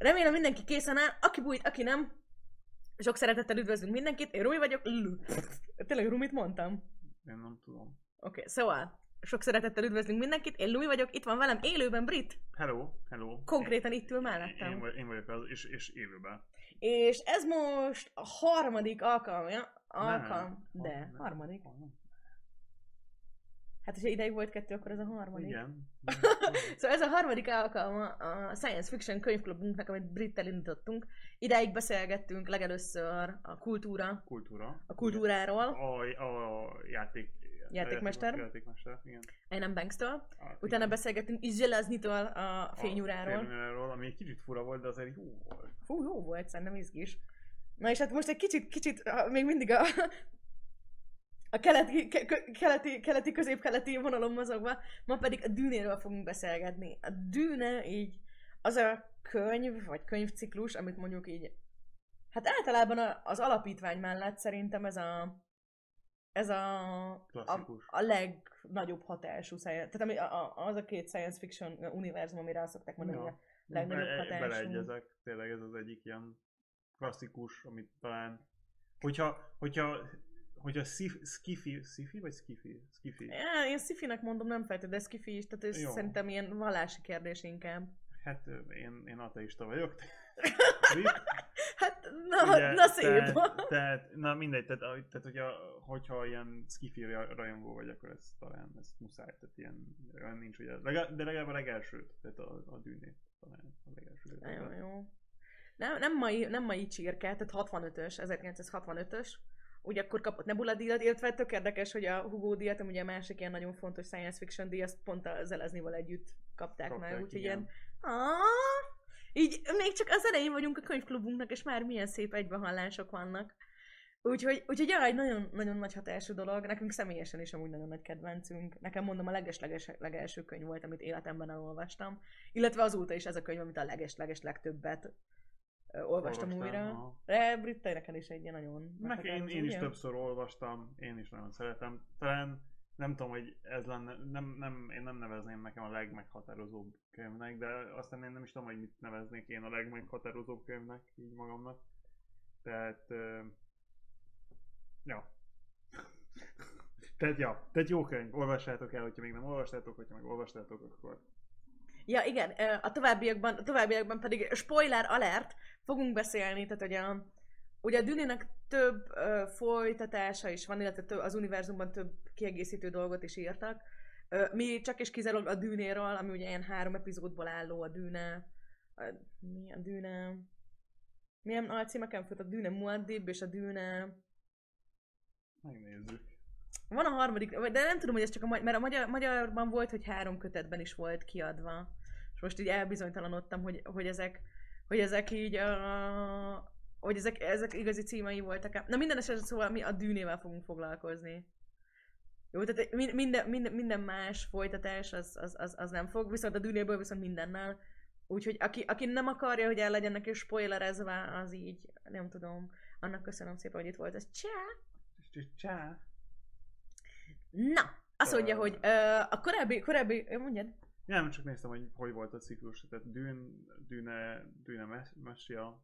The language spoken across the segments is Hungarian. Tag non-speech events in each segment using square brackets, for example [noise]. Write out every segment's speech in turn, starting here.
remélem mindenki készen áll, aki bújt, aki nem. Sok szeretettel üdvözlünk mindenkit, én Rumi vagyok. Tényleg Rumit mondtam? Én nem tudom. Oké, okay, szóval, sok szeretettel üdvözlünk mindenkit, én Lumi vagyok, itt van velem élőben Brit, Hello, hello. konkrétan itt ül Én, mellettem. én, vagy- én vagyok az, és, és élőben. És ez most a harmadik alkalmja, alkalm, Nem, de, nem, harmadik. Hát, hogyha ideig volt kettő, akkor ez a harmadik. Igen. [laughs] Szóval ez a harmadik alkalma a Science Fiction könyvklubunknak, amit Brittel indítottunk. Ideig beszélgettünk legelőször a kultúra, Kultúra. a kultúráról, A, a játék... Játékmester. Játékmester, igen. Einem Bankstől. A, Utána igen. beszélgettünk Izselaznitól a A fényúráról. fényúráról, ami egy kicsit fura volt, de azért jó volt. Fú, jó volt, szerintem izgis. Na és hát most egy kicsit, kicsit, ah, még mindig a, a keleti, ke, ke- keleti, keleti, közép-keleti vonalon mozogva, ma pedig a dűnéről fogunk beszélgetni. A dűne így az a könyv, vagy könyvciklus, amit mondjuk így, hát általában az alapítvány mellett szerintem ez a, ez a, a, Klasszikus. a legnagyobb hatású tehát ami, a, a, az a két science fiction univerzum, amire azt szokták mondani, Ja. a legnagyobb Be- hatású. Beleegyezek, tényleg ez az egyik ilyen klasszikus, amit talán, hogyha, hogyha, hogyha szif, skifi, skifi vagy skifi? Skifi. Ja, én szifinek mondom, nem feltétlenül, de skifi is, tehát ez Jó. szerintem ilyen vallási kérdés inkább. Hát én, én ateista vagyok. [laughs] Hát, na, Ugye, na szép. Tehát, tehát, na mindegy, tehát, tehát hogyha, hogyha ilyen skifi ra- rajongó vagy, akkor ez talán ez muszáj, tehát ilyen, olyan nincs, hogy legalább, de legalább a legelsőt, tehát a, a dűnét talán a legelső. Nagyon jó. Nem, nem, mai, nem mai csirke, tehát 65-ös, 1965-ös. Ugye akkor kapott Nebula díjat, illetve tök érdekes, hogy a Hugo díjat, ami ugye a másik ilyen nagyon fontos science fiction díj, azt pont a Zeleznival együtt kapták, Kapták, meg, úgyhogy ilyen... Így még csak az elején vagyunk a könyvklubunknak, és már milyen szép egybehallások vannak. Úgyhogy, úgyhogy jaj, nagyon, nagyon nagy hatású dolog. Nekünk személyesen is amúgy nagyon nagy kedvencünk. Nekem mondom, a leges-leges legelső könyv volt, amit életemben elolvastam. Illetve azóta is ez a könyv, amit a leges-leges legtöbbet olvastam újra. aha. De Britta neked is egy ilyen nagyon Meg én, én is többször olvastam, én is nagyon szeretem. Talán nem tudom, hogy ez lenne, nem, nem, én nem nevezném nekem a legmeghatározóbb könyvnek, de aztán én nem is tudom, hogy mit neveznék én a legmeghatározóbb könyvnek, így magamnak. Tehát, ö, ja. [laughs] Tehát, ja, tehát jó könyv, olvassátok el, hogyha még nem olvastátok, hogyha meg olvastátok, akkor Ja, igen, a továbbiakban, a továbbiakban pedig spoiler alert, fogunk beszélni, tehát hogy a, ugye a Dünének több ö, folytatása is van, illetve több, az univerzumban több kiegészítő dolgot is írtak. Ö, mi csak és kizárólag a Dűnéről, ami ugye ilyen három epizódból álló a Dűne, a, mi a Dűne, milyen alcímeken fut a Dűne Muaddib és a Dűne, megnézzük. Van a harmadik, de nem tudom, hogy ez csak a magyar, mert a magyar, magyarban volt, hogy három kötetben is volt kiadva. És most így elbizonytalanodtam, hogy, hogy ezek, hogy ezek így a, hogy ezek, ezek igazi címei voltak. Na minden esetre szóval mi a dűnével fogunk foglalkozni. Jó, tehát min- minden, minden, minden más folytatás az, az, az, az, nem fog, viszont a dűnéből viszont mindennel. Úgyhogy aki, aki nem akarja, hogy el legyen neki spoilerezve, az így, nem tudom. Annak köszönöm szépen, hogy itt volt. Ez csá! Csá! Na, azt mondja, hogy ö, a korábbi, korábbi, mondjad? Nem, csak néztem, hogy hogy volt a ciklus, tehát Dűn, Dűne, Dűne Mes- Mesia,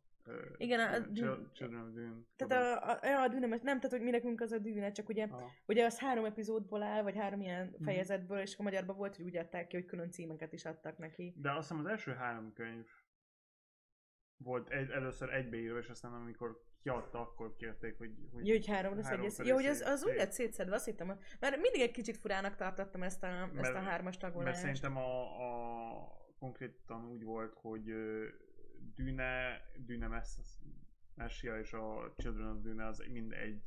Igen, a- Children of Dune. Tehát a, a, a, a dűne, nem, tehát hogy mi nekünk az a dűne, csak ugye, Aha. ugye az három epizódból áll, vagy három ilyen Mhm. fejezetből, és a magyarban volt, hogy úgy adták ki, hogy külön címeket is adtak neki. De azt hiszem az első három könyv volt egy, először egybeírva, és aztán amikor kiadta, akkor kérték, hogy... hogy Jó, hogy három lesz egész. Jó, hogy az, az úgy lett szétszedve, azt hittem, hogy- mert mindig egy kicsit furának tartottam ezt a, ezt a Mert- hármas Mert tagolást. szerintem a, a konkrétan úgy volt, hogy Dűne, Dűne Mess- Messia és a Children of Dune az mind egy.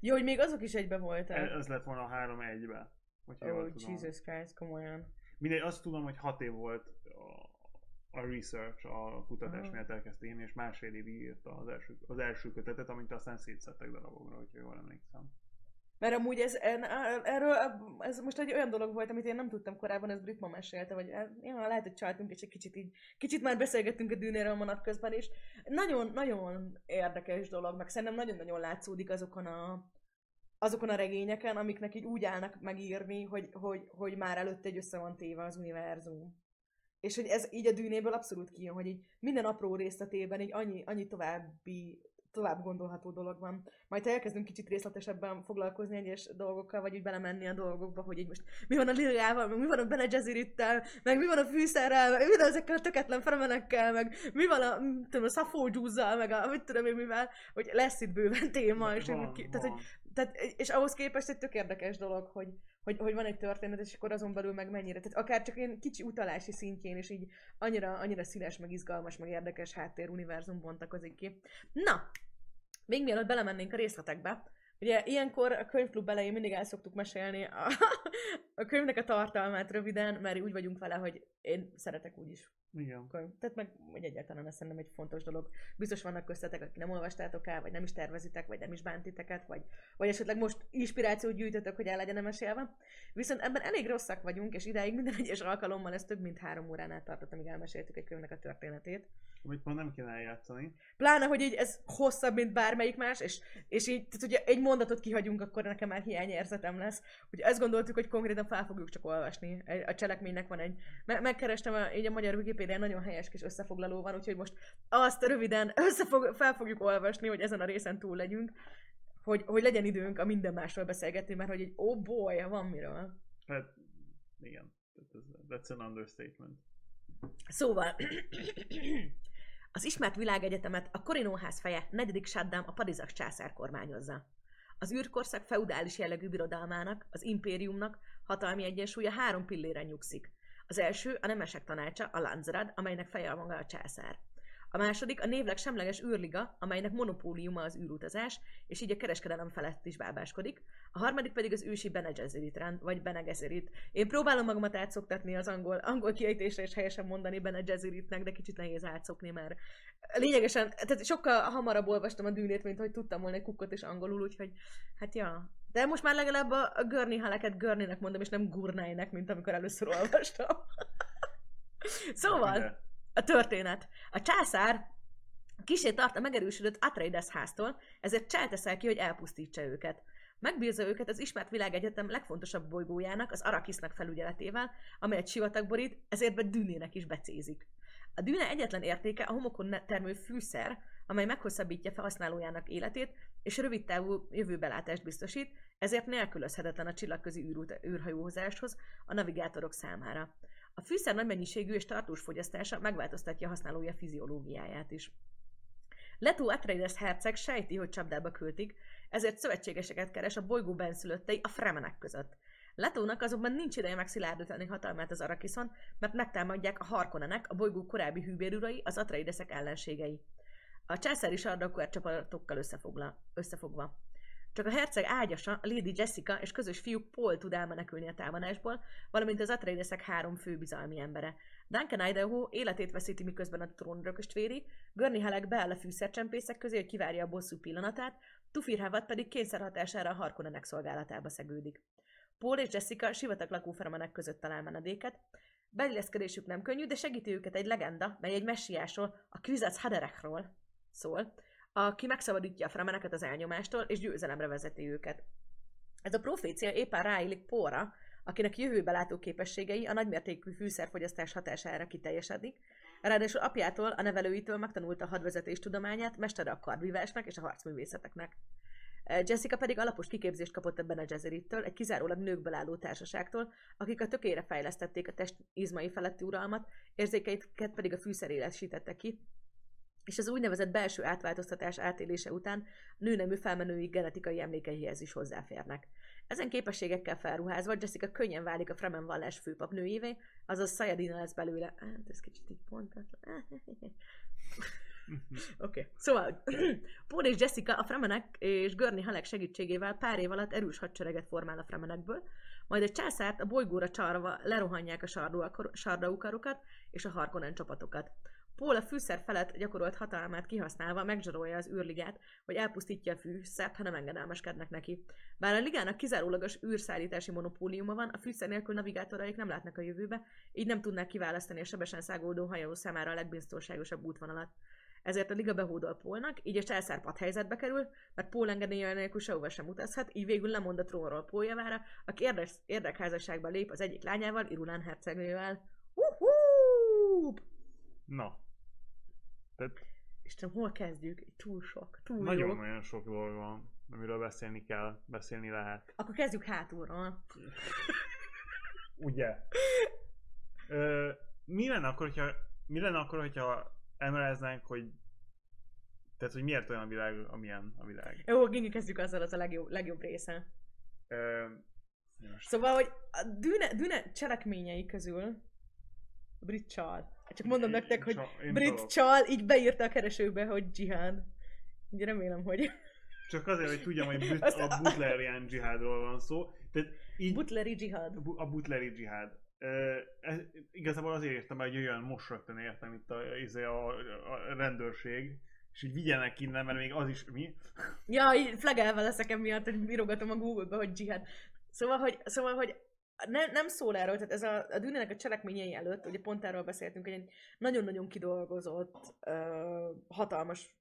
Jó, hogy még azok is egybe voltak. Ez lett volna a három egybe. Jól tudom. Jesus Christ, komolyan. Mindegy, azt tudom, hogy hat év volt a, research, a kutatás miatt elkezdte írni, és másfél évig írta az első, az első kötetet, amit aztán szétszettek darabokra, hogyha jól emlékszem. Mert amúgy ez, erről, ez most egy olyan dolog volt, amit én nem tudtam korábban, ez Brit ma mesélte, vagy eh, ja, lehet, hogy csaltunk, és egy kicsit így, kicsit már beszélgettünk a dűnéről manap közben is. Nagyon, nagyon érdekes dolog, meg szerintem nagyon-nagyon látszódik azokon a, azokon a regényeken, amiknek így úgy állnak megírni, hogy, hogy, hogy már előtte egy össze van téve az univerzum. És hogy ez így a dűnéből abszolút kijön, hogy így minden apró részletében így annyi, annyi további tovább gondolható dolog van. Majd ha elkezdünk kicsit részletesebben foglalkozni egyes dolgokkal, vagy úgy belemenni a dolgokba, hogy így most mi van a Liliával, meg mi van a Bene Gesserittel, meg mi van a fűszerrel, meg mi van ezekkel a töketlen fremenekkel, meg mi van a, tudom, a Safo meg a, mit tudom én mivel, hogy lesz itt bőven téma, és, Van, ki, tehát, hogy, tehát, és ahhoz képest egy tök érdekes dolog, hogy, hogy, hogy van egy történet, és akkor azon belül meg mennyire. Tehát akár csak ilyen kicsi utalási szintjén, és így annyira, annyira színes, meg izgalmas, meg érdekes háttéruniverzum bontakozik ki. Na, még mielőtt belemennénk a részletekbe, ugye ilyenkor a könyvklub elején mindig el szoktuk mesélni a, [laughs] a könyvnek a tartalmát röviden, mert úgy vagyunk vele, hogy én szeretek úgyis Igen. könyv. Tehát meg, hogy egyáltalán ez szerintem egy fontos dolog. Biztos vannak köztetek, akik nem olvastátok el, vagy nem is tervezitek, vagy nem is bántiteket, vagy, vagy esetleg most inspirációt gyűjtötök, hogy el legyen mesélve. Viszont ebben elég rosszak vagyunk, és idáig minden egyes alkalommal ez több mint három órán át tartott, amíg elmeséltük egy könyvnek a történetét. Amit már nem kéne eljátszani. Pláne, hogy így ez hosszabb, mint bármelyik más, és, és így, tehát ugye egy mondatot kihagyunk, akkor nekem már hiányérzetem lesz. Hogy ezt gondoltuk, hogy konkrétan fel fogjuk csak olvasni. A cselekménynek van egy... Me- megkerestem, a, így a magyar Wikipédián nagyon helyes kis összefoglaló van, úgyhogy most azt röviden [laughs] összefog, fel fogjuk olvasni, hogy ezen a részen túl legyünk. Hogy, hogy legyen időnk a minden másról beszélgetni, mert hogy egy oh boy, van miről. Hát, igen. That's an understatement. Szóval, az ismert világegyetemet a Korinóház feje, negyedik Saddam a Padizak császár kormányozza. Az űrkorszak feudális jellegű birodalmának, az impériumnak hatalmi egyensúlya három pilléren nyugszik. Az első a nemesek tanácsa, a Lanzrad, amelynek feje a maga a császár. A második a névleg semleges űrliga, amelynek monopóliuma az űrutazás, és így a kereskedelem felett is bábáskodik. A harmadik pedig az ősi Bene Gesserit rend, vagy Bene Gesserit. Én próbálom magamat átszoktatni az angol, angol kiejtésre és helyesen mondani Bene Gesseritnek, de kicsit nehéz átszokni, mert lényegesen, tehát sokkal hamarabb olvastam a dűnét, mint hogy tudtam volna egy kukkot is angolul, úgyhogy hát ja. De most már legalább a, a Gurney haleket Gurneynek mondom, és nem Gurneynek, mint amikor először olvastam. [laughs] szóval. A történet. A császár kisé tart a megerősödött Atreides háztól, ezért cselteszel ki, hogy elpusztítsa őket. Megbízza őket az ismert világegyetem legfontosabb bolygójának, az Arakisznak felügyeletével, amelyet sivatag borít, ezért be dűnének is becézik. A dűne egyetlen értéke a homokon termő fűszer, amely meghosszabbítja felhasználójának életét, és rövid távú jövőbelátást biztosít, ezért nélkülözhetetlen a csillagközi űrút, űrhajózáshoz a navigátorok számára. A fűszer nagy mennyiségű és tartós fogyasztása megváltoztatja a használója fiziológiáját is. Leto Atreides herceg sejti, hogy csapdába költik, ezért szövetségeseket keres a bolygó benszülöttei a fremenek között. Letónak azonban nincs ideje megszilárdítani hatalmát az Arakiszon, mert megtámadják a Harkonnenek, a bolygó korábbi hűbérurai, az Atreidesek ellenségei. A császári sardaukár csapatokkal összefogla, összefogva. Csak a herceg ágyasa, Lady Jessica és közös fiúk Paul tud elmenekülni a támadásból, valamint az Atreidesek három fő bizalmi embere. Duncan Idaho életét veszíti, miközben a trónörököst véri, Gurney Halleck beáll a fűszercsempészek közé, hogy kivárja a bosszú pillanatát, Tufir Havad pedig kényszer hatására a Harkonnenek szolgálatába szegődik. Paul és Jessica sivatag lakófermenek között talál menedéket. Beilleszkedésük nem könnyű, de segíti őket egy legenda, mely egy messiásról, a Kvizac Haderechról szól, aki megszabadítja a fremeneket az elnyomástól, és győzelemre vezeti őket. Ez a profécia éppen ráillik Póra, akinek jövőbe látó képességei a nagymértékű fűszerfogyasztás hatására kiteljesedik, ráadásul apjától, a nevelőitől megtanulta a hadvezetés tudományát, mestere a kardvívásnak és a harcművészeteknek. Jessica pedig alapos kiképzést kapott ebben a Jezerittől, egy kizárólag nőkből álló társaságtól, akik a tökére fejlesztették a test izmai feletti uralmat, érzékeiket pedig a fűszer élesítette ki, és az úgynevezett belső átváltoztatás átélése után nőnemű felmenői genetikai emlékeihez is hozzáférnek. Ezen képességekkel felruházva Jessica könnyen válik a Fremen vallás főpapnőjévé, azaz Sayadina lesz belőle. Hát, ez kicsit így pontatlan. [laughs] Oké, okay. szóval [clears throat] Paul és Jessica a Fremenek és Gurney Halleck segítségével pár év alatt erős hadsereget formál a Fremenekből, majd egy császárt a bolygóra csarva lerohanják a sardaukarokat és a Harkonnen csapatokat. Paul a fűszer felett gyakorolt hatalmát kihasználva megzsarolja az űrligát, hogy elpusztítja a fűszert, ha nem engedelmeskednek neki. Bár a ligának kizárólagos űrszállítási monopóliuma van, a fűszer nélkül navigátoraik nem látnak a jövőbe, így nem tudnák kiválasztani a sebesen száguldó hajó számára a legbiztonságosabb útvonalat. Ezért a liga behódol Pólnak, így a császár helyzetbe kerül, mert Pól engedélye nélkül sehova sem utazhat, így végül lemond a trónról Pól javára, aki érdek, érdekházasságba lép az egyik lányával, Irulán hercegnővel. Uhú! Na. Tehát Istenem, hol kezdjük? Túl sok, túl nagyon-nagyon sok dolog van, amiről beszélni kell, beszélni lehet. Akkor kezdjük hátulról. Ugye? Ö, mi lenne akkor, hogyha, mi lenne akkor, hogyha elmeleznánk, hogy tehát, hogy miért olyan a világ, amilyen a világ. Jó, Gingi, kezdjük azzal, az a legjobb, legjobb része. Ö, most Szóval, hogy a Dűne, Dűne cselekményei közül brit csal. Csak mondom nektek, hogy csa- brit csal így beírta a keresőbe, hogy dzsihád. Így remélem, hogy Csak azért, hogy tudjam, hogy but, a butlerian dzsihádról van szó. Tehát így butleri dzsihád. a butleri dzsihád. Ö, ez, igazából azért értem, hogy jöjjön most rögtön értem itt a, izé a, a rendőrség, és így vigyenek innen, mert még az is, mi? Ja, így flagelve leszek emiatt, hogy írogatom a Google-be, hogy dzsihád. Szóval, hogy, szóval, hogy ne, nem szól erről, tehát ez a, a Dűnének a cselekményei előtt, ugye pont erről beszéltünk, hogy egy nagyon-nagyon kidolgozott, ö, hatalmas,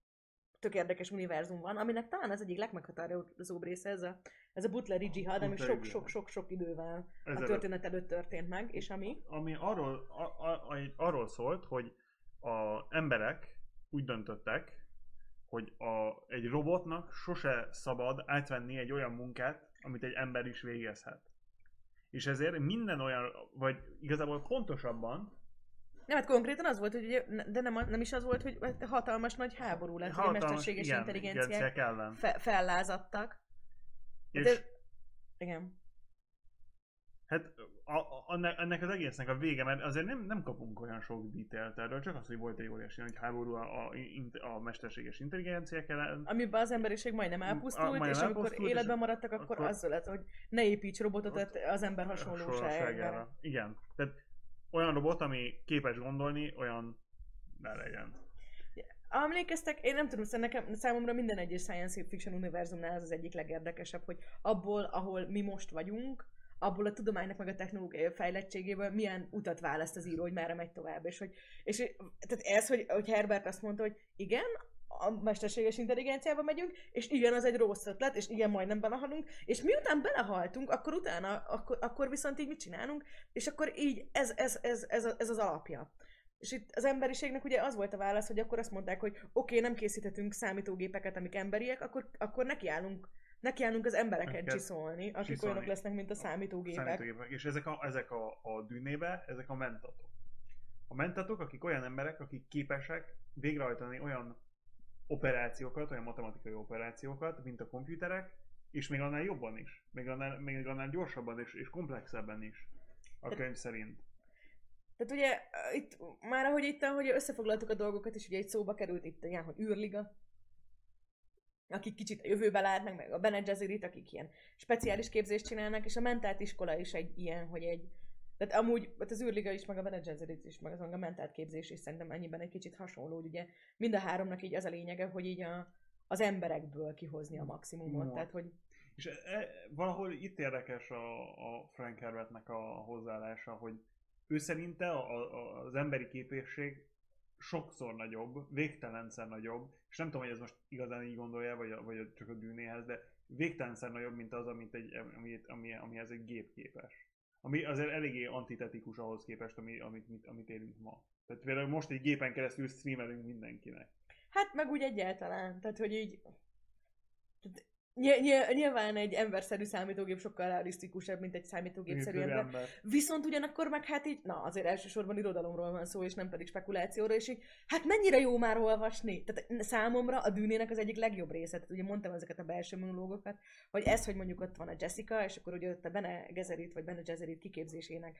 tök érdekes univerzum van, aminek talán az egyik legmeghatározóbb része ez a, ez a butleri dzsihád, ami Butleri dzsihád. sok-sok-sok idővel a Ezelőtt. történet előtt történt meg, és ami ami arról, a, a, a, arról szólt, hogy a emberek úgy döntöttek, hogy a, egy robotnak sose szabad átvenni egy olyan munkát, amit egy ember is végezhet. És ezért minden olyan, vagy igazából pontosabban, Nem, hát konkrétan az volt, hogy ugye, de nem, nem is az volt, hogy hatalmas nagy háború lett, hogy a mesterséges igen, intelligenciák intelligenciák ellen. fe, fellázadtak. És De, igen. Hát a, a, ennek- az egésznek a vége, mert azért nem, nem kapunk olyan sok detailt erről, csak az, hogy volt egy óriási nagy háború a, a, a mesterséges intelligenciák ellen, Amiben az emberiség majdnem A- elpusztult, majdnem és amikor elpusztult, életben és maradtak, akkor, akkor- azzal lett, hogy ne építs robotot Ott- az ember hasonlóságára. Igen. Tehát olyan robot, ami képes gondolni, olyan ne legyen. Emlékeztek, én nem tudom, nekem, számomra minden egyes science fiction univerzumnál ez az egyik legérdekesebb, hogy abból, ahol mi most vagyunk, abból a tudománynak meg a technológiai fejlettségéből milyen utat választ az író, hogy merre megy tovább. És, hogy, és tehát ez, hogy, hogy Herbert azt mondta, hogy igen, a mesterséges intelligenciába megyünk, és igen, az egy rossz ötlet, és igen, majdnem belehalunk, és miután belehaltunk, akkor utána, akkor, akkor viszont így mit csinálunk, és akkor így ez, ez, ez, ez, ez az alapja. És itt az emberiségnek ugye az volt a válasz, hogy akkor azt mondták, hogy oké, okay, nem készíthetünk számítógépeket, amik emberiek, akkor, akkor nekiállunk, nekiállunk az embereket csiszolni, akik csiszolni. olyanok lesznek, mint a számítógépek. Számítógépek. És ezek a, ezek a, a dűnébe, ezek a mentatok. A mentatok, akik olyan emberek, akik képesek végrehajtani olyan operációkat, olyan matematikai operációkat, mint a komputerek, és még annál jobban is. Még annál, még annál gyorsabban és, és komplexebben is. A könyv szerint. Tehát ugye uh, itt már ahogy itt, ahogy összefoglaltuk a dolgokat, és ugye egy szóba került itt ilyen, hogy űrliga, akik kicsit a jövőbe látnak, meg a Bene Gesserit, akik ilyen speciális képzést csinálnak, és a mentált iskola is egy ilyen, hogy egy tehát amúgy hát az űrliga is, meg a Bene Gesserit is, meg az a mentált képzés is szerintem ennyiben egy kicsit hasonló, hogy ugye mind a háromnak így az a lényege, hogy így a, az emberekből kihozni a maximumot. Tehát, hogy És e, e, valahol itt érdekes a, a Frank Herbertnek a hozzáállása, hogy ő szerinte a, a, az emberi képesség sokszor nagyobb, végtelenszer nagyobb, és nem tudom, hogy ez most igazán így gondolja, vagy, vagy a, csak a dűnéhez, de végtelenszer nagyobb, mint az, amit egy, ami, ami, amihez egy gép képes. Ami azért eléggé antitetikus ahhoz képest, ami, amit, amit, amit élünk ma. Tehát például most egy gépen keresztül streamelünk mindenkinek. Hát meg úgy egyáltalán, tehát hogy így... Tehát ny- ny- nyilván egy emberszerű számítógép sokkal realisztikusabb, mint egy számítógépszerű ember. ember. Viszont ugyanakkor meg hát így, na azért elsősorban irodalomról van szó, és nem pedig spekulációról, és így, hát mennyire jó már olvasni? Tehát számomra a dűnének az egyik legjobb része, tehát ugye mondtam ezeket a belső monológokat, hogy ez, hogy mondjuk ott van a Jessica, és akkor ugye ott a Bene Gesserit, vagy Bene Gesserit kiképzésének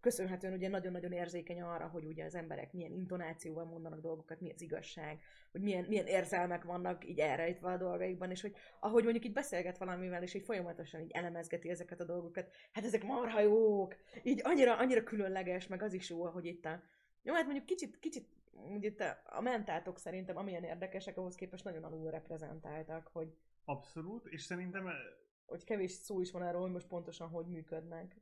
köszönhetően ugye nagyon-nagyon érzékeny arra, hogy ugye az emberek milyen intonációval mondanak dolgokat, mi az igazság, hogy milyen, milyen érzelmek vannak így elrejtve a dolgaikban, és hogy ahogy mondjuk így beszélget valamivel, és így folyamatosan így elemezgeti ezeket a dolgokat, hát ezek marha jók, így annyira, annyira különleges, meg az is jó, hogy itt a... Jó, hát mondjuk kicsit, kicsit ugye itt a, a mentátok szerintem amilyen érdekesek, ahhoz képest nagyon alul reprezentáltak, hogy, Abszolút, és szerintem hogy kevés szó is van arról, hogy most pontosan hogy működnek.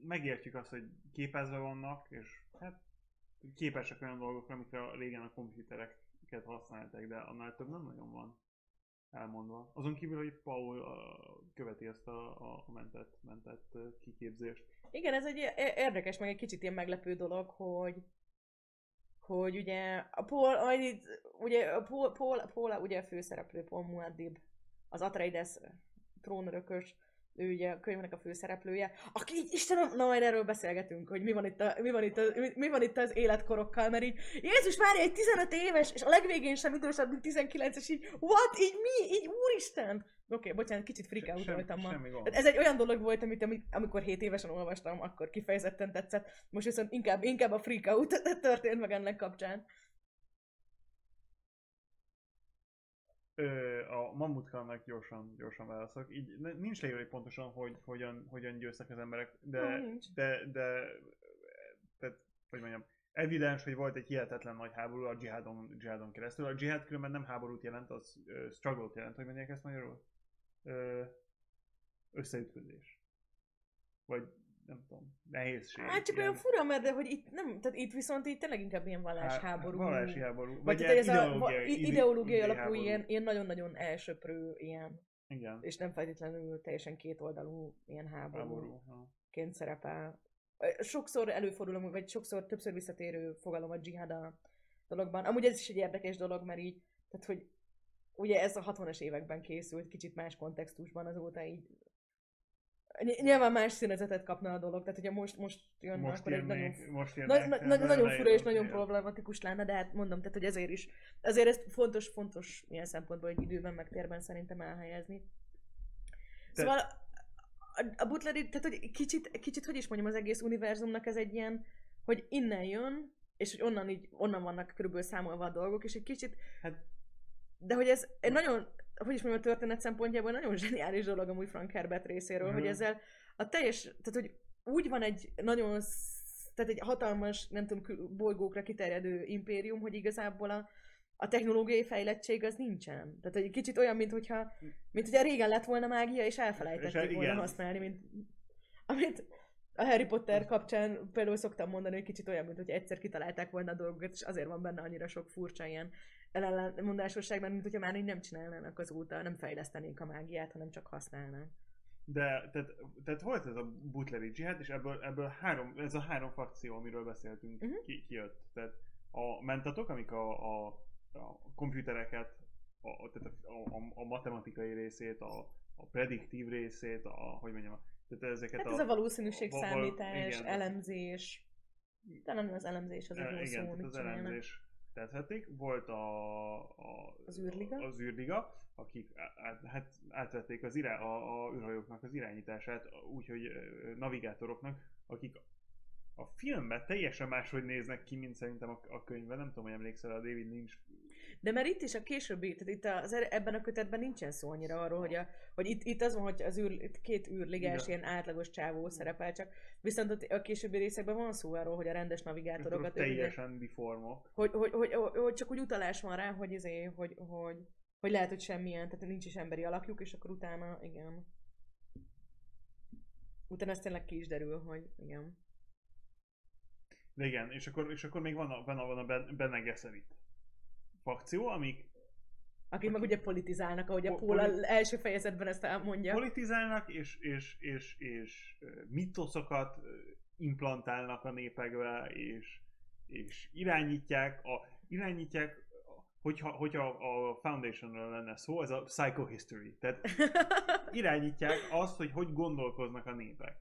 Megértjük azt, hogy képezve vannak, és hát képesek olyan dolgokra, amikre régen a komputereket használták, de annál több nem nagyon van. elmondva. Azon kívül, hogy Paul uh, követi ezt a, a mentett, mentett uh, kiképzést. Igen, ez egy érdekes, meg egy kicsit ilyen meglepő dolog, hogy hogy ugye a Paul, itt, ugye a Paul, Paul, Paul, ugye a főszereplő, Paul Muad'Dib, az Atreides trónörökös, ő ugye a könyvnek a főszereplője, aki így, Istenem, na majd erről beszélgetünk, hogy mi van itt, a, mi van itt, a, mi- van itt az életkorokkal, mert így, Jézus már egy 15 éves, és a legvégén sem idősebb, mint 19, és így, what, így mi, így úristen! Oké, okay, bocsánat, kicsit Sem- voltam ma. Ez egy olyan dolog volt, amit, amikor 7 évesen olvastam, akkor kifejezetten tetszett. Most viszont inkább, inkább a freak out történt meg ennek kapcsán. Ö, a mamutkának gyorsan, gyorsan válaszok. Így nincs leírva pontosan, hogy hogyan, hogyan győztek az emberek, de, nincs. de, de, tehát, hogy mondjam, evidens, hogy volt egy hihetetlen nagy háború a dzsihádon, dzsihádon keresztül. A dzsihád különben nem háborút jelent, az uh, struggle-t jelent, hogy mondják ezt magyarul? Ö, összeütközés. Vagy nem tudom, nehézség. Hát csak ilyen- olyan fura, mert de hogy itt nem, tehát itt viszont itt tényleg inkább ilyen vallásháború. Hát, vallási háború. Vagy Vagy, ez a ideológiai, ide- ideológiai alapú háború. ilyen, ilyen nagyon-nagyon elsöprő ilyen, Igen, és nem feltétlenül teljesen kétoldalú ilyen háború. háború. Ha. ként szerepel. Sokszor előfordul, vagy sokszor többször visszatérő fogalom a dzsihád a dologban. Amúgy ez is egy érdekes dolog, mert így, tehát hogy ugye ez a 60-as években készült, kicsit más kontextusban azóta így Nyilván más színezetet kapna a dolog, tehát hogyha most, most jönne, Most akkor egy nagyon, jönnék, most na, jönnék. na, hát na, nagyon fura és nagyon igen. problematikus lenne, de hát mondom, tehát hogy ezért is, ezért ez fontos, fontos ilyen szempontból egy időben, meg térben szerintem elhelyezni. Szóval a, a butleri, tehát hogy kicsit, kicsit, hogy is mondjam, az egész univerzumnak ez egy ilyen, hogy innen jön, és hogy onnan így, onnan vannak körülbelül számolva a dolgok, és egy kicsit, Hát- de hogy ez egy nagyon, hogy is mondjam, a történet szempontjából nagyon [laughs] zseniális dolog amúgy Frank Herbert részéről, Mhm. hogy ezzel a teljes, tehát hogy úgy van egy nagyon, tehát egy hatalmas, nem tudom, bolygókra kiterjedő impérium, hogy igazából a, a technológiai fejlettség az nincsen. Tehát egy kicsit olyan, mint hogyha, mint hogyha régen lett volna mágia, és elfelejtették És volna igen. használni, mint amit a Harry Potter kapcsán például szoktam mondani, hogy kicsit olyan, mint hogy egyszer kitalálták volna a dolgokat, és azért van benne annyira sok furcsa ilyen ellenmondásosság, mert mint hogyha már így nem csinálnának azóta, nem fejlesztenék a mágiát, hanem csak használnák. De, tehát, tehát volt ez a butleri dzsihád, és ebből, ebből három, ez a három frakció, amiről beszéltünk, Mhm. ki, kijött. Tehát a mentatok, amik a, a, a komputereket, a, a, tehát a, a, a matematikai részét, a, a prediktív részét, a, hogy mondjam, tehát ezeket Hát ez a valószínűség val- val- igen. elemzés, talán az elemzés az egy E, jó igen, szó, az elemzés tethetik. Volt a, a, Az űrliga? Az űrliga, akik át, hát átvették az irá, a, a űrhajóknak az irányítását, úgyhogy navigátoroknak, akik a filmben teljesen máshogy néznek ki, mint szerintem a, a könyvben. Nem tudom, hogy emlékszel a David Lynch. De mert itt is a későbbi, tehát itt az, ebben a kötetben nincsen szó annyira arról, hogy, a, hogy itt, itt az van, hogy az űr, itt két űrligás, ilyen átlagos csávó szerepel csak, viszont ott a későbbi részekben van szó arról, hogy a rendes navigátorokat, teljesen deformok. hogy, hogy, hogy, hogy, hogy, csak úgy utalás van rá, hogy, izé, hogy, hogy, hogy lehet, hogy semmilyen, tehát nincs is emberi alakjuk, és akkor utána, igen. Utána ez tényleg ki is derül, hogy igen. De igen, és akkor, és akkor még van a, van a, van a Ben- Bene Gesserit fakció, amik Akik meg ugye politizálnak, ahogy a Po- Paul poli- az első fejezetben ezt elmondja. politizálnak, és, és, és, és mitoszokat implantálnak a népekbe, és, és irányítják, a, irányítják hogyha, hogyha a Foundationről lenne szó, ez a psychohistory. Tehát [laughs] irányítják azt, hogy hogy gondolkoznak a népek.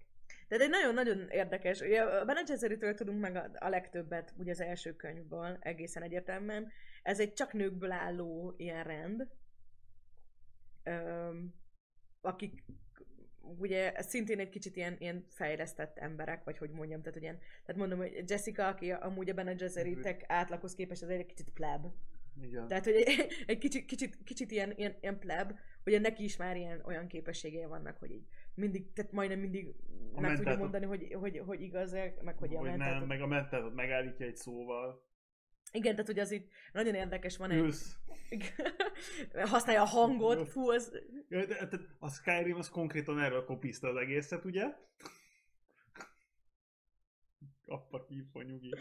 Tehát egy nagyon-nagyon érdekes. Ugye a Bene Gesseritől tudunk meg a, a legtöbbet ugye az első könyvből egészen egyértelműen. Ez egy csak nőkből álló ilyen rend, öm, akik ugye szintén egy kicsit ilyen, ilyen fejlesztett emberek, vagy hogy mondjam, tehát, hogy ilyen, tehát mondom, hogy Jessica, aki amúgy a Bene Gesseриtek átlaghoz képest az egy kicsit pleb. Igen. Tehát, hogy egy, egy kicsit, kicsit, kicsit ilyen, ilyen, ilyen pleb, hogy neki is már ilyen olyan képességei vannak, hogy így mindig, tehát majdnem mindig A meg tudja mondani, hogy, hogy, hogy igaz meg hogy, hogy a nem, mentátot. meg a mentátot megállítja egy szóval. Igen, tehát hogy az itt nagyon érdekes van egy... [laughs] Használja a hangot, fú, az... A Skyrim az konkrétan erről kopiszta az egészet, ugye? Kappa kívva nyugi.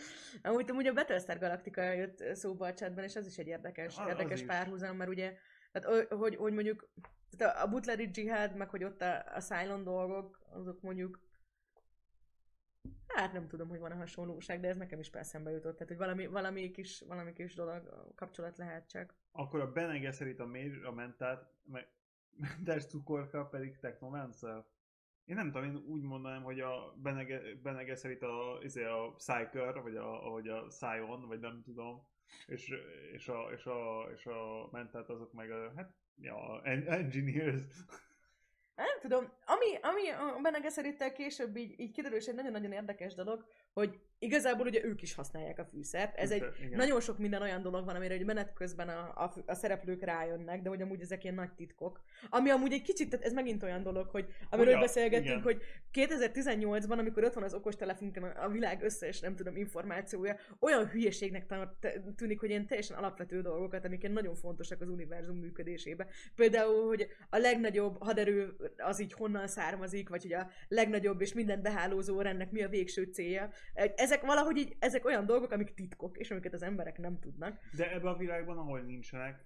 Amúgy, amúgy a Battlestar Galactica jött szóba a chatben, és az is egy érdekes, Ah, az érdekes párhuzam, mert ugye Tehát, hogy, hogy mondjuk tehát a, a butleri dzsihád, meg hogy ott a, a Cylon dolgok, azok mondjuk Hát nem tudom, hogy van-e hasonlóság, de ez nekem is persze jutott. Tehát, hogy valami, valami, kis, valami kis dolog, kapcsolat lehet csak. Akkor a Bene szerint a mér, a mentát, meg mentes cukorka pedig Technomancer. Én nem tudom, én úgy mondanám, hogy a Bene, Bene szerint a, izé a Psyker, vagy a, vagy a Scion, vagy nem tudom, és, és, a, és, a, és a mentát azok meg a, hát, ja, en- engineers. Nem tudom, ami, ami a Bene Gesserittel később így, így kiderül, és egy nagyon-nagyon érdekes dolog, hogy igazából ugye ők is használják a fűszert. Ez egy Igen. nagyon sok minden olyan dolog van, amire egy menet közben a, a, a szereplők rájönnek, de hogy amúgy ezek ilyen nagy titkok. Ami amúgy egy kicsit, tehát ez megint olyan dolog, hogy amiről Ja, beszélgettünk, igen. hogy 2018-ban, amikor ott van az okostelefonkon a világ összes, nem tudom, információja, olyan hülyeségnek tűnik, hogy ilyen teljesen alapvető dolgokat, amik ilyen nagyon fontosak az univerzum működésébe. Például, hogy a legnagyobb haderő az így honnan származik, vagy hogy a legnagyobb és minden behálózó rendnek mi a végső célja. Ezek valahogy így, ezek olyan dolgok, amik titkok, és amiket az emberek nem tudnak. De ebben a világban, ahol nincsenek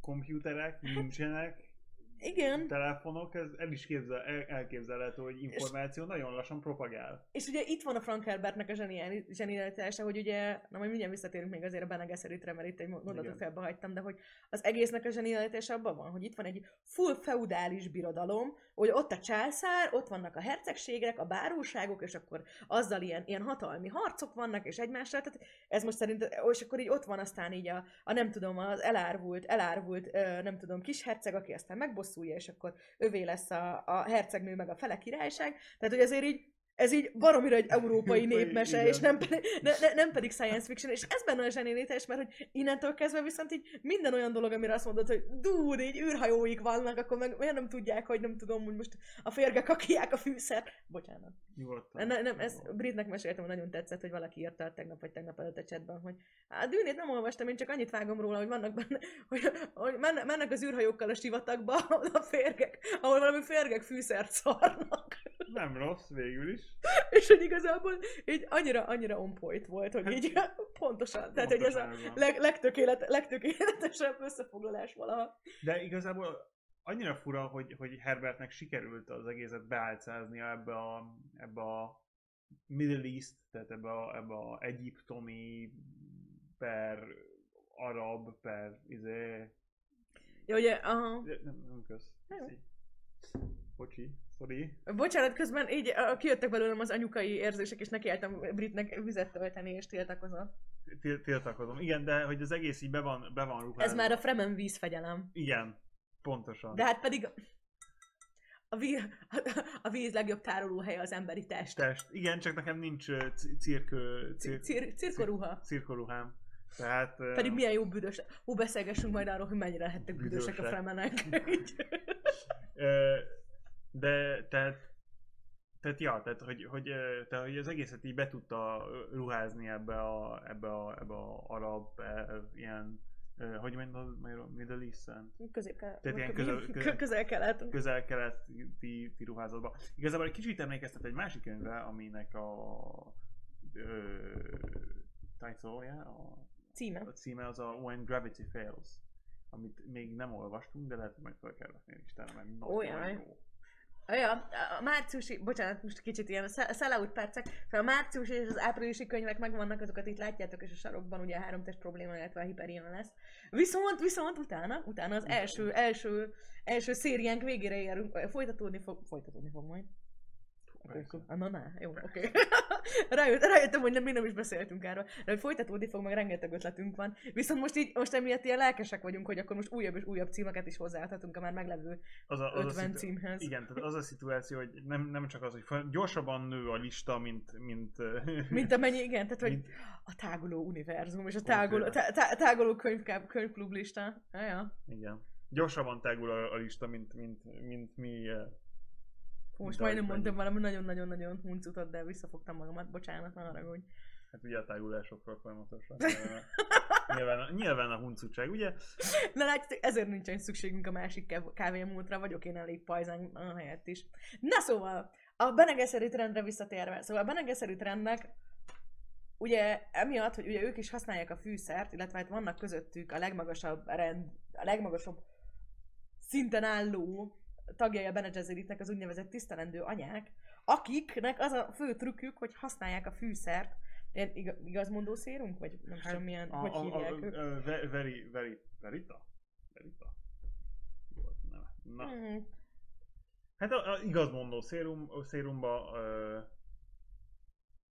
komputerek, nincsenek Igen, telefonok, ez el is képzel, el, elképzelhető, hogy információ nagyon lassan propagál. és ugye itt van a Frank Herbertnek a zsenialitása, hogy ugye, na majd mindjárt visszatérünk még azért a Bene Gesserit-re, mert itt egy mondatot Igen. felbehagytam, de hogy az egésznek a zsenialitása abban van, hogy itt van egy full feudális birodalom, hogy ott a császár, ott vannak a hercegségek, a báróságok, és akkor azzal ilyen, ilyen hatalmi harcok vannak, és egymással, tehát ez most szerint, és akkor így ott van aztán így a, a nem tudom, az elárvult, elárvult, nem tudom, kis herceg, aki aztán megbosszulja, és akkor övé lesz a, a hercegnő, meg a fele királyság, tehát hogy azért így ez így baromira egy európai népmese, igen. és nem pedig, ne, ne, nem pedig science fiction, és ez benne a zsenialitás, mert hogy innentől kezdve viszont így minden olyan dolog, amire azt mondod, hogy dude, így űrhajóik vannak, akkor meg miért nem tudják, hogy nem tudom, hogy most a férgek akiák a fűszer. Bocsánat. Nyugodtan. Ne, nem, ez Britnek meséltem, hogy nagyon tetszett, hogy valaki írta tegnap vagy tegnap előtt a chatben, hogy hát Dűnét nem olvastam, én csak annyit vágom róla, hogy vannak benne, [laughs] hogy, hogy mennek, az űrhajókkal a sivatagba, [laughs] a férgek, ahol valami férgek fűszert szarnak. Nem rossz végül is. És hogy igazából így annyira, annyira on point volt, hogy Hát, így [laughs] pontosan, tehát hogy ez a leg, legtökélet, legtökéletesebb összefoglalás valaha. De igazából annyira fura, hogy, hogy Herbertnek sikerült az egészet beálcáznia ebbe a, ebbe a Middle East, tehát ebbe a, ebbe a egyiptomi per arab per izé... Jó, ugye, aha. Nem, nem kösz. Jó. Bocsi, sorry. Bocsánat, közben így a, kijöttek belőlem az anyukai érzések, és nekiálltam Britnek vizet tölteni, és tiltakozott. Til- Tiltakozom. Igen, de hogy az egész így be van, be van ruházva. Ez már a Fremen vízfegyelem. Igen, pontosan. De hát pedig a víz, a víz legjobb tárolóhelye az emberi test. Test. Igen, csak nekem nincs cirkő... Cir- cir- cirkoruha. cirkoruhám. Tehát... Pedig milyen jó büdös. Hú, beszélgessünk majd arról, hogy mennyire lehettek büdösek a Büdösek. fremenek. [laughs] De tehát tehát ja, tehát hogy, hogy, tehát, hogy az egészet így be tudta ruházni ebbe a, ebbe a, ebbe a arab, e, ilyen, ö, hogy mondod, Middle East-en? Közép-kelet. Tehát ilyen közel- közel- Közel-kelet. közel-keleti ruházatba. Igazából egy kicsit emlékeztet egy másik könyvre, aminek a ö, title a, Címe. a címe az a When Gravity Fails, amit még nem olvastunk, de lehet, hogy majd fel kell vetni Istenem, mert nagyon jó. Ja, a márciusi, bocsánat, most kicsit ilyen sellout percek, szóval a márciusi és az áprilisi könyvek megvannak, azokat itt látjátok, és a sarokban ugye a három test probléma, illetve a hiperion lesz. Viszont, viszont utána, utána az első, első, első szériánk végére érünk, folytatódni fog, folytatódni fog majd. Persze. Na, na, jó, oké. [laughs] Rájött, rájöttem, hogy nem, még nem is beszéltünk erről, de hogy folytatódni fog, meg rengeteg ötletünk van. Viszont most így, most emiatt ilyen lelkesek vagyunk, hogy akkor most újabb és újabb címeket is hozzáadhatunk a már meglevő Az a, az 50 a szitu- címhez. Igen, tehát az a szituáció, hogy nem, nem csak az, hogy gyorsabban nő a lista, mint... Mint, [laughs] Mint amennyi, igen, tehát hogy mint a táguló univerzum és a táguló, tá, tá, táguló könyvkáb, könyvklub lista. Ja, ja. igen. Gyorsabban tágul a, a lista, mint, mint, mint mi... eh, Most majdnem hogy mondtam valami nagyon-nagyon-nagyon huncutot, de visszafogtam magamat, bocsánat, ne haragudj. Hát ugye a tágulásokról folyamatosan. Nyilván, nyilván, a, nyilván a huncutság, ugye? [laughs] Na látjátok, ezért nincsen szükségünk a másik káv- kávémúltra, vagyok én elég pajzán a helyett is. Na szóval, a Benegeszeri trendre visszatérve, szóval a Benegeszeri trendnek ugye emiatt, hogy ugye ők is használják a fűszert, illetve hát vannak közöttük a legmagasabb rend, a legmagasabb szinten álló tagjai a Bene Gesseritnek az úgynevezett tisztelendő anyák, akiknek az a fő trükkük, hogy használják a fűszert, ilyen iga- igazmondó szérunk, vagy nem hát, tudom milyen, a, hogy a, hívják a, ők. a, ve- veri, veri, verita? Verita? Volt a neve? Na. Hmm. Hát a, a igazmondó szérum, szérumba... Uh,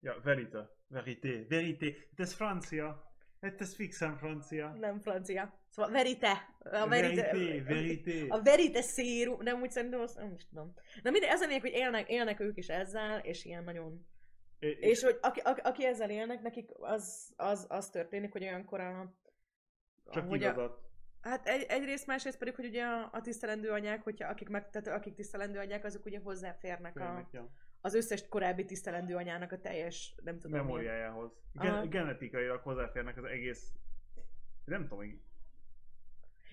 ja, verita. Verité. Verité. Hát ez francia. Hát ez fixen francia. Nem francia. Szóval verite. A verite. Verité. Verité. A verite szérum, nem úgy szerintem azt nem is tudom. Na mindegy, az a lényeg, hogy élnek, élnek ők is ezzel, és ilyen nagyon... És, És hogy aki, aki, aki ezzel élnek, nekik az, az, az történik, hogy olyankor a... csak hogy a, igazat. Hát egy, egyrészt, másrészt pedig, hogy ugye a, a tisztelendő anyák, hogyha akik, meg, tehát akik tisztelendő anyák, azok ugye hozzáférnek a, Félnek, ja. Az összes korábbi tisztelendő anyának a teljes, nem tudom Memóriájához. Aha. Gen- genetikailag hozzáférnek az egész... Nem tudom, hogy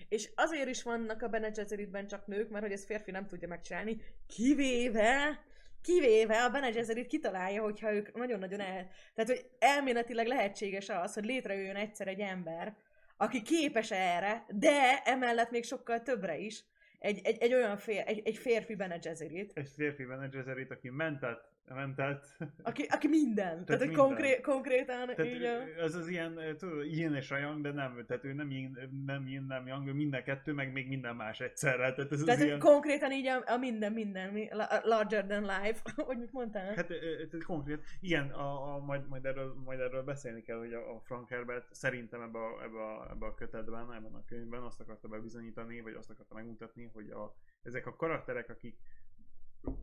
És azért is vannak a Bene Gesseritben csak nők, mert hogy ez férfi nem tudja megcsinálni, kivéve, kivéve a Bene Gesserit kitalálja, hogyha ők nagyon-nagyon el... Tehát, hogy elméletileg lehetséges az, hogy létrejöjjön egyszer egy ember, aki képes erre, de emellett még sokkal többre is. Egy, egy, egy olyan fér, egy, egy férfi Bene Gesserit, egy férfi menedzserét, aki mentett, mentett. aki, aki minden. Tehát, tehát minden. konkré, konkrétan Tehát így a... ez az ilyen, eh, tudod, yin és yang, de nem, tehát ő nem yin, nem, yin, nem yang, minden kettő, meg még minden más egyszerre. Tehát ez Tehát az ilyen, konkrétan így a, a minden, minden, mi- la- larger than life, [laughs] hogy mit mondtál? Hát eh, eh, tehát konkrét, igen, a, a, majd, majd, erről, majd erről beszélni kell, hogy a, a Frank Herbert szerintem ebbe a, ebbe, a, ebbe a kötetben, ebben a könyvben azt akarta bebizonyítani, vagy azt akarta megmutatni, hogy a, ezek a karakterek, akik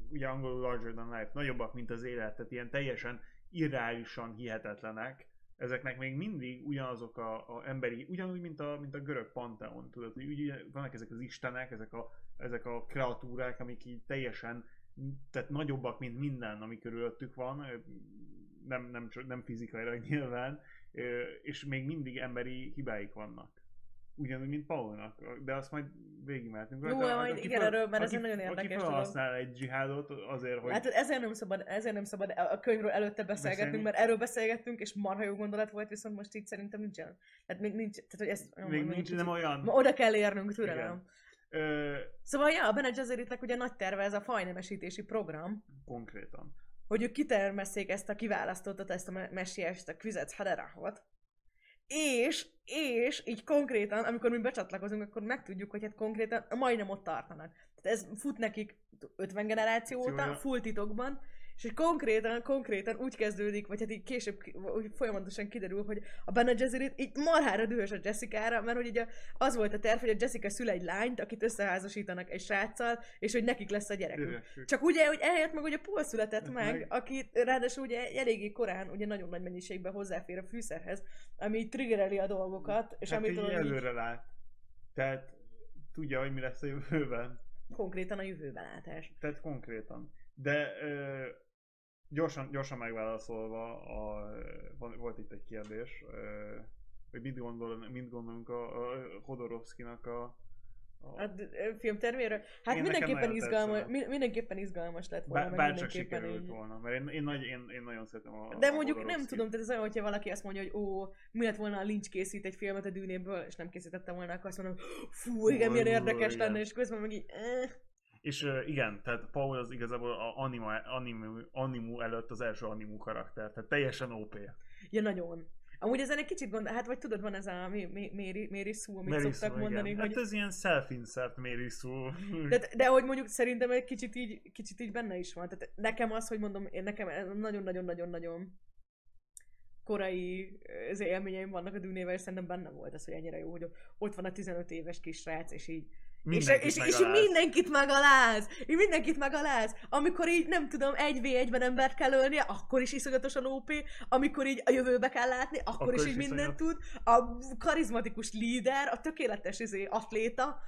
ugye angolul larger than life, nagyobbak, mint az élet, tehát ilyen teljesen irreálisan hihetetlenek, ezeknek még mindig ugyanazok a, a emberi, ugyanúgy, mint a, mint a görög panteon, tudod, hogy ugye vannak ezek az istenek, ezek a, ezek a kreatúrák, amik így teljesen, tehát nagyobbak, mint minden, ami körülöttük van, nem, nem, nem fizikailag nyilván, és még mindig emberi hibáik vannak. Ugyanúgy, mint Paulnak, de azt majd végigmehetünk. Jó, rajta. majd igen, fel- erről, mert ez aki- egy nagyon érdekes Aki felhasznál egy dzsihádot azért, hogy... Hát ezért nem szabad, ezért nem szabad a könyvről előtte beszélgetnünk, Beszélni. mert erről beszélgettünk, és marha jó gondolat volt, viszont most így szerintem nincsen. Tehát még nincs, tehát hogy ezt... még mondom, nincs, nem olyan... Ma oda kell érnünk, türelem. Ö, Szóval, ja, a Bene Gesseritnek ugye nagy terve ez a fajnemesítési program, konkrétan. hogy ők kitermesszék ezt a kiválasztottat, ezt a me- messiást, a Kvizet Haderachot, és, és így konkrétan, amikor mi becsatlakozunk, akkor megtudjuk, hogy hát konkrétan majdnem ott tartanak. Tehát ez fut nekik 50 generáció óta, full titokban, és hogy konkrétan, konkrétan úgy kezdődik, vagy hát így később úgy folyamatosan kiderül, hogy a Bene Gesserit így marhára dühös a Jessica-ra, mert hogy ugye az volt a terv, hogy a Jessica szül egy lányt, akit összeházasítanak egy sráccal, és hogy nekik lesz a gyerekük. Gyerekük. Csak ugye, hogy eljött meg, ugye Paul született Hát meg, meg. aki ráadásul ugye eléggé korán, ugye nagyon nagy mennyiségben hozzáfér a fűszerhez, ami így triggereli a dolgokat, és hát amit így így előre lát. Tehát tudja, hogy mi lesz a jövőben. konkrétan a jövőbe látás. Tehát konkrétan. De ö, gyorsan, gyorsan megválaszolva, a, van, volt itt egy kérdés, hogy mit, gondol, mit gondolunk a, a Hodorovszkinak a, a A ö, filmterméről? Hát Én mindenképpen izgalmas, mindenképpen izgalmas lett volna, bár, bárcsak mindenképpen sikerült így. volna, mert én, én, nagy, én, én nagyon szeretem a De a mondjuk nem tudom, tehát ez olyan, hogyha valaki azt mondja, hogy ó, mi lett volna, a Lynch készít egy filmet a dűnéből, és nem készítette volna, akkor azt mondom, fú, igen, milyen érdekes lenne, és közben meg így, eh. És igen, tehát Paul az igazából a anima, animu, animu előtt az első animu karakter, tehát teljesen OP. Ja, nagyon. Amúgy ezen egy kicsit gond, hát vagy tudod, van ez a Mary, Mary Sue, amit Mary szoktak Sue, mondani, igen. hogy... Hát ez ilyen self-insert Mary Sue. De, de hogy mondjuk szerintem egy kicsit így, kicsit így benne is van. Tehát nekem az, hogy mondom, én nekem nagyon-nagyon-nagyon-nagyon korai az élményeim vannak a dűnével, és szerintem benne volt az, hogy ennyire jó, hogy ott van a 15 éves kisrác, és így Mindenkit és, és megaláz. mindenkit megaláz! Így mindenkit megaláz! Amikor így, nem tudom, egy v egyben embert kell ölnie, akkor is iszonyatosan OP, amikor így a jövőbe kell látni, akkor, Akkor is is így mindent iszonyat. tud. A karizmatikus líder, a tökéletes izé, atléta.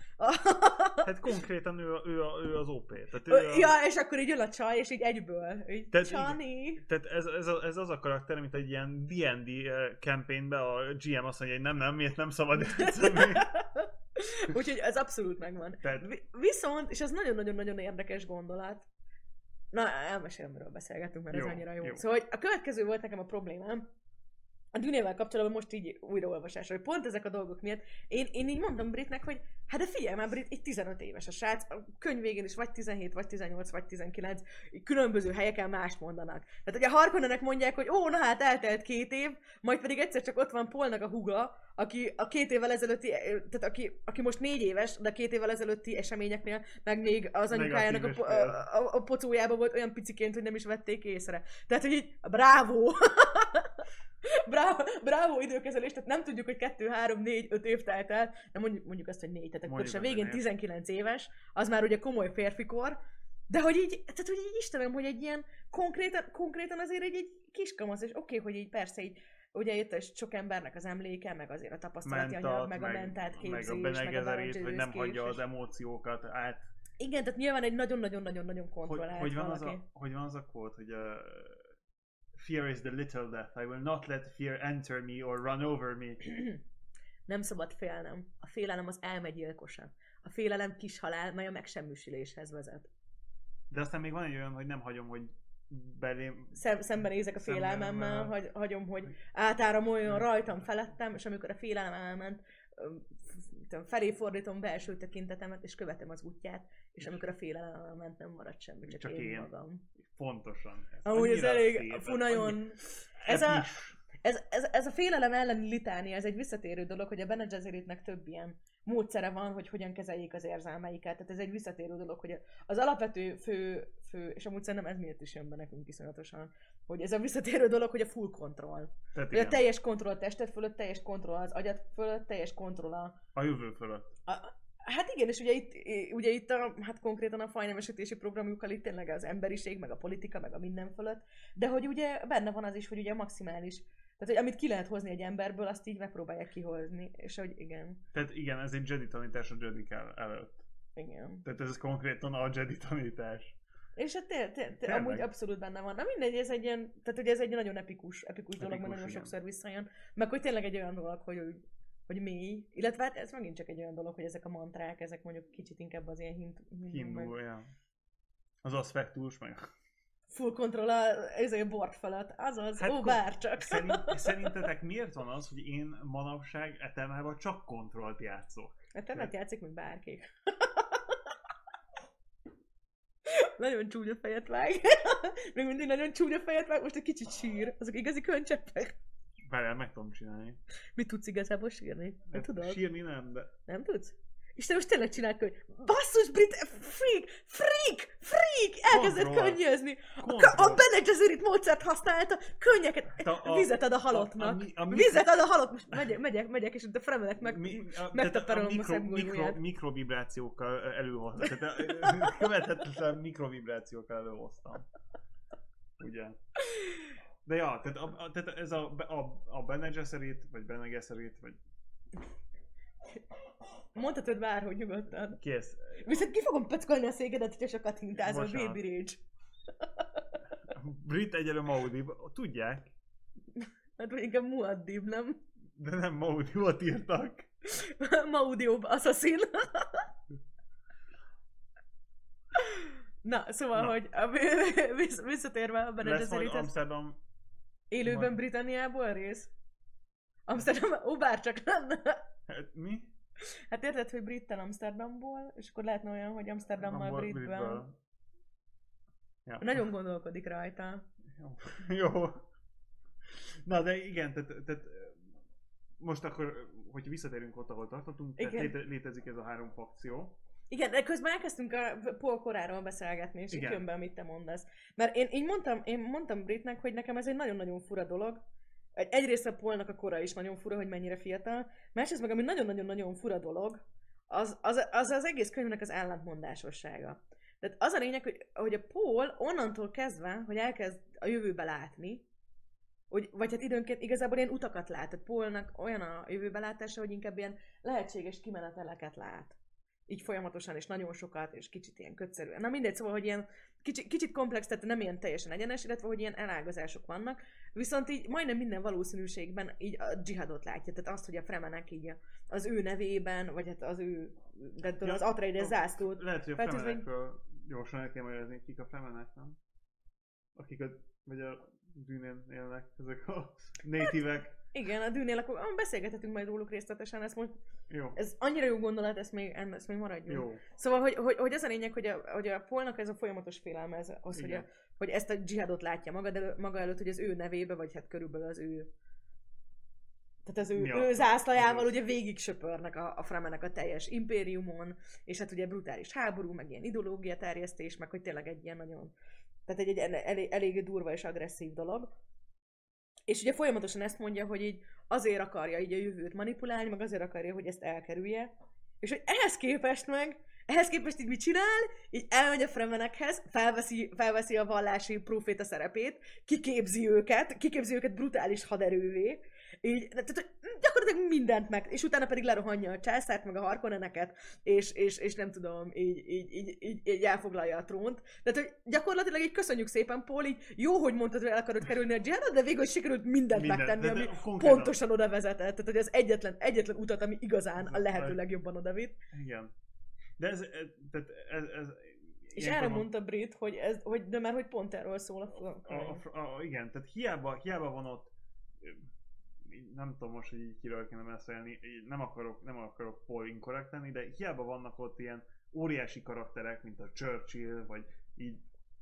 Hát konkrétan ő, ő, ő az OP. Tehát, ő Ö, a, Ja, és akkor így jön a csaj, és így egyből. Így, Tehát Csani. tehát ez, ez, a- ez, az a karakter, mint egy ilyen D&D eh, campaignben a GM azt mondja, hogy nem, nem, miért nem szabad [laughs] játszani. [laughs] Úgyhogy ez abszolút megvan. Tehát- Viszont, és ez nagyon-nagyon-nagyon érdekes gondolat, Na, elmesélem, miről beszélgetünk, mert ez Jó, annyira jó. jó. Szóval hogy a következő volt nekem a problémám, a Dünével kapcsolatban most így újraolvasásra, hogy pont ezek a dolgok miatt, én, én így mondom Britnek, hogy hát de figyelj már Brit, egy 15 éves a srác, a könyv végén is vagy 17, vagy 18, vagy 19, különböző helyeken más mondanak. Tehát, hogy a Harkonnenek mondják, hogy ó, na hát eltelt két év, majd pedig egyszer csak ott van Polnak a huga, aki a két évvel ezelőtti, tehát aki, aki most négy éves, de két évvel ezelőtti eseményeknél, meg még az anyukájának a, a, a, a pocójában volt olyan piciként, hogy nem is vették észre. Tehát, hogy így, bravo! [laughs] [laughs] bravo, bravo időkezelés, tehát nem tudjuk, hogy 2, 3, 4, 5 év telt el, de mondjuk, mondjuk azt, hogy 4, tehát akkor se végén 19 éves, az már ugye komoly férfikor, de hogy így, tehát hogy így Istenem, hogy egy ilyen konkrétan, konkrétan azért egy, egy kiskamasz, és oké, okay, hogy így persze így ugye itt is sok embernek az emléke, meg azért a tapasztalati Mentat, anyag, meg, meg a mentát képzés, meg a benegezerét, hogy nem hagyja az emóciókat át. Igen, tehát nyilván egy nagyon-nagyon-nagyon-nagyon kontrollált hogy, hogy van valaki. Az a, hogy van az a quote, hogy uh, fear is the little death, I will not let fear enter me or run over me. [clears throat] nem szabad félnem. A félelem az elmegyilkosa. A félelem kis halál, mely a megsemmisüléshez vezet. De aztán még van egy olyan, hogy nem hagyom, hogy belém... Szem, szembenézek a félelmemmel, hagy, hagyom, hogy átáramoljon rajtam felettem, és amikor a félelem elment, felé fordítom belső tekintetemet, és követem az útját, és amikor a félelem elment, nem marad semmi, csak, csak én, én magam. Pontosan. Ez Amúgy ez elég, fú, nagyon... Ez a, ez, ez, ez a félelem elleni litánia, ez egy visszatérő dolog, hogy a Bene Gesseritnek több ilyen módszere van, hogy hogyan kezeljék az érzelmeiket. Tehát ez egy visszatérő dolog, hogy az alapvető fő, fő és amúgy szerintem ez miért is jön be nekünk iszonyatosan, hogy ez a visszatérő dolog, hogy a full control. Tehát hogy a teljes kontroll a tested fölött, teljes kontroll az agyat fölött, teljes kontroll a... A jövő fölött. A, Hát igen, és ugye itt, ugye itt a, hát konkrétan a fajnemesítési programjukkal itt tényleg az emberiség, meg a politika, meg a minden fölött, de hogy ugye benne van az is, hogy ugye a maximális tehát, hogy amit ki lehet hozni egy emberből, azt így megpróbálják kihozni. És hogy igen. Tehát igen, ez egy Jedi tanítás a Jedi előtt. Igen. Tehát ez konkrétan a Jedi tanítás. És hát te, te, te amúgy abszolút benne van. Na mindegy, ez egy ilyen, tehát hogy ez egy nagyon epikus, epikus, epikus dolog, mert nagyon igen. sokszor visszajön. Meg hogy tényleg egy olyan dolog, hogy, hogy mély. Illetve hát ez megint csak egy olyan dolog, hogy ezek a mantrák, ezek mondjuk kicsit inkább az ilyen hint, hindu, meg... ja. Az aspektus, meg full control a, ez a bort felett. Azaz, hát ó, bárcsak. Szerint, [laughs] szerintetek miért van az, hogy én manapság etemában csak kontrollt játszok? Etemet játszik, mint bárki. [laughs] nagyon csúnya fejet vág. [laughs] Még mindig nagyon csúnya fejet vág, most egy kicsit sír. Azok igazi könycseppek. Várjál, meg tudom csinálni. Mit tudsz igazából sírni? Nem hát, tudod? Sírni nem, de... Nem tudsz? Isten most tényleg csinált hogy basszus, brit, freak, freak, freak, elkezdett könnyözni. A, a Bene Gesserit módszert használta, könnyeket, hát a, a, vizet ad a halottnak. A, a, a, vizet ad a halott, most megyek, megyek, megyek, és a fremelek meg, mi, megtaparolom a, mikro, mikro, mikrovibrációkkal előhoztam. Tehát követhetetlen mikrovibrációkkal előhoztam. Ugye? De ja, tehát, a, tehát ez a, a, a Bene Gesserit, vagy Bene Gesserit, vagy Mondhatod bárhogy nyugodtan. Kész. Viszont ki fogom pöckolni a szégedet, hogyha sokat hintázol, baby rage. Brit egyelő Maudib, tudják. Hát vagy inkább Muaddib, nem? De nem Maudibot írtak. Maudio Assassin. Na, szóval, Na. hogy a, [laughs] visszatérve a Bene Lesz Amsterdam... Élőben majd... Britanniából rész? Amsterdam, ó, bár csak lenne. Hát mi? Hát érted, hogy Brittel Amsterdamból, és akkor lehetne olyan, hogy Amsterdammal Britből. Ja. Nagyon gondolkodik rajta. Jó. [laughs] Jó. Na, de igen, tehát, tehát most akkor, hogy visszatérünk ott, ahol tartottunk, tehát léte, létezik ez a három fakció. Igen, de közben elkezdtünk a Paul koráról beszélgetni, és Igen. jön be, amit te mondasz. Mert én, én, mondtam, én mondtam Britnek, hogy nekem ez egy nagyon-nagyon fura dolog, egyrészt a Polnak a kora is nagyon fura, hogy mennyire fiatal, másrészt meg ami nagyon-nagyon-nagyon fura dolog, az az, az az egész könyvnek az ellentmondásossága. Tehát az a lényeg, hogy, hogy a Paul onnantól kezdve, hogy elkezd a jövőbe látni, hogy, vagy hát időnként igazából ilyen utakat lát. Tehát Paulnak olyan a jövőbe látása, hogy inkább ilyen lehetséges kimeneteleket lát így folyamatosan, és nagyon sokat, és kicsit ilyen kötszerűen. Na mindegy, szóval, hogy ilyen kicsit, kicsit komplex, tehát nem ilyen teljesen egyenes, illetve hogy ilyen elágazások vannak, viszont így majdnem minden valószínűségben így a dzsihadot látja, tehát azt, hogy a Fremenek így az ő nevében, vagy hát az ő, de ja, az Atreides zászlót. Lehet, hogy a Fremenekről még... gyorsan el kell magyarázni, kik a Fremenek, nem? Akik a, vagy a dűnén élnek, ezek a natívek. Igen, a dűnél akkor ah, beszélgethetünk majd róluk részletesen, ezt most, Jó. ez annyira jó gondolat, ezt még, ezt még maradjunk. Jó. Szóval, hogy, hogy, hogy az a lényeg, hogy a, hogy a Polnak ez a folyamatos félelme, ez az, hogy, a, hogy ezt a dzsihadot látja maga, elő, maga előtt, hogy az ő nevébe, vagy hát körülbelül az ő tehát az ő, Miatt. ő zászlajával Igen. ugye végig söpörnek a, a Fremenek a teljes impériumon, és hát ugye brutális háború, meg ilyen ideológia terjesztés, meg hogy tényleg egy ilyen nagyon, tehát egy, egy elég, elég durva és agresszív dolog. És ugye folyamatosan ezt mondja, hogy így azért akarja így a jövőt manipulálni, meg azért akarja, hogy ezt elkerülje. És hogy ehhez képest meg, ehhez képest így mit csinál? Így elmegy a fremenekhez, felveszi, felveszi a vallási proféta szerepét, kiképzi őket, kiképzi őket brutális haderővé, így, tehát hogy gyakorlatilag mindent meg, és utána pedig lerohanja a császárt, meg a harkonneneket, és, és, és nem tudom, így, így, így, így, így elfoglalja a trónt. Tehát, hogy gyakorlatilag így köszönjük szépen, Paul, így jó, hogy mondtad, hogy el akarod kerülni a dzsihadot, de végül sikerült mindent Minden, megtenni, de- de ami konkrétan- pontosan oda vezetett. Tehát, hogy az egyetlen, egyetlen utat, ami igazán a lehető legjobban oda vitt. Igen. De ez, ez, tehát ez, ez És ilyenkor erre mondta Brit, hogy, ez, hogy de mert hogy pont erről szól a, a, a, a, a, igen, tehát hiába, hiába van ott nem tudom most, hogy így kiről kéne beszélni, nem akarok, nem akarok Paul inkorrekt de hiába vannak ott ilyen óriási karakterek, mint a Churchill, vagy így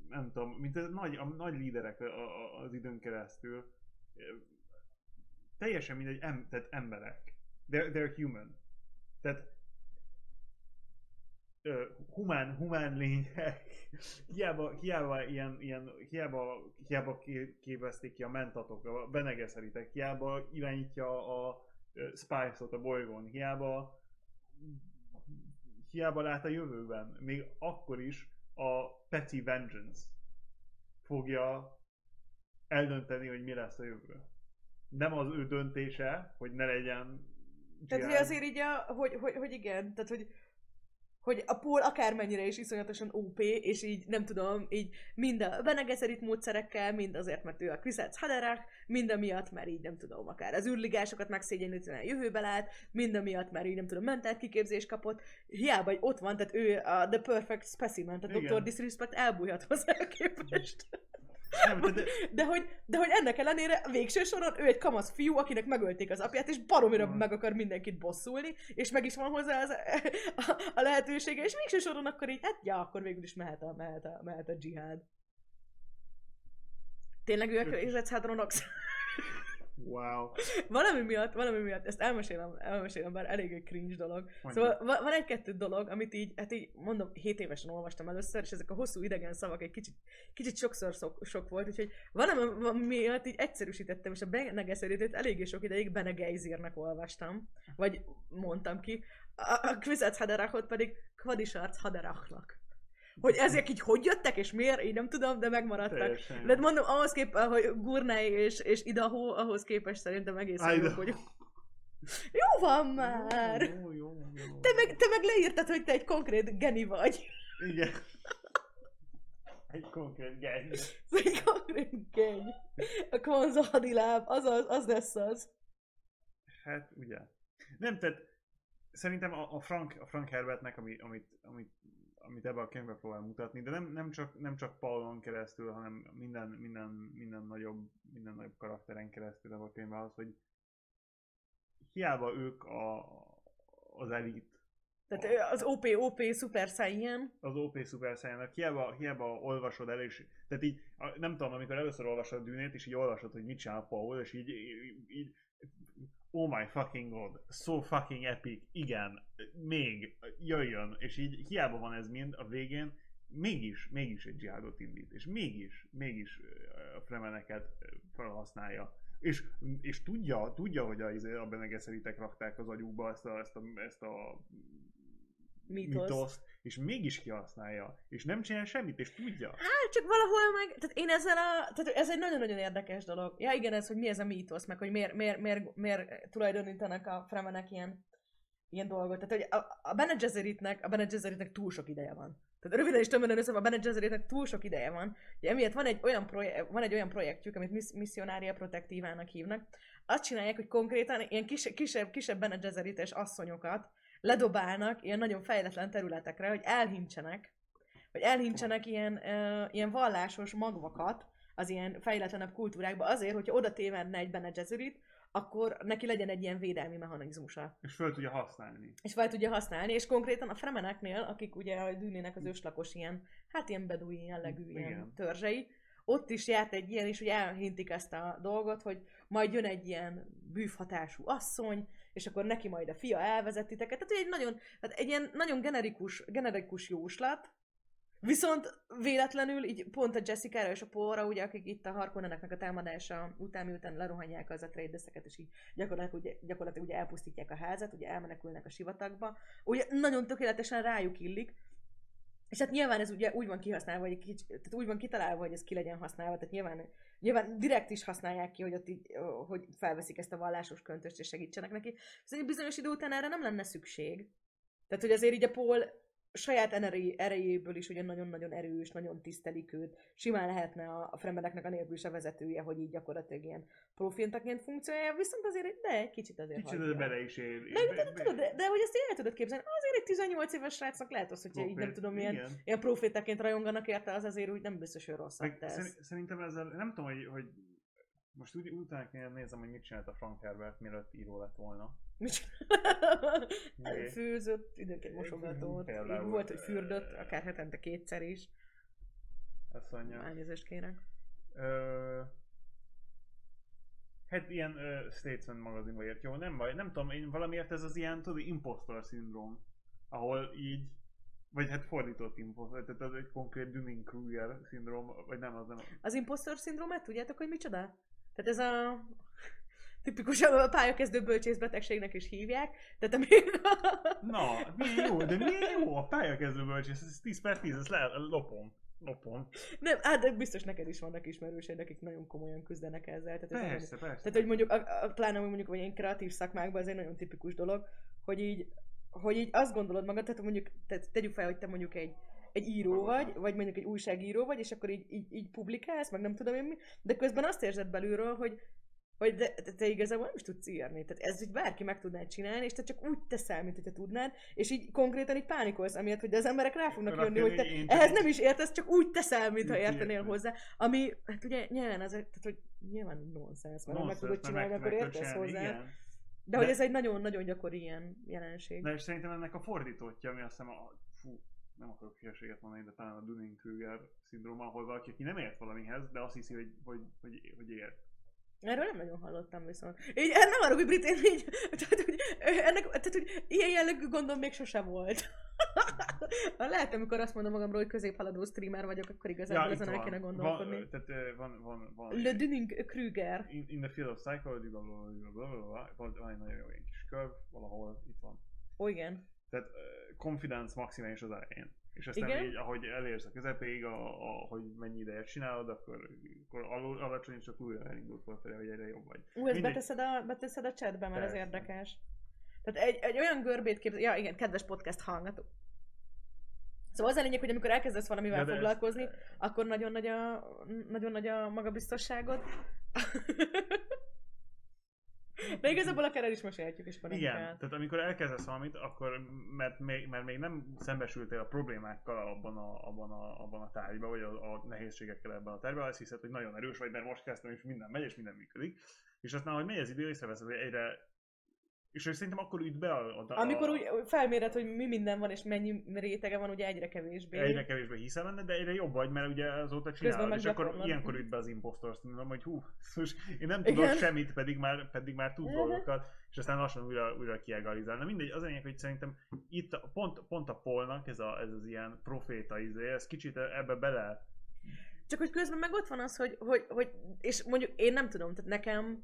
nem tudom, mint a nagy, a nagy líderek a, a, az időn keresztül, teljesen mindegy, em, tehát emberek. They're, they're human. Tehát humán, humán lények. Hiába, hiába ilyen, ilyen hiába, hiába ké- képezték ki a mentatok, a benegeszeritek, hiába irányítja a Spice-ot a bolygón, hiába hiába lát a jövőben, még akkor is a Petty Vengeance fogja eldönteni, hogy mi lesz a jövő. Nem az ő döntése, hogy ne legyen Tehát, hogy azért így, a, hogy, hogy, hogy igen, tehát, hogy hogy a Paul akármennyire is iszonyatosan OP, és így nem tudom, így mind a Bene Gesserit módszerekkel, mind azért, mert ő a Kviszetsz Haderach, mind amiatt, mert így nem tudom, akár az űrligásokat megszégyenlíteni a jövőbe lát, mind amiatt, mert így nem tudom, mentál kiképzést kapott, hiába, hogy ott van, tehát ő a The Perfect Specimen, tehát. Dr. Disrespect elbújhat hozzá a képest. Nem, de, de, De hogy, de hogy ennek ellenére végső soron ő egy kamasz fiú, akinek megölték az apját, és baromira meg akar mindenkit bosszulni, és meg is van hozzá az, [laughs] a, a lehetősége, és végső soron akkor így, hát ja, akkor végül is mehet a, mehet a, mehet a dzsihád. Tényleg ő a Hadronox? [laughs] wow. valami miatt, valami miatt, ezt elmesélem, elmesélem, bár elég cringe dolog. Mondjuk. Szóval va- van egy-kettő dolog, amit így, hát így mondom, 7 évesen olvastam először, és ezek a hosszú idegen szavak egy kicsit, kicsit sokszor szok, sok volt, úgyhogy valami miatt így egyszerűsítettem, és a Bene eléggé sok ideig Bene Geizirnek olvastam, vagy mondtam ki, a, a Kviszetsz Haderachot pedig Kvadisarc Haderachnak. Hogy ezek így hogy jöttek, és miért, én nem tudom, de megmaradtak. Teljesen jó. De mondom, ahhoz kép, hogy Gurnai és, és Idaho, ahhoz képest szerintem egészen jó Idaho. vagyok. Jó van már! Jó, jó, jó. Te meg, te meg leírtad, hogy te egy konkrét geni vagy. Igen. Egy konkrét geny. [laughs] Egy konkrét geny. A konza hadiláb, az az, az lesz az. Hát, ugye. Nem, tehát szerintem a, a Frank, a Frank Herbertnek, ami, amit, amit, amit ebben a könyvben próbál mutatni, de nem, nem, csak, nem csak Paulon keresztül, hanem minden, minden, minden, nagyobb, minden nagyobb karakteren keresztül ebben a könyvben az, hogy hiába ők a, az elit, Tehát az OP, OP, Super Saiyan. az OP Super Saiyan-nak, hiába, hiába olvasod el, és tehát így, nem tudom, amikor először olvasod a dűnét, és így olvasod, hogy mit csinál Paul, és így, így, így oh my fucking god, so fucking epic, igen, még, jöjjön, és így hiába van ez mind a végén, mégis, mégis egy dzsihádot indít, és mégis, mégis a fremeneket felhasználja. És, és tudja, tudja, hogy a, izé, a Bene Gesseritek rakták az agyukba ezt a, ezt a, ezt a Mítosz. mitoszt, és mégis kihasználja, és nem csinál semmit, és tudja. Hát csak valahol meg, tehát én ezzel a, tehát ez egy nagyon-nagyon érdekes dolog. Ja igen, ez, hogy mi ez a mítosz, meg hogy miért, miért, miért, miért tulajdonítanak a fremenek ilyen, ilyen dolgot. Tehát, hogy a, a Bene Gesseritnek, a Bene Gesseritnek túl sok ideje van. Tehát röviden és tömören össze, a Bene Gesseritnek túl sok ideje van. Ugye, emiatt van egy olyan, proje- van egy olyan projektjük, amit miss- Missionária Protektívának hívnak. Azt csinálják, hogy konkrétan ilyen kis, kisebb, kisebb Bene Gesserites asszonyokat ledobálnak ilyen nagyon fejletlen területekre, hogy elhincsenek, hogy elhincsenek ilyen, uh, ilyen vallásos magvakat az ilyen fejletlenebb kultúrákba azért, hogyha oda tévedne egy Bene Gesserit, akkor neki legyen egy ilyen védelmi mechanizmusa. És föl tudja használni. És fel tudja használni, és konkrétan a fremeneknél, akik ugye a dűnének az őslakos ilyen, hát ilyen bedui jellegű ilyen Igen. törzsei, ott is járt egy ilyen, és ugye elhintik ezt a dolgot, hogy majd jön egy ilyen bűvhatású asszony, és akkor neki majd a fia elvezet titeket. Tehát egy nagyon, tehát egy ilyen nagyon generikus, generikus jóslat, Viszont véletlenül, így pont a Jessica és a Paulra, ugye, akik itt a Harkonneneknek a támadása után, miután lerohanják az Atreideseket, és így gyakorlatilag, ugye, gyakorlatilag ugye elpusztítják a házat, ugye elmenekülnek a sivatagba, ugye nagyon tökéletesen rájuk illik, és hát nyilván ez ugye úgy van kihasználva, hogy egy kicsi, tehát úgy van kitalálva, hogy ez ki legyen használva, tehát nyilván, nyilván direkt is használják ki, hogy ott így, hogy felveszik ezt a vallásos köntöst és segítsenek neki. Szóval bizonyos idő után erre nem lenne szükség. Tehát, hogy azért így a Paul saját erejéből is ugye nagyon-nagyon erős, nagyon tisztelik őt. Simán lehetne a, a Fremeneknek a nélkül is a vezetője, hogy így gyakorlatilag ilyen profintaként funkcionálja, viszont azért, de egy kicsit azért Kicsit hagyja. bele is ér. De, de, tudod, de, de hogy ezt így el tudod képzelni, azért egy 18 éves srácnak lehet az, hogyha így nem Profét, tudom, milyen, ilyen profétaként rajonganak érte, az azért úgy nem biztos, hogy rosszat tesz. szer- szerintem ezzel, nem tudom, hogy, hogy most úgy, utána kéne nézem, hogy mit csinált a Frank Herbert, mielőtt író lett volna. Mit. Főzött, időnként mosogatott, így volt, hogy fürdött, akár hetente kétszer is. Azt mondja. Elnézést kérek. Ö, hát ilyen ö, Statesman magazinba írt. Jó, nem baj, nem tudom, én valamiért ez az ilyen, tudod, impostor szindróm, ahol így, vagy hát fordított impostor, tehát az egy konkrét Dunning-Kruger szindróm, vagy nem, az nem. Az impostor szindrómát tudjátok, hogy micsoda? Tehát ez a tipikusan a pályakezdő bölcsészbetegségnek is hívják. Tehát amíg [laughs] Na, milyen jó, de milyen jó a pályakezdő bölcsész, ez 10 per 10, ez le, lopom. Lopom. Nem, hát de biztos neked is vannak ismerőseid, akik nagyon komolyan küzdenek ezzel. Tehát ez nem- Persze, persze. Tehát, hogy mondjuk, a, a, pláne hogy mondjuk, hogy ilyen kreatív szakmákban ez egy nagyon tipikus dolog, hogy így, hogy így azt gondolod magad, tehát mondjuk, tehát tegyük fel, hogy te mondjuk egy, egy író vagy, vagy mondjuk egy újságíró vagy, és akkor így, így, így publikálsz, meg nem tudom én mi, de közben azt érzed belülről, hogy hogy de, de te igazából nem is tudsz írni. Tehát ez így bárki meg tudnád csinálni, és te csak úgy teszel, mint hogyha tudnád, és így konkrétan így pánikolsz, amiatt, hogy az emberek rá fognak jönni, hogy te ehhez nem is értesz, csak úgy teszel, mintha értenél hozzá. Ami, hát ugye nyilván az, tehát hogy nyilván nonsens, mert ha meg tudod csinálni, akkor értesz hozzá. igen. De hogy De- ez egy nagyon-nagyon gyakori ilyen jelenség. De és szerintem ennek a fordítottja, ami azt hiszem a, fú, nem akarok hülyeséget mondani, de talán a Dunning-Kruger szindróma, ahol valaki, aki nem ért valamihez, de azt hiszi, hogy, hogy, hogy, hogy ért. Erről nem nagyon hallottam viszont. Így, eh, nem arra, hogy brit, én így, tehát, hogy, eh, ennek, tehát, hogy ilyen jellegű gondom még sose volt. Lehet, amikor azt mondom magamról, hogy középhaladó streamer vagyok, akkor igazából itt ezen el kéne gondolkodni. Van, tehát van, van, van Le Dunning Kruger. in, in the field of psychology, bla, bla, bla, bla, bla, bla, van, egy nagyon jó kis köv, valahol itt van. Ó, igen. Tehát uh, confidence maximális az elején. És aztán Igen. így, ahogy elérsz a közepéig, a, a, hogy mennyi ideje csinálod, akkor, akkor alul, alacsony, akkor újra elindult fölfelé, hogy egyre jobb vagy. Ú, ezt Mindegy. beteszed a, beteszed a chatbe, mert ez Persze. érdekes. Tehát egy, egy olyan görbét képzel, ja igen, kedves podcast hallgató. Szóval az a lényeg, hogy amikor elkezdesz valamivel de ezt- foglalkozni, akkor nagyon nagy a, nagyon nagy a magabiztosságod. [laughs] De igazából akár el is mesélhetjük, és van Igen, tehát amikor elkezdesz valamit, akkor, mert még, mert még nem szembesültél a problémákkal abban a, abban a, abban a tárgyban, vagy a, a nehézségekkel ebben a tárgyban, azt hiszed, hogy nagyon erős vagy, mert most kezdtem, és minden megy, és minden működik. És aztán, hogy megy az idő, észreveszed, hogy egyre és hogy szerintem akkor üt be a, a, a Amikor úgy felméred, hogy mi minden van, és mennyi rétege van, ugye egyre kevésbé. egyre kevésbé hiszel benne, de egyre jobb vagy, mert ugye azóta csinálod, és akkor ilyenkor üt be az impostor szindróma, hogy hú, [laughs] most én nem tudok Igen. semmit, pedig már, pedig már tud Mhm. dolgokat, és aztán lassan újra, újra kiegalizál. Na mindegy, az lényeg, hogy szerintem itt pont, pont a polnak ez, a, ez az ilyen proféta izé, ez kicsit ebbe bele Csak hogy közben meg ott van az, hogy, hogy, hogy és mondjuk én nem tudom, tehát nekem,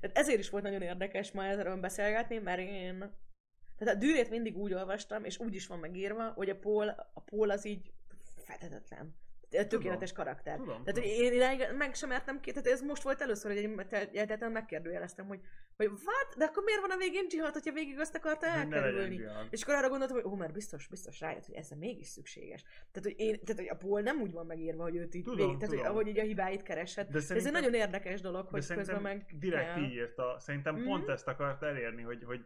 tehát ezért is volt nagyon érdekes ma erről beszélgetni, mert én, tehát a dűrét mindig úgy olvastam, és úgy is van megírva, hogy a Paul, a Paul az így fedetetlen. Tökéletes karakter. Tudom, Tehát, tudom. én idáig meg sem mertem ki, tehát ez most volt először, hogy egyáltalán megkérdőjeleztem, hogy, hogy what? De akkor miért van a végén dzsihad, hogyha végig azt akarta elkerülni? És akkor arra gondoltam, hogy ó, mert biztos, biztos rájött, hogy ez mégis szükséges. Tehát, hogy, én, tehát, hogy a Paul nem úgy van megírva, hogy őt így Tudom, végig, tehát, hogy tudom. ahogy így a hibáit keresett. De De ez egy nagyon érdekes dolog, De hogy szerintem közben meg direkt kell, így írta. Szerintem pont ezt akart elérni, hogy, hogy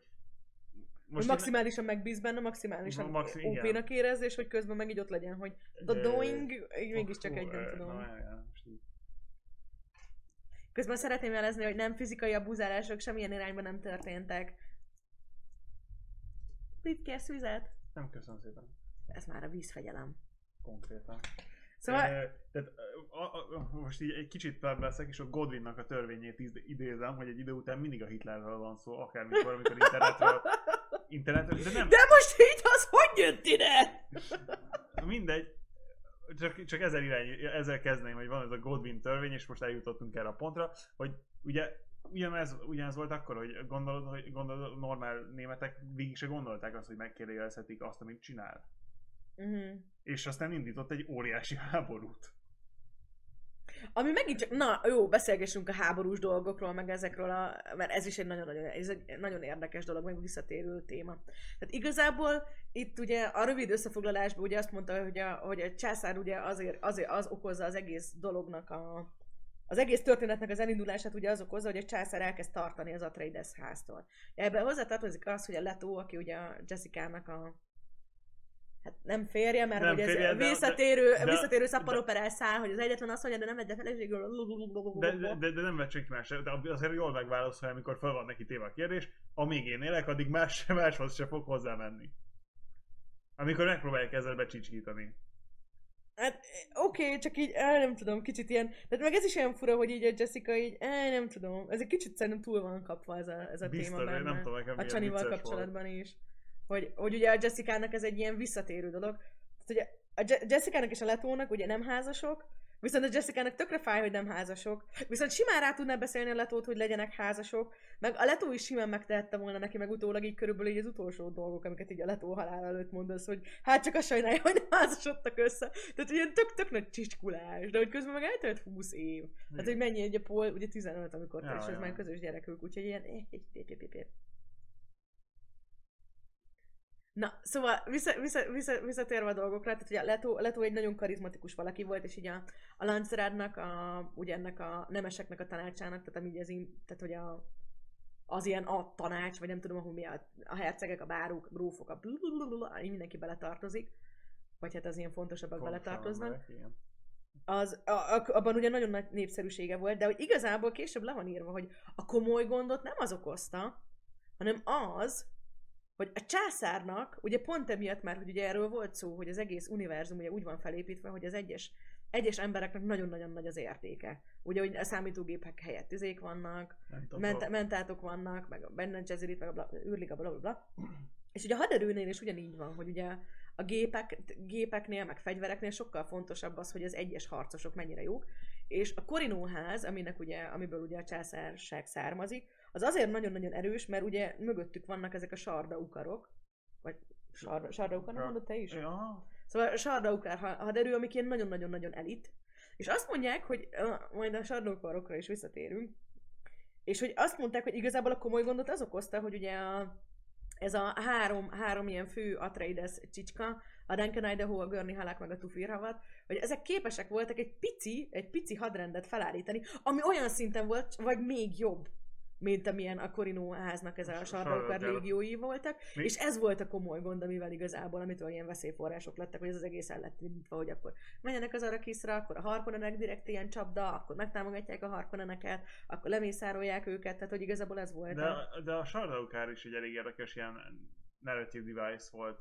hogy én- maximálisan megbíz benne, maximálisan Maxi- igen. OP-nak érez, és hogy közben meg így ott legyen, hogy the doing, mégiscsak egy, nem tudom. Most. Közben szeretném jelezni, hogy nem fizikai abuzálások semmilyen irányban nem történtek. Mit kérsz vizet? Nem köszönöm szépen. Ez már a vízfegyelem. Konkrétan. Szóval, E, tehát, a, a, most így egy kicsit felveszek, és a Godwinnak a törvényét id- idézem, hogy egy idő után mindig a Hitlerről van szó, akármikor, amikor internetről, internetről, de nem, de most így az hogy jött ide? mindegy, csak, csak ezzel, irány, ezzel kezdném, hogy van ez a Godwin törvény, és most eljutottunk erre a pontra, hogy ugye ugyanez, ugyanez volt akkor, hogy gondolod, hogy gondolod, normál németek végig se gondolták azt, hogy megkérdőjelezhetik azt, amit csinál. Uh-huh. És aztán indított egy óriási háborút. Ami megint csak, na jó, beszélgessünk a háborús dolgokról, meg ezekről, a, mert ez is egy nagyon-nagyon, ez egy nagyon érdekes dolog, meg visszatérő téma. Tehát igazából itt ugye a rövid összefoglalásban ugye azt mondta, hogy a, hogy a császár ugye azért, azért az okozza az egész dolognak a, az egész történetnek az elindulását ugye az okozza, hogy a császár elkezd tartani az Atreides háztól. Ebben hozzátartozik az, hogy a Leto, aki ugye a Jessica-nak a Hát nem férje, mert Nem hogy ez férje, de- visszatérő, de- visszatérő de- szapparoperál száll, hogy az egyetlen azt mondja, de nem egy feleség. De, de, de, de nem vett senki más, de azért jól megválaszolja, amikor fel van neki téve a kérdés, amíg én élek, addig más, máshoz se fog hozzá menni. Amikor megpróbálják ezzel becsicskítani. Hát oké, okay, csak így, á, nem tudom, kicsit ilyen, tehát meg ez is olyan fura, hogy így a Jessica így, á, nem tudom, ez egy kicsit szerintem túl van kapva ez a, ez a Biztos, téma benne. nem tudom, nekem a Csanival kapcsolatban is. Hogy, hogy ugye a Jessica-nak ez egy ilyen visszatérő dolog. Tehát ugye a Je- Jessica-nak és a Letónak ugye nem házasok, viszont a Jessica-nak tökre fáj, hogy nem házasok. Viszont simán rá tudná beszélni a Letót, hogy legyenek házasok, meg a Letó is simán megtehette volna neki, meg utólag így körülbelül így az utolsó dolgok, amiket így a Letó halál előtt mondasz, hogy hát csak a sajnálja, hogy nem házasodtak össze. Tehát ilyen tök, tök nagy csicskulás, de hogy közben meg eltelt 20 év. Tehát, hogy mennyi egy a Paul, ugye 15, amikor Ja, és ja. már közös gyerekük, úgyhogy ilyen... Na, szóval vissza, vissza, vissza, visszatérve a dolgokra, tehát ugye Leto, Leto egy nagyon karizmatikus valaki volt, és így a, a Lancerádnak, a, ugye ennek a nemeseknek a tanácsának, tehát ami így az, in, tehát hogy a, az ilyen a tanács, vagy nem tudom, ahol mi a, a hercegek, a bárok, a grófok, a mindenki beletartozik, vagy hát az ilyen fontosabbak beletartoznak Igen. az, a, a, abban ugye nagyon nagy népszerűsége volt, de hogy igazából később le van írva, hogy a komoly gondot nem az okozta, hanem az, hogy a császárnak, ugye pont emiatt már, hogy ugye erről volt szó, hogy az egész univerzum ugye úgy van felépítve, hogy az egyes, egyes embereknek nagyon-nagyon nagy az értéke. Ugye, hogy a számítógépek helyett izék vannak, ment, mentátok vannak, meg a Benen Gesserit, meg a bla, űrliga, bla, bla, bla. És ugye a haderőnél is ugyanígy van, hogy ugye a gépek, gépeknél, meg fegyvereknél sokkal fontosabb az, hogy az egyes harcosok mennyire jók. És a Korinóház, aminek ugye, amiből ugye a császárság származik, az azért nagyon-nagyon erős, mert ugye mögöttük vannak ezek a sardaukarok, vagy sarda, sardaukar, nem Ja. mondod te is? Ja, Szóval a sardaukár ha- haderő, amik ilyen nagyon-nagyon-nagyon elit. És azt mondják, hogy uh, majd a sardaukarokra is visszatérünk, és hogy azt mondták, hogy igazából a komoly gondot az okozta, hogy ugye a, ez a három, három ilyen fő Atreides csicska, a Duncan Idaho, a Gurney Halak, meg a Tufir Havat, hogy ezek képesek voltak egy pici, egy pici hadrendet felállítani, ami olyan szinten volt, vagy még jobb, mint amilyen a Corino háznak ez a sardaukár. légiói voltak, Mi- és ez volt a komoly gond, amivel igazából, amitől ilyen veszélyforrások lettek, hogy ez az egész el lett indítva, hogy akkor menjenek az Arakiszra, akkor a harkonenek direkt ilyen csapda, akkor megtámogatják a harkoneneket, akkor lemészárolják őket, tehát hogy igazából ez volt. de, a... de a Sardaukár is egy elég érdekes ilyen narrative device volt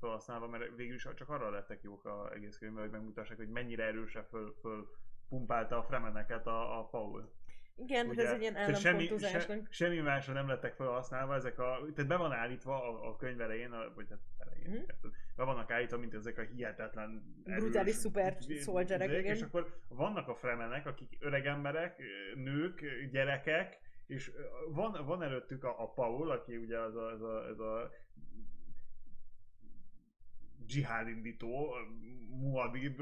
felhasználva, mert végül is csak arra lettek jók a egész könyvben, hogy megmutassák, hogy mennyire erősen föl, föl pumpálta a fremeneket a, a Paul. Igen, Ugye, ez egy ilyen Tehát semmi, se, semmi másra nem lettek felhasználva, ezek a, tehát be van állítva a, a könyv elején, a, vagy hát elején, Mhm. mm-hmm. be vannak állítva, mint ezek a hihetetlen Brutális szuper izé- soldierek, izék, igen. És akkor vannak a fremenek, akik öreg emberek, nők, gyerekek, és van, van előttük a, a Paul, aki ugye az a, az a, az a dzsihád indító, muadib,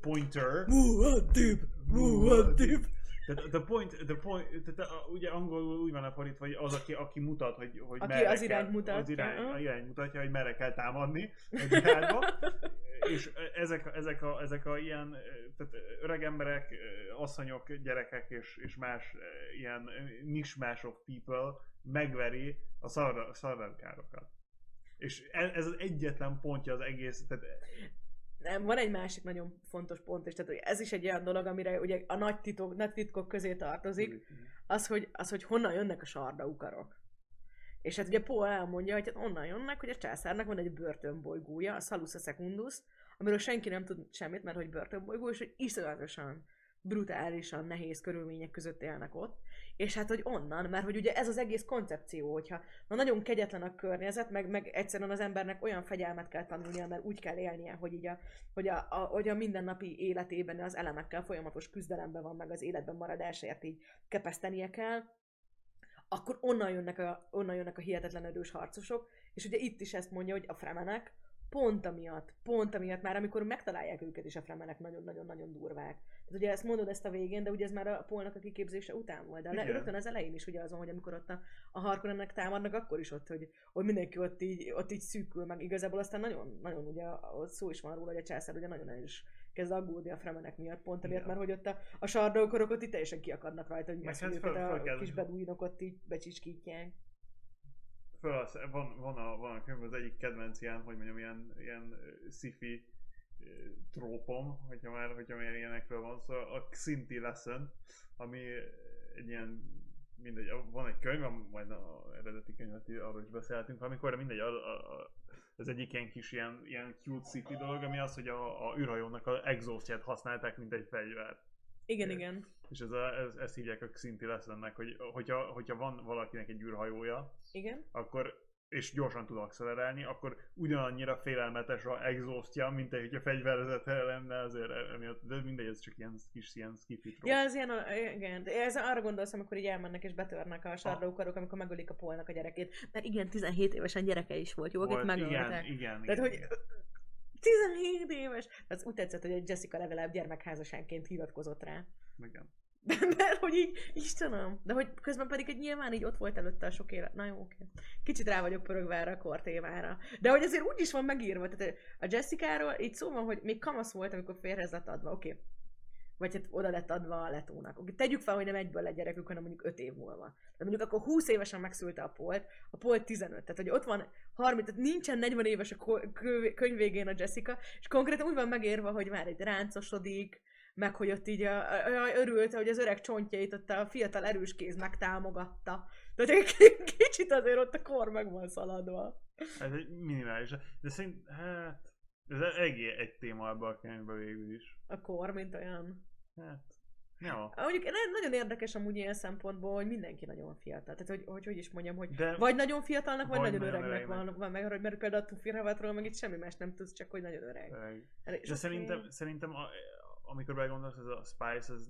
pointer, Muad'Dib! Muad'Dib! Tehát the point, the point, tehát a, ugye angolul úgy van fordítva, hogy az, aki, aki mutat, hogy, hogy Aki merre az kell, irányt mutatja, Az irány, a irány mutatja, hogy merre kell támadni a dzsihádba. [laughs] és ezek, ezek, a, ezek a ilyen tehát öreg emberek, asszonyok, gyerekek és, és más ilyen mismash of people megveri a szarvánkárokat. És ez az egyetlen pontja az egész, tehát nem, van egy másik nagyon fontos pont, és tehát hogy ez is egy olyan dolog, amire ugye a nagy, titok, nagy titkok közé tartozik, az hogy, az, hogy honnan jönnek a sardaukarok. És hát ugye Paul elmondja, hogy hát onnan jönnek, hogy a császárnak van egy börtönbolygója, a Salusa Secundus, amiről senki nem tud semmit, mert hogy börtönbolygó, és hogy iszonyatosan brutálisan nehéz körülmények között élnek ott, és hát, hogy onnan, mert hogy ugye ez az egész koncepció, hogyha na nagyon kegyetlen a környezet, meg, meg egyszerűen az embernek olyan fegyelmet kell tanulnia, mert úgy kell élnie, hogy, így a, hogy, a, a, hogy a mindennapi életében az elemekkel folyamatos küzdelemben van, meg az életben maradásért így kepesztenie kell, akkor onnan jönnek a, onnan jönnek a hihetetlen erős harcosok, és ugye itt is ezt mondja, hogy a fremenek pont amiatt, pont amiatt már, amikor megtalálják őket is a fremenek nagyon-nagyon-nagyon durvák. Tehát ugye ezt mondod ezt a végén, de ugye ez már a polnak a kiképzése után volt. De le, rögtön az elején is ugye azon, hogy amikor ott a, a Harkonnennek támadnak, akkor is ott, hogy, hogy mindenki ott így, ott így szűkül, meg igazából aztán nagyon, nagyon ugye ott szó is van róla, hogy a császár ugye nagyon is kezd aggódni a fremenek miatt, pont amiatt, mert hogy ott a, a sardókorok ott itt teljesen kiakadnak rajta, hogy Meg hát föl- a föl kell- kis beduinok ott így becsiskítják. Föl az, van, van, a, van a könyv, az egyik kedvenc ilyen, hogy mondjam, ilyen, ilyen sci-fi trópom, hogyha már, hogyha már ilyenekről van szó, a Xinti Lesson, ami egy ilyen, mindegy, van egy könyv, majd a eredeti könyvet arról is beszélhetünk, amikor mindegy, a, a, a, ez egyik ilyen kis ilyen, ilyen cute sci-fi dolog, ami az, hogy a, a űrhajónak a exhaustját használták, mint egy fegyvert. Igen, Igen. igen. És ez a, ez, ezt hívják a Xinti Lessonnek, hogy hogyha, hogyha van valakinek egy űrhajója, Igen. akkor és gyorsan tud accelerálni, akkor ugyanannyira félelmetes a exhaustja, mint egy, hogyha fegyverzete lenne, azért emiatt, de mindegy, ez csak ilyen kis ilyen skiffy trope. Ja, ez ilyen, igen. Ez arra gondolsz, amikor így elmennek és betörnek a sardókarok, amikor megölik a polnak a gyerekét. Mert igen, 17 évesen gyereke is volt, jó, akit Volt, igen, megöltek. igen, Tehát, igen, hogy igen. 17 éves! Az úgy tetszett, hogy a Jessica legalább gyermekházasánként hivatkozott rá. igen. De, mert hogy így, Istenem, de hogy közben pedig egy nyilván így ott volt előtte a sok élet. Na jó, oké. Kicsit rá vagyok pörögve erre a kortémára. De hogy azért úgy is van megírva, tehát a Jessica-ról így szó van, hogy még kamasz volt, amikor férhez lett adva, oké. Vagy hát oda lett adva a letónak. Oké, tegyük fel, hogy nem egyből lett gyerekük, hanem mondjuk 5 év múlva. Tehát mondjuk akkor 20 évesen megszülte a Polt, a Polt 15. Tehát, hogy ott van 30, tehát nincsen 40 éves a könyv végén a Jessica, és konkrétan úgy van megérve, hogy már egy ráncosodik, meg hogy ott így a, a, a, örült, hogy az öreg csontjait ott a fiatal erős kéz megtámogatta. Tehát egy kicsit azért ott a kor meg van szaladva. Ez egy minimális. De szerint, hát, ez eléggé egy téma ebben a könyvben végül is. A kor, mint olyan. Hát, ja. Mondjuk nagyon érdekes amúgy ilyen szempontból, hogy mindenki nagyon fiatal. Tehát, hogy, hogy, hogy is mondjam, hogy De vagy nagyon fiatalnak, vagy, Vagy nagyon nagyon öregnek van, van meg, mert például a Tufi meg itt semmi más nem tudsz, csak hogy nagyon öreg. Öreg. De sok szerintem, fény. szerintem a, amikor belegondolsz, ez a Spice, ez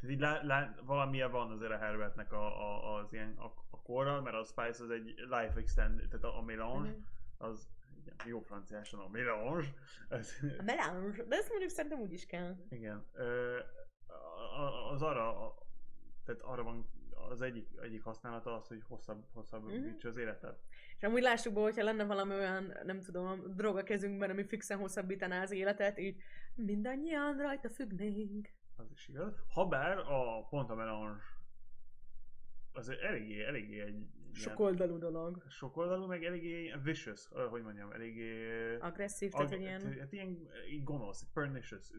tehát így lá, lá, valamilyen van azért a Herbertnek a, a, az ilyen a, a korral, mert a Spice az egy life extend, tehát a, a melange, Mhm. az igen, jó franciásan a melange, ez, A melange, de ezt mondjuk szerintem úgy is kell. igen, ö, az arra, a- tehát arra van az egyik, egyik használata az, hogy hosszabb, hosszabb Mhm. uh-huh. az életet. És amúgy lássuk be, hogyha lenne valami olyan, nem tudom, drog a kezünkben, ami fixen hosszabbítaná az életet, így mindannyian rajta függnénk. Az is igaz. Habár a pont a melange az eléggé, eléggé egy Sokoldalú dolog. sokoldalú, meg eléggé vicious, hogy mondjam, eléggé... Agresszív, tehát ag- hogy ilyen... Hát ilyen gonosz, pernicious.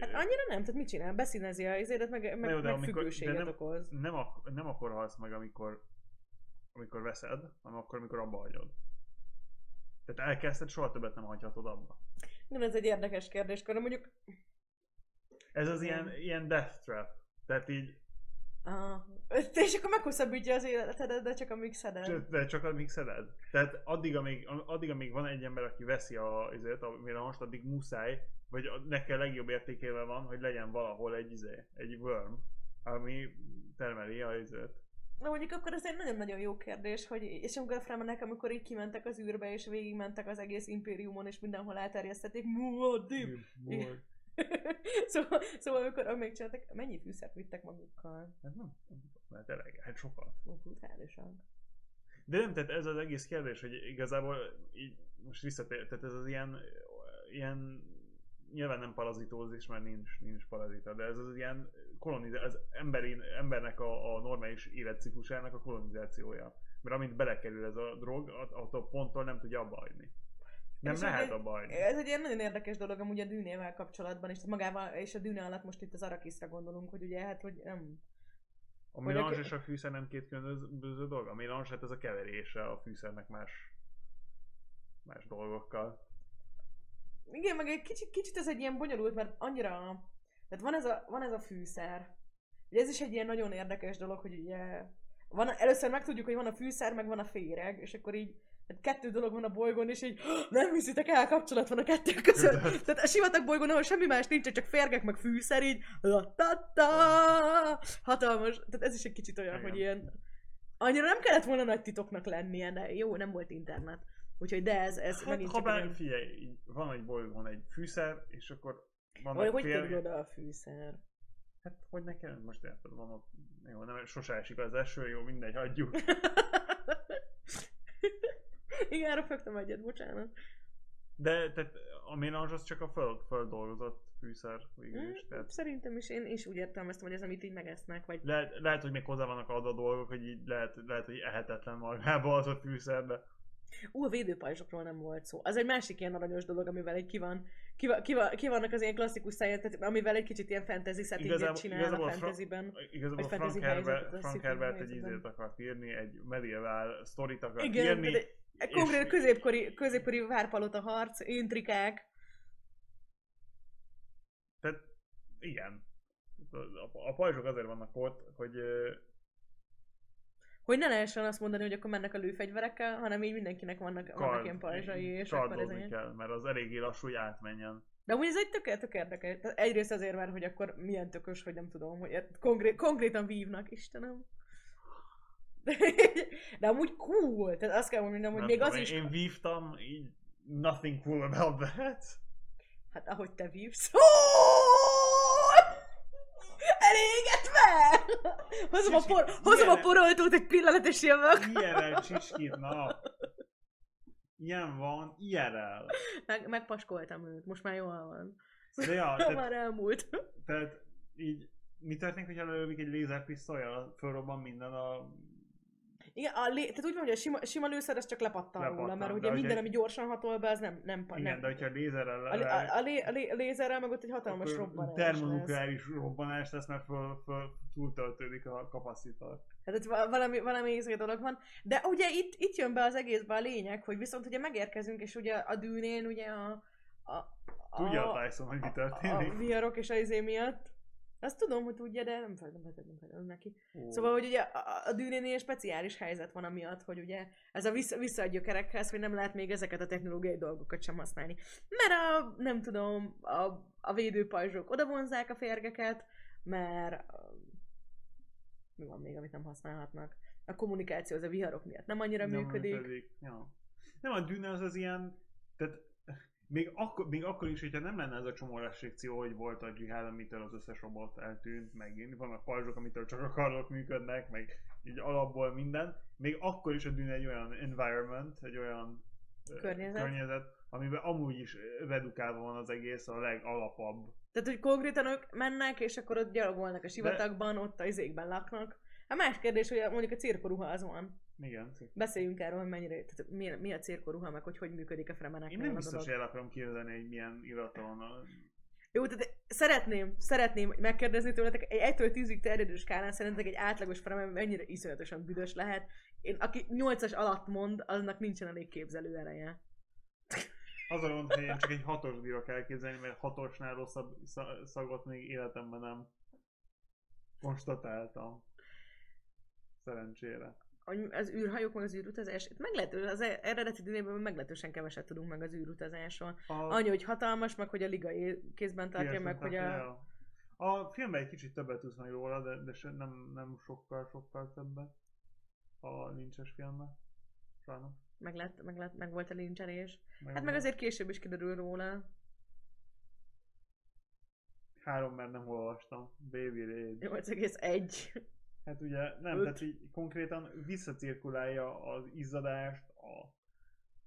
Hát annyira nem, tehát mit csinál? Beszínezi a izédet, meg, meg, jó, de meg amikor- függőséget de nem- okoz. nem, ak- nem akkor halsz meg, amikor, amikor veszed, hanem akkor, amikor abba hagyod. Tehát elkezdted, soha többet nem hagyhatod abba. Nem, ez egy érdekes kérdés, de mondjuk... Ez az ilyen, ilyen death trap. Tehát így, Ah, és akkor meghosszabbítja az életedet, de csak szeded. Csak- De csak amíg szeded. Tehát addig, amíg, addig, amíg van egy ember, aki veszi a, azért, amire most addig muszáj, vagy neki a legjobb értékével van, hogy legyen valahol egy, izé, egy worm, ami termeli a izét. Na mondjuk akkor ez egy nagyon-nagyon jó kérdés, hogy és amikor Fremenek, amikor így kimentek az űrbe, és végigmentek az egész impériumon, és mindenhol elterjesztették, muadib! [laughs] szóval, szóval amikor még csináltak, mennyi fűszert vittek magukkal? Hát nem, mert elég, hát sokat. Brutálisan. De nem, tehát ez az egész kérdés, hogy igazából így most visszatér, tehát ez az ilyen, ilyen nyilván nem parazitózis, mert nincs, nincs parazita, de ez az ilyen kolonizáció, az emberi, embernek a, a normális életciklusának a kolonizációja. Mert amint belekerül ez a drog, att- attól ponttól nem tudja abba hagyni. Nem És lehet abba hagyni. Ez egy ilyen nagyon érdekes dolog amúgy a dűnével kapcsolatban, és magával, és a dűne alatt most itt az arakiszra gondolunk, hogy ugye hát, hogy nem. A a- és a fűszer nem két különböző dolog? A melange hát ez a keverése a fűszernek más, más dolgokkal. Igen, meg egy kicsit, kicsit ez egy ilyen bonyolult, mert annyira... Tehát van ez a, van ez a fűszer. Ugye ez is egy ilyen nagyon érdekes dolog, hogy ugye... Van, először megtudjuk, hogy van a fűszer, meg van a féreg, és akkor így hát kettő dolog van a bolygón, és így nem hiszitek el, kapcsolat van a kettő között. [laughs] Tehát a sivatag bolygón, ahol semmi más nincs, csak férgek, meg fűszer, így la-ta-ta, hatalmas. Tehát ez is egy kicsit olyan, Igen. hogy ilyen annyira nem kellett volna nagy titoknak lennie, de jó, nem volt internet. Úgyhogy de ez, ez Hát, megint ha bár, egy- figyelj, így van egy bolygón egy fűszer, és akkor van Vagy egy hogy fél... oda a fűszer? Hát hogy nekem most érted, van ott, jó, nem, sose esik az eső, jó, mindegy, hagyjuk. [laughs] Igen, arra egyet, bocsánat. De tehát a mélange az csak a föld, földolgozott fűszer végül is. Mm, Tehát Szerintem is, én is úgy értelmeztem, hogy ez, amit így megesznek, vagy... lehet, lehet, hogy még hozzá vannak adva dolgok, hogy így lehet, lehet, hogy ehetetlen magában az a fűszer, de Ú, a védőpajzsokról nem volt szó. Az egy másik ilyen aranyos dolog, amivel egy ki van, ki, van, ki, van, ki vannak az ilyen klasszikus száját, amivel egy kicsit ilyen fantasy settinget csinál igazából a fantasyben. Igazából Vagy Frank fantasy Herbert, Frank Herbert egy ízét akart írni, egy medieval sztorit akart Igen, írni. de egy konkrét és- középkori, középkori várpalota harc, intrikák. Tehát igen. A, a, pajzsok azért vannak ott, hogy Hogy ne lehessen azt mondani, hogy akkor mennek a lőfegyverekkel, hanem így mindenkinek vannak, vannak ilyen pajzsai, és akkor ez csaldozni egy... kell, mert az eléggé lassú, hogy átmenjen. De amúgy ez egy tök, tök érdekes. Egyrészt azért már, hogy akkor milyen tökös, hogy nem tudom, hogy konkrét, konkrétan vívnak, Istenem. De, de amúgy cool. Tehát azt kell mondanom, hogy Nem még az tudom, is... Én vívtam, így nothing cool about that. Hát ahogy te vívsz. Elégetve! Hozom a, por, hozom a poroltót egy pillanat, és jövök. Ilyenel csicskít, na. Ilyen van, ilyenel. Meg, megpaskoltam őt, most már jól van. De ja, [laughs] már tehát, elmúlt. tehát így mi történik, hogyha lövik egy lézerpisztolyjal, fölrobban minden a... Igen, a lé... tehát úgy van, hogy a sima, sima lőszer az csak lepattan róla, Lepattan, mert de ugye hogyha- minden, ami gyorsan hatol be, az nem, nem, Igen, nem. de hogyha a lézerrel... A, a, a, lé, a, lé, a lézerrel meg ott egy hatalmas robbanás. Termonukleáris robbanás lesz, mert föl, föl túltöltődik a kapacitor. Hát itt va- valami, valami izé dolog van. De ugye itt, itt jön be az egészbe a lényeg, hogy viszont ugye megérkezünk, és ugye a dűnén ugye a... a, a Tudja a Tyson, hogy mi a történik? viharok és a izé miatt. Azt tudom, hogy tudja, de nem nem feltem neki. Ó. Szóval, hogy ugye a, a dűnénél speciális helyzet van amiatt, hogy ugye ez a vissza, vissza a gyökerekhez, hogy nem lehet még ezeket a technológiai dolgokat sem használni. Mert a, nem tudom, a, a védőpajzsok oda vonzák a férgeket, mert a, mi van még, amit nem használhatnak. A kommunikáció az a viharok miatt nem annyira Nem működik. működik. Ja. Nem, a dűne az az ilyen, tehát még akkor, még akkor is, hogyha nem lenne ez a csomó restrikció, hogy volt a Jihad, amitől az összes robot eltűnt, meg vannak pajzsok, amitől csak a karok működnek, meg így alapból minden, még akkor is a dűne egy olyan environment, egy olyan Környezet. környezet amiben amúgy is redukálva van az egész a legalapabb. Tehát, hogy konkrétan ők mennek, és akkor ott gyalogolnak a sivatagban, ott a izékben laknak. A más kérdés, hogy mondjuk a cirkoruha az van. Igen. Beszéljünk erről, hogy mennyire, tehát mi, mi a cirkoruha, meg hogy hogy működik a fremenek. Én nem biztos, hogy el akarom képzelni, hogy milyen irata van. Jó, tehát szeretném, szeretném megkérdezni tőletek, egy 1-től 10-ig terjedő skálán szerintetek egy átlagos fremen mennyire iszonyatosan büdös lehet. Én, aki 8-as alatt mond, aznak nincsen elég képzelő ereje. Az a gond, hogy én csak egy hatos bírok elképzelni, mert hatosnál rosszabb sza- szagot még életemben nem konstatáltam. Szerencsére. Hogy az űrhajók, meg az űrutazás, itt meglehető, az e- eredeti dünében meglehetősen keveset tudunk meg az űrutazásról. A, Annyi, hogy hatalmas, meg hogy a liga kézben tartja, Kézben meg hogy a... ja. A filmben egy kicsit többet tudsz meg róla, de, de se, nem, nem sokkal, sokkal többet. A lincses filmben. Sajnos. Meg, lett, meg, lett, meg volt a lincselés. Meg Hát meg azért később is kiderül róla. Három, mert nem olvastam. Baby Rage. 8,1. Hát ugye nem, Öt. tehát így konkrétan visszacirkulálja az izzadást, a...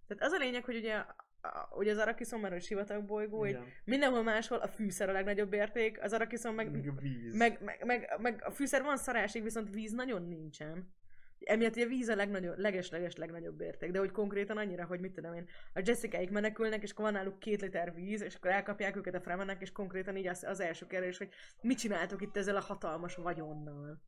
Tehát az a lényeg, hogy ugye, a, ugye az Arakiszon már egy sivatagbolygó, hogy Igen, mindenhol máshol a fűszer a legnagyobb érték, az Arakiszon meg, meg a víz. meg, meg, meg, meg, a fűszer van szarásig, viszont víz nagyon nincsen. Emiatt ugye a víz a legnagyobb, leges-leges legnagyobb érték, de hogy konkrétan annyira, hogy mit tudom én, a Jessicaik menekülnek, és akkor van náluk két liter víz, és akkor elkapják őket a fremenek, és konkrétan így az, az első kérdés, hogy mit csináltok itt ezzel a hatalmas vagyonnal.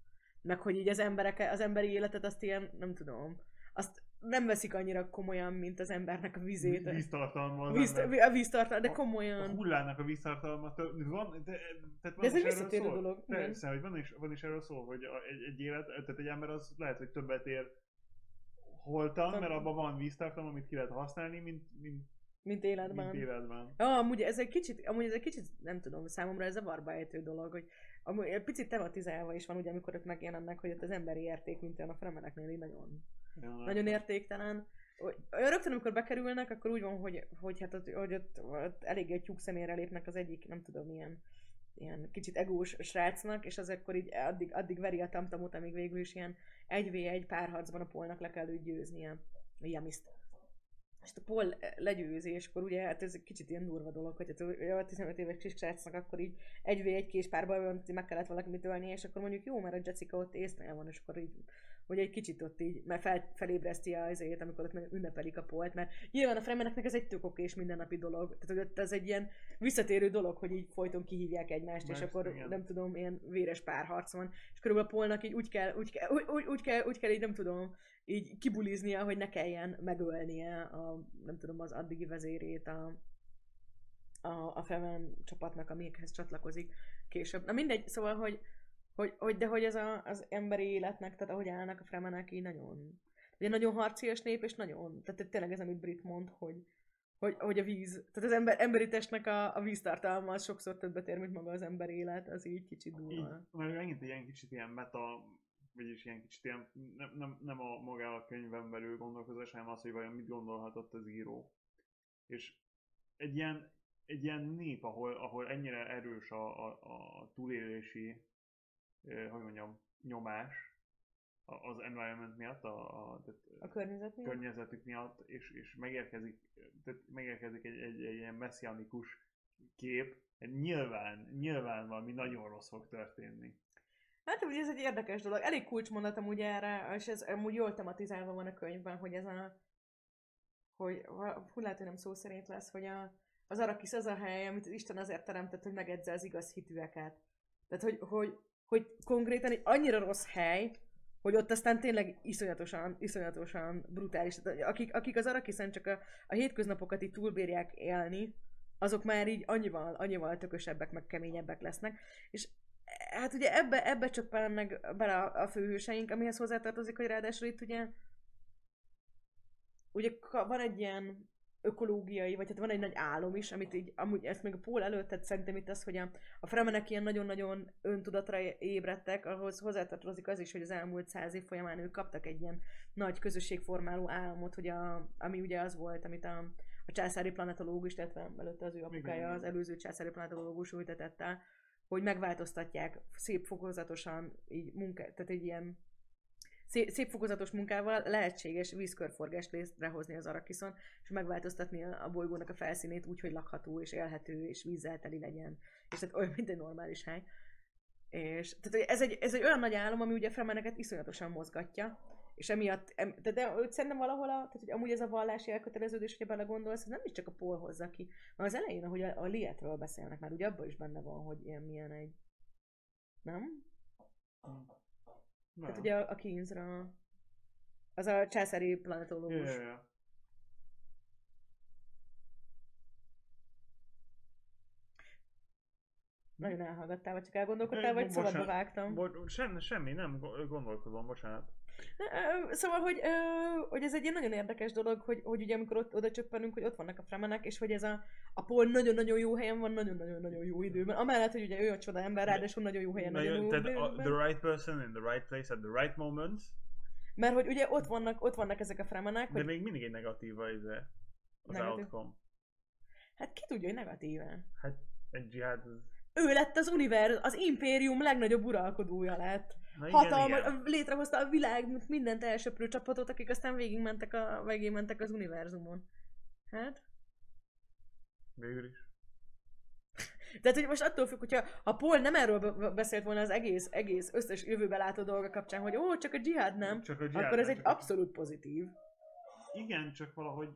Meg hogy így az emberek, az emberi életet azt ilyen, nem tudom, azt nem veszik annyira komolyan, mint az embernek a vizét. Víztartalma Víz, a víztartalma, de A komolyan. hullának a víztartalma, van, de, tehát van De ez is egy visszatérő dolog. Persze, hogy van is, van is erről szó, hogy a, egy, egy élet, tehát egy ember az lehet, hogy többet ér holtan, mert abban van víztartalma, amit ki lehet használni, mint, mint, Mint életben. mint életben. Ja, amúgy ez egy kicsit, amúgy ez egy kicsit, nem tudom, számomra ez a varba ejtő dolog, hogy amúgy egy picit tematizálva is van, ugye, amikor ott megjelennek, hogy ott az emberi érték, mint olyan a fremeneknél, így nagyon, Ja, nagyon értéktelen. Rögtön, amikor bekerülnek, akkor úgy van, hogy, hogy hát ott, hogy ott, ott elég egy tyúk szemére lépnek az egyik, nem tudom, ilyen, ilyen kicsit egós srácnak, és az akkor így addig, addig veri a tamtamot, amíg végül is ilyen 1v1 párharcban a polnak le kell őt győznie. Jamiszt. És a Paul legyőzi, és akkor ugye hát ez egy kicsit ilyen durva dolog, hogy a 15 éves kis srácnak akkor így egy v egy kés párban meg kellett valakit ölni, és akkor mondjuk jó, mert a Jessica ott észnél van, és akkor így hogy egy kicsit ott így, mert fel, felébreszti azért, amikor ott ünnepelik a polt, mert nyilván a fremeneknek ez egy tök oké és mindennapi dolog, tehát hogy ott ez egy ilyen visszatérő dolog, hogy így folyton kihívják egymást, és Mert akkor igen. nem tudom, ilyen véres párharc van, és körülbelül a polnak így úgy kell, úgy kell, úgy, úgy, úgy kell, úgy kell így nem tudom, így kibuliznia, hogy ne kelljen megölnie a, nem tudom, az addigi vezérét a, a, a Femen csapatnak, amikhez csatlakozik később. Na mindegy, szóval, hogy, hogy, hogy de hogy ez a, az emberi életnek, tehát ahogy állnak a Fremenek, így nagyon, ugye nagyon harcias nép, és nagyon, tehát tényleg ez, amit Brit mond, hogy, hogy, hogy a víz, tehát az ember, emberi testnek a, a víztartalma az sokszor többet ér, mint maga az ember élet, az így kicsit durva. mert megint egy ilyen kicsit ilyen meta, vagyis ilyen kicsit ilyen, nem, nem, nem a maga a könyvben belül gondolkozás, hanem az, hogy vajon mit gondolhatott az író. És egy ilyen, egy ilyen nép, ahol, ahol ennyire erős a, a, a túlélési, hogy mondjam, nyomás az environment miatt, a, a, tehát A környezet miatt? környezetük miatt, és, és megérkezik, tehát megérkezik egy, egy, egy ilyen messianikus kép, nyilván, nyilván valami nagyon rossz fog történni. Hát ugye ez egy érdekes dolog. Elég kulcsmondat amúgy erre, és ez amúgy jól tematizálva van a könyvben, hogy ez a... Hogy, lehet, hogy nem szó szerint lesz, hogy a, az Arakisz az a hely, amit Isten azért teremtett, hogy megedze az igaz hitűeket. Tehát, hogy, hogy, hogy konkrétan egy annyira rossz hely, hogy ott aztán tényleg iszonyatosan, iszonyatosan brutális. Tehát, akik, akik az Arakiszen csak a, a hétköznapokat így túlbírják élni, azok már így annyival, annyival tökösebbek, meg keményebbek lesznek. És hát ugye ebbe, ebbe csöppennek bele a, a főhőseink, amihez hozzátartozik, hogy ráadásul itt ugye ugye van egy ilyen ökológiai, vagy hát van egy nagy álom is, amit így, amúgy ezt még a Pól előtt, tehát szerintem itt az, hogy a, a fremenek ilyen nagyon-nagyon öntudatra ébredtek, ahhoz hozzátartozik az is, hogy az elmúlt száz év folyamán ők kaptak egy ilyen nagy közösségformáló álmot, hogy a, ami ugye az volt, amit a, a császári planetológus, illetve előtte az ő apukája, az előző császári planetológus ültetett el, hogy megváltoztatják szép fokozatosan így munka, tehát egy ilyen szép, szép fokozatos munkával lehetséges vízkörforgást létrehozni az Arakiszon, és megváltoztatni a bolygónak a felszínét úgy, hogy lakható és élhető és vízzel teli legyen. És tehát olyan, mint egy normális hely. És tehát ez egy, ez egy olyan nagy álom, ami ugye fremeneket iszonyatosan mozgatja, és emiatt, em, de, de szerintem valahol, a, tehát hogy amúgy ez a vallási elköteleződés, hogyha belegondolsz, ez nem is csak a Paul hozza ki. Mert az elején, ahogy a, a Lietről beszélnek, már ugye abban is benne van, hogy ilyen milyen egy... Nem? Nem. Tehát ugye a, a Kinsra, az a császári planetológus. Ja, ja. Nagyon elhallgattál, vagy csak elgondolkodtál, vagy szabadba vágtam. Bo- semmi, semmi, nem go- gondolkozom, bocsánat. Szóval, hogy, hogy ez egy ilyen nagyon érdekes dolog, hogy, hogy ugye amikor ott, oda csöppenünk, hogy ott vannak a fremenek, és hogy ez a, a Paul nagyon-nagyon jó helyen van, nagyon-nagyon-nagyon jó időben. Amellett, hogy ugye ő a csoda ember, ráadásul nagyon jó helyen, nagyon jó tehát a, the right person in the right place at the right moment, Mert hogy ugye ott vannak, ott vannak ezek a fremenek, de hogy még mindig egy negatív az, az Negatív. outcome. hát ki tudja, hogy negatíve. Hát egy dzsihád. Ő lett az univerz, az impérium legnagyobb uralkodója lett. Na igen, létrehozta a világ mindent elsöprő csapatot, akik aztán végigmentek, a, végigmentek az univerzumon. Hát? Végül is. Tehát, hogy most attól függ, hogyha a Paul nem erről be- beszélt volna az egész, egész összes jövőbe látó dolga kapcsán, hogy ó, csak a dzsihád nem, Csak a dzsihád akkor ez egy abszolút pozitív. Igen, csak valahogy...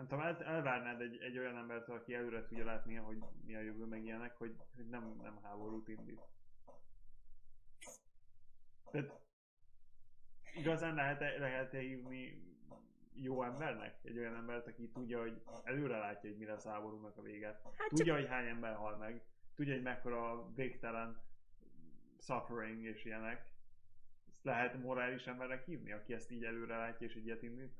Nem tudom, el, elvárnád egy, egy olyan embertől, aki előre tudja látni, hogy mi a jövő, meg ilyenek, hogy, hogy nem, nem háborút indít. Tehát igazán lehet, lehet hívni jó embernek? Egy olyan embert, aki tudja, hogy előre látja, hogy mi lesz a háborúnak a vége. Hát Tudja, hogy hány ember hal meg. Tudja, hogy mekkora végtelen suffering és ilyenek. Ezt lehet morális embernek hívni, aki ezt így előre látja és ilyet indít?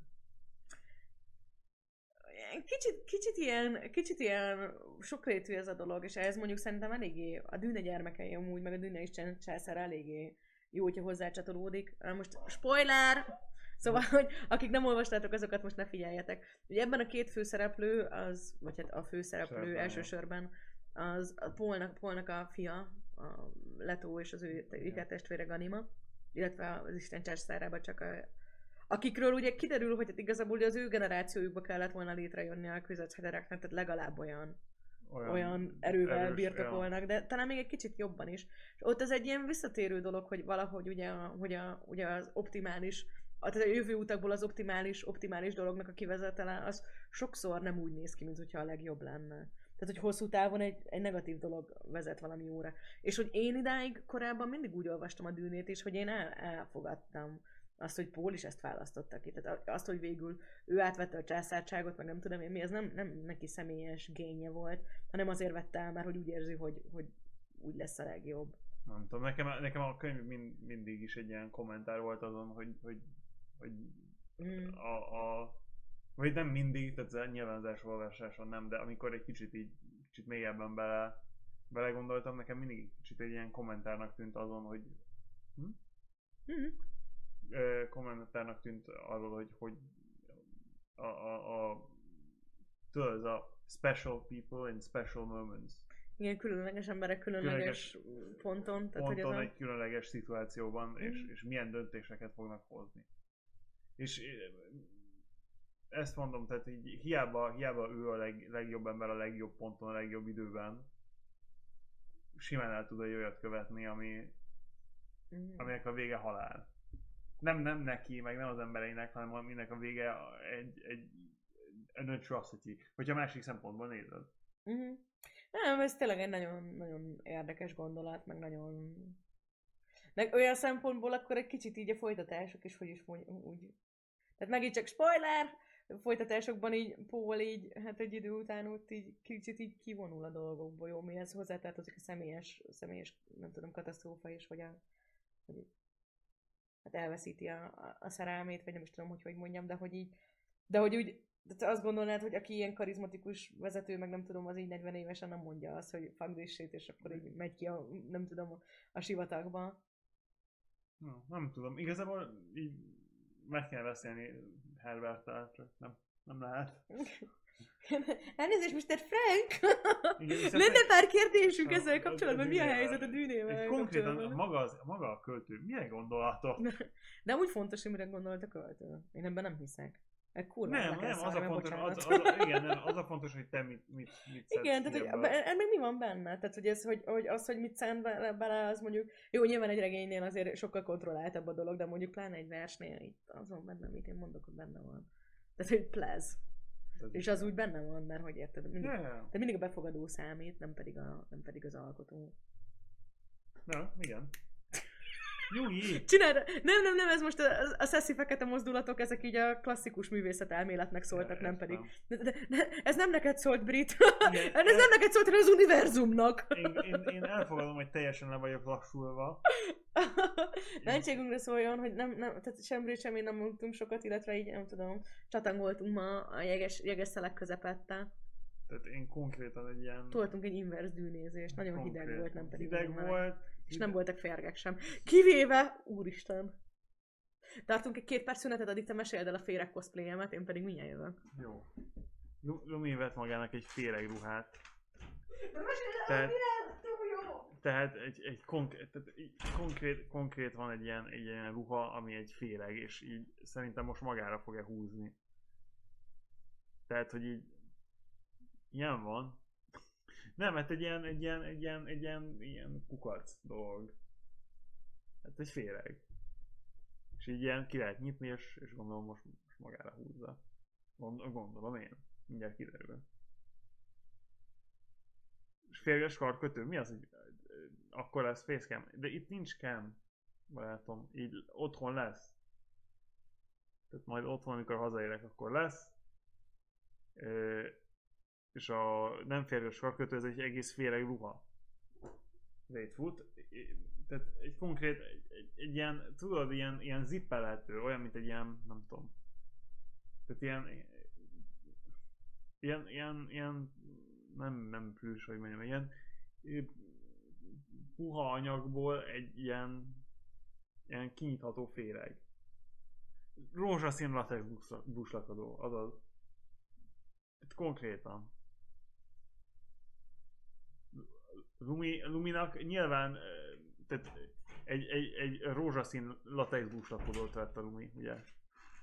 Kicsit, kicsit ilyen, kicsit ilyen sokrétű ez a dolog, és ehhez mondjuk szerintem eléggé, a dűne gyermekei amúgy, meg a dűne isten császár eléggé jó, hogyha hozzácsatolódik. Most spoiler! Szóval, hogy akik nem olvastátok, azokat most ne figyeljetek. Ugye ebben a két főszereplő, az, vagy hát a főszereplő Szereplő, elsősorban, az a Polnak, Polnak a fia, a Leto és az ő iker testvére Ganima, illetve az Isten császárába csak a, akikről ugye kiderül, hogy hát igazából az ő generációjukba kellett volna létrejönni a közötthedereknek, tehát legalább olyan olyan, olyan erővel erős, birtokolnak, de talán még egy kicsit jobban is. És ott ez egy ilyen visszatérő dolog, hogy valahogy ugye, a, hogy a, ugye az optimális, a, tehát a jövő utakból az optimális, optimális dolognak a kivezetele, az sokszor nem úgy néz ki, mint hogyha a legjobb lenne. Tehát, hogy hosszú távon egy, egy negatív dolog vezet valami jóra. És hogy én idáig korábban mindig úgy olvastam a dűnét is, hogy én el, elfogadtam azt, hogy Pól is ezt választotta ki. Tehát azt, hogy végül ő átvette a császárságot, meg nem tudom én mi, ez nem, nem neki személyes génye volt, hanem azért vette el, mert hogy úgy érzi, hogy, hogy úgy lesz a legjobb. Nem tudom, nekem, nekem a könyv mind, mindig is egy ilyen kommentár volt azon, hogy, hogy, hogy Mm. a, a vagy nem mindig, tehát nyilván az első olvasáson nem, de amikor egy kicsit így, kicsit mélyebben bele, belegondoltam, nekem mindig kicsit egy ilyen kommentárnak tűnt azon, hogy Mm. ö, kommentárnak tűnt arról, hogy, hogy a, a, a tudod, ez a special people in special moments. Igen, különleges emberek különleges, ponton. Tehát, hogy ez ponton a... egy különleges szituációban, és, Mhm. és milyen döntéseket fognak hozni. És ezt mondom, tehát így hiába, hiába ő a leg, legjobb ember a legjobb ponton, a legjobb időben, simán el tud egy olyat követni, ami, Mm. aminek a vége halál. Nem, nem neki, meg nem az embereinek, hanem aminek a vége egy, egy an atrocity, hogyha másik szempontból nézed. Mm. Nem, ez tényleg egy nagyon, nagyon érdekes gondolat, meg nagyon... Meg olyan szempontból akkor egy kicsit így a folytatások is, hogy is mondj, úgy... Tehát megint csak spoiler! Folytatásokban így Paul így, hát egy idő után ott így kicsit így kivonul a dolgokból, jó, mihez hozzátartozik a személyes, személyes, nem tudom, katasztrófa is, hogy a, hogy hát elveszíti a, a, szerelmét, vagy nem is tudom, hogy hogy mondjam, de hogy így, de hogy úgy, de te azt gondolnád, hogy aki ilyen karizmatikus vezető, meg nem tudom, az így 40 évesen nem mondja azt, hogy fuck this shit, és akkor így megy ki a, nem tudom, a, a sivatagba. No, nem tudom, igazából így meg kell beszélni Herberttel, csak nem, nem lehet. [laughs] [laughs] Elnézést, Mr. Frank! Igen, [laughs] Lenne pár kérdésünk a- ezzel a- kapcsolatban, a mi a helyzet a dűnével konkrétan maga, az, maga a költő, milyen gondolatok? De amúgy fontos, hogy mire gondolt a költő. Én ebben nem hiszek. Egy kurva Nem, nem, az a fontos, az, az, a, igen, nem, az a fontos, hogy te mit, mit, mit Igen, tehát hogy ennek mi van benne? Tehát, hogy, ez, hogy, hogy az, hogy mit szent bele, az mondjuk, jó, nyilván egy regénynél azért sokkal kontrolláltabb a dolog, de mondjuk pláne egy versnél itt az van benne, amit én mondok, hogy benne van. Tehát, hogy plez. Ez És az úgy benne van, mert hogy érted, mindig, ja, de mindig a befogadó számít, nem pedig, a, nem pedig az alkotó. ja, igen. Nyugi! Csináld, nem, nem, nem, ez most a, a szeszi fekete mozdulatok, ezek így a klasszikus művészet elméletnek szóltak, nem pedig. De, de, de, ez nem neked szólt, Brit. Igen, [laughs] ez nem neked szólt, hanem az univerzumnak. Én, én, én elfogadom, hogy teljesen le vagyok lassulva. [laughs] Mentségünkre szóljon, hogy nem, nem, tehát sem Brit, sem én nem mondtunk sokat, illetve így nem tudom, csatangoltunk ma a jeges, jeges szelek közepette. Tehát én konkrétan egy ilyen... Toltunk egy inverse dűnézést, nagyon hideg konkrét- volt, nem pedig Hideg volt. És nem voltak férgek sem. Kivéve, úristen. Tartunk egy két perc szünetet, addig te meséld el a féreg cosplayemet, én pedig mindjárt jövök. Jó. Lu- Lumi vett magának egy féreg ruhát. Tehát- Tehát... jó! Tehát egy, egy konkrét, tehát így konkrét, konkrét van egy ilyen, egy ilyen ruha, ami egy féreg, és így szerintem most magára fogja húzni. Tehát, hogy így ilyen van. Nem, hát egy ilyen, egy ilyen, egy ilyen, egy ilyen, ilyen kukac dolog. Hát egy féreg. És így ilyen ki lehet nyitni, és, és gondolom most, most magára húzza. Gond, gondolom én. Mindjárt kiderül. És férges karkötő, mi az, hogy akkor lesz facecam? De itt nincs cam, barátom. Így otthon lesz. Tehát majd otthon, amikor hazaérek, akkor lesz. Ö, és a nem férjes karkötő, ez egy egész féreg ruha. Fut. Tehát egy konkrét, egy, egy, egy ilyen, tudod, ilyen, ilyen zippelhető, olyan, mint egy ilyen, nem tudom. Tehát ilyen, ilyen, ilyen, ilyen nem, nem plüss, hogy mondjam, ilyen puha anyagból egy ilyen, ilyen kinyitható féreg. Rózsaszín latex buslakadó, azaz. Itt konkrétan. Lumi, Luminak nyilván tehát egy, egy, egy rózsaszín latex buslakodót vett a Lumi, ugye?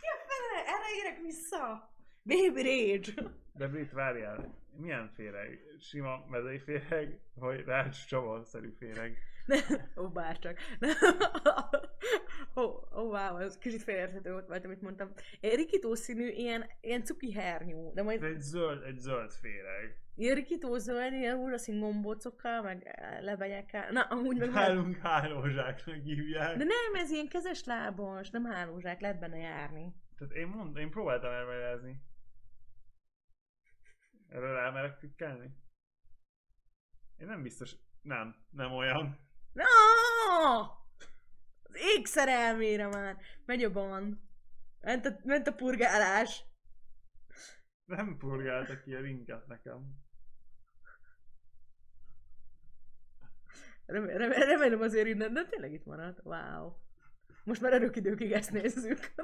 Ja, fele, erre érek vissza! Baby Rage! De Brit, várjál, milyen féreg? Sima mezei féreg, vagy rács csavarszerű féreg? Ó, bárcsak. Ó, oh, oh, wow, ez kicsit félérthető volt, vagy amit mondtam. Rikító színű, ilyen, ilyen cuki hernyó. De majd... Egy zöld, egy zöld féreg. Ilyen rikító zöld, ilyen rózsaszín gombócokkal, meg lebenyekkel. Na, amúgy meg... Nálunk hálózsáknak hívják. De nem, ez ilyen kezes lábas, nem hálózsák, lehet benne járni. Tehát én mondom, én próbáltam elmagyarázni. Erre rámerek klikkelni? Én nem biztos, nem, nem olyan. No! Az ég szerelmére már. Megy a band. Ment a, ment a purgálás. Nem purgálta ki a linket nekem. Remélem, remélem azért innen, de tényleg itt maradt. Wow. Most már időkig ezt nézzük.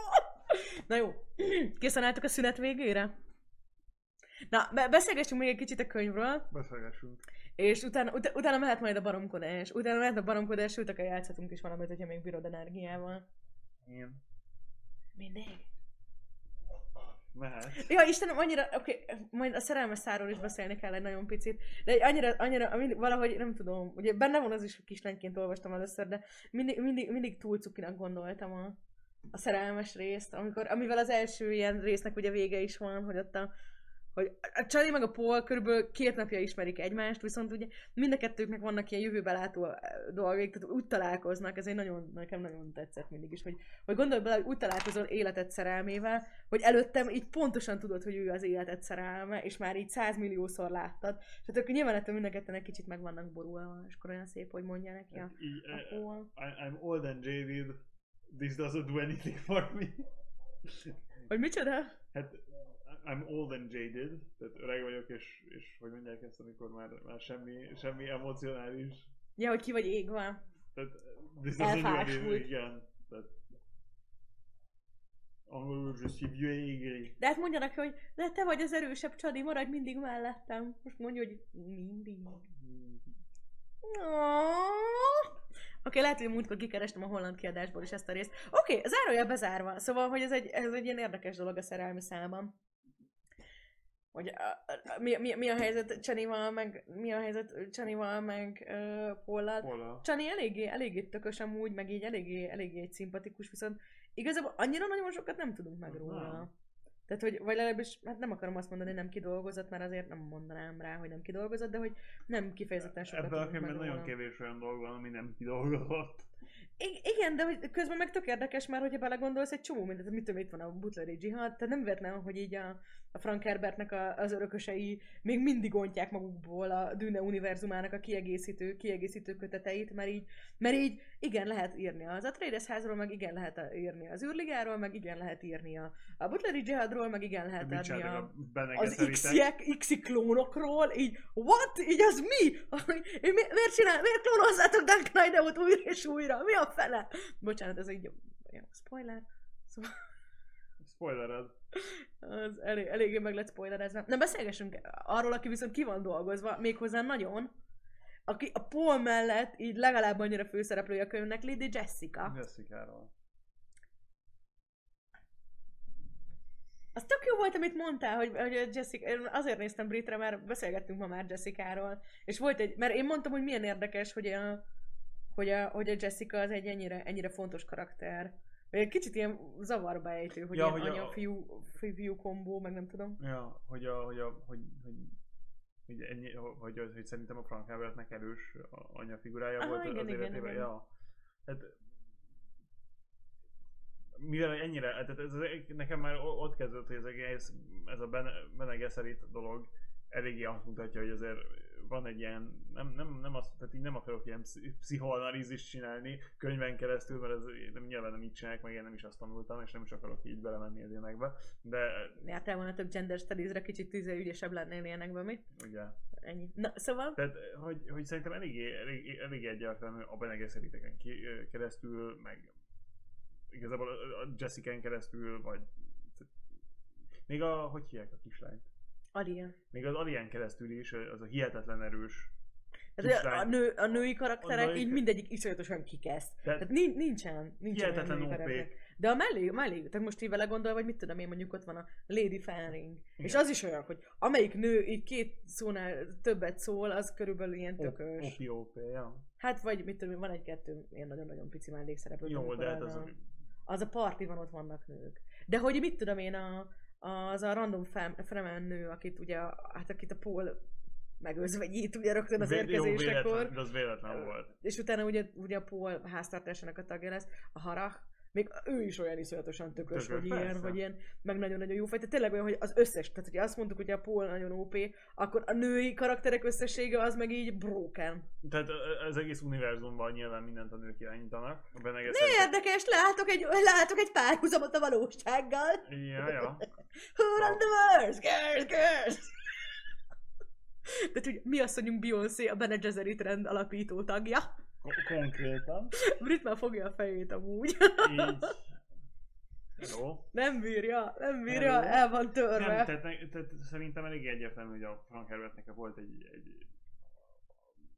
[laughs] Na jó, készen álltok a szünet végére? Na, beszélgessünk még egy kicsit a könyvről. Beszélgessünk. És utána, ut- utána mehet majd a baromkodás. Utána mehet a baromkodás, sőt, akár játszhatunk is valamit, hogyha még bírod energiával. Igen. Mindig. Mehet. Ja, Istenem, annyira, oké, okay, majd a szerelmes száról is beszélni kell egy nagyon picit, de annyira, annyira, mindig, valahogy nem tudom, ugye benne van az is, hogy kislányként olvastam először, de mindig, mindig, mindig túl cukinak gondoltam a, a szerelmes részt, amikor, amivel az első ilyen résznek ugye vége is van, hogy ott a, hogy a Charlie meg a Paul körülbelül két napja ismerik egymást, viszont ugye mind a kettőknek vannak ilyen jövőbe látó eh, dolgok, tehát úgy találkoznak, ez egy nagyon, nekem nagyon tetszett mindig is, hogy, hogy gondolj bele, hogy úgy találkozol életed szerelmével, hogy előttem így pontosan tudod, hogy ő az életed szerelme, és már így százmilliószor láttad, és hát akkor nyilván ettől mind a ketten egy kicsit meg vannak borulva, és akkor olyan szép, hogy mondja neki a, hát a Paul. I, I'm old and jaded, this doesn't do anything for me. Hogy micsoda? Hát I'm old and jaded, tehát öreg vagyok, és, és hogy mondják ezt, amikor már, már semmi, semmi emocionális. Ja, hogy ki vagy égve. Tehát, Elfásult. Igen, tehát angolul je suis vieux et aigri. De hát mondjanak, hogy de te vagy az erősebb Csadi, maradj mindig mellettem. Most mondja, hogy mindig. Oké, okay, lehet, hogy múltkor kikerestem a holland kiadásból is ezt a részt. Oké, okay, zárója bezárva. Szóval, hogy ez egy, ez egy ilyen érdekes dolog a szerelmi számban hogy a, a, mi, mi, mi, a helyzet Csanival, meg mi a helyzet Csanival, meg uh, Pollal. Csani eléggé, eléggé tökös amúgy, meg így eléggé, eléggé egy szimpatikus, viszont igazából annyira nagyon sokat nem tudunk meg róla. Tehát, hogy, vagy legalábbis, hát nem akarom azt mondani, hogy nem kidolgozott, mert azért nem mondanám rá, hogy nem kidolgozott, de hogy nem kifejezetten sokat Ebben a filmben nagyon kevés olyan dolog van, ami nem kidolgozott. I- igen, de hogy közben meg tök érdekes már, hogyha belegondolsz egy csomó mindent, mit tudom, itt van a butleri dzsihad, tehát nem véletlen, hogy így a, a Frank Herbertnek a, az örökösei még mindig ontják magukból a Dune univerzumának a kiegészítő, kiegészítő köteteit, mert így, mert így igen, lehet írni az Atreides házról, meg igen, lehet írni az űrligáról, meg igen, lehet írni a, a butleri dzsihadról, meg igen, lehet Mit adni a, a az x klónokról, így what? Így az mi? [laughs] mi miért csinál, miért klónozzátok Dan Knight újra és újra? Mi a fele? Bocsánat, ez egy ja, spoiler. Szóval... Spoilered. Az elég, eléggé meg lett spoilerezve. Na beszélgessünk arról, aki viszont ki van dolgozva, méghozzá nagyon. Aki a Paul mellett így legalább annyira főszereplője a könyvnek, Lady Jessica. Jessica-ról. Az tök jó volt, amit mondtál, hogy, hogy Jessica, én azért néztem Britre, mert beszélgettünk ma már Jessica-ról, és volt egy, mert én mondtam, hogy milyen érdekes, hogy a, hogy a, hogy a Jessica az egy ennyire, ennyire fontos karakter. Egy kicsit ilyen zavarba ejtő, hogy Ja, ilyen hogy a- anya-fiú fiú kombó, meg nem tudom. Ja, hogy, a, hogy, a, hogy, hogy, hogy, ennyi, hogy, hogy, hogy szerintem a Frank Herbertnek erős a- anya figurája Aha, volt igen, az igen, életében. igen. Ja. Hát, mivel ennyire, tehát ez, nekem már ott kezdődött, hogy ez, egész, ez a Bene, Bene Gesserit dolog eléggé azt mutatja, hogy azért van egy ilyen, nem, nem, nem, azt, tehát így nem akarok ilyen pszi- pszichoanalízist csinálni könyven keresztül, mert ez nem, nyilván nem így csinálják, meg én nem is azt tanultam, és nem is akarok így belemenni az ilyenekbe, de Jártál volna több gender studies-re, kicsit tíze ügyesebb lennél ilyenekben, mi? ugye Ennyi. Na, szóval, Tehát, hogy, hogy szerintem eléggé, eléggé, eléggé egyértelmű a Bene Gesseriteken ki- ö, keresztül, meg igazából a a Jessica-n keresztül, vagy még a, hogy hívják a kislányt? Alien. Még az Alien keresztül is, az a hihetetlen erős. Tehát a, a, nő, a női karakterek női- így mindegyik iszonyatosan kikesz. Tehát Tehát nin- nincsen, nincsen hihetetlen női OP. karakter. De a mellé, mellé, tehát most így vele gondolva, vagy mit tudom én, mondjuk ott van a Lady Fanning. És Igen. az is olyan, hogy amelyik nő így két szónál többet szól, az körülbelül ilyen tökös. OP-OP, ja. Hát vagy mit tudom én, van egy-kettő ilyen nagyon-nagyon pici mellékszereplő. Jó, de hát az, a, az a parti van, ott vannak nők. De hogy mit tudom én, a, az a random fem, fremen nő, akit ugye, hát akit a Paul megözvegyít ugye rögtön az érkezésekor. véletlen, de az véletlen volt. És utána ugye, ugye a Paul háztartásának a tagja lesz, a Harach, még ő is olyan iszonyatosan tökös, Tökös, hogy ilyen, persze. hogy ilyen, meg nagyon-nagyon jó fej. Tehát tényleg olyan, hogy az összes, tehát hogy azt mondtuk, hogy a Paul nagyon OP, akkor a női karakterek összessége az meg így broken. Tehát az egész univerzumban nyilván mindent a nők irányítanak. Ne érdekes, látok egy, látok egy párhuzamot a valósággal. Ja, ja. [laughs] Who run the world? Girls, girls! [laughs] Tehát, hogy mi asszonyunk Beyoncé a Bene Gesserit rend alapító tagja. Ko- konkrétan. Brit már fogja a fejét amúgy. Így. Jó. Nem bírja, nem bírja, Hello. el van törve. Nem, tehát, ne- tehát szerintem elég egyértelmű, hogy a Frank Herbertnek volt egy, egy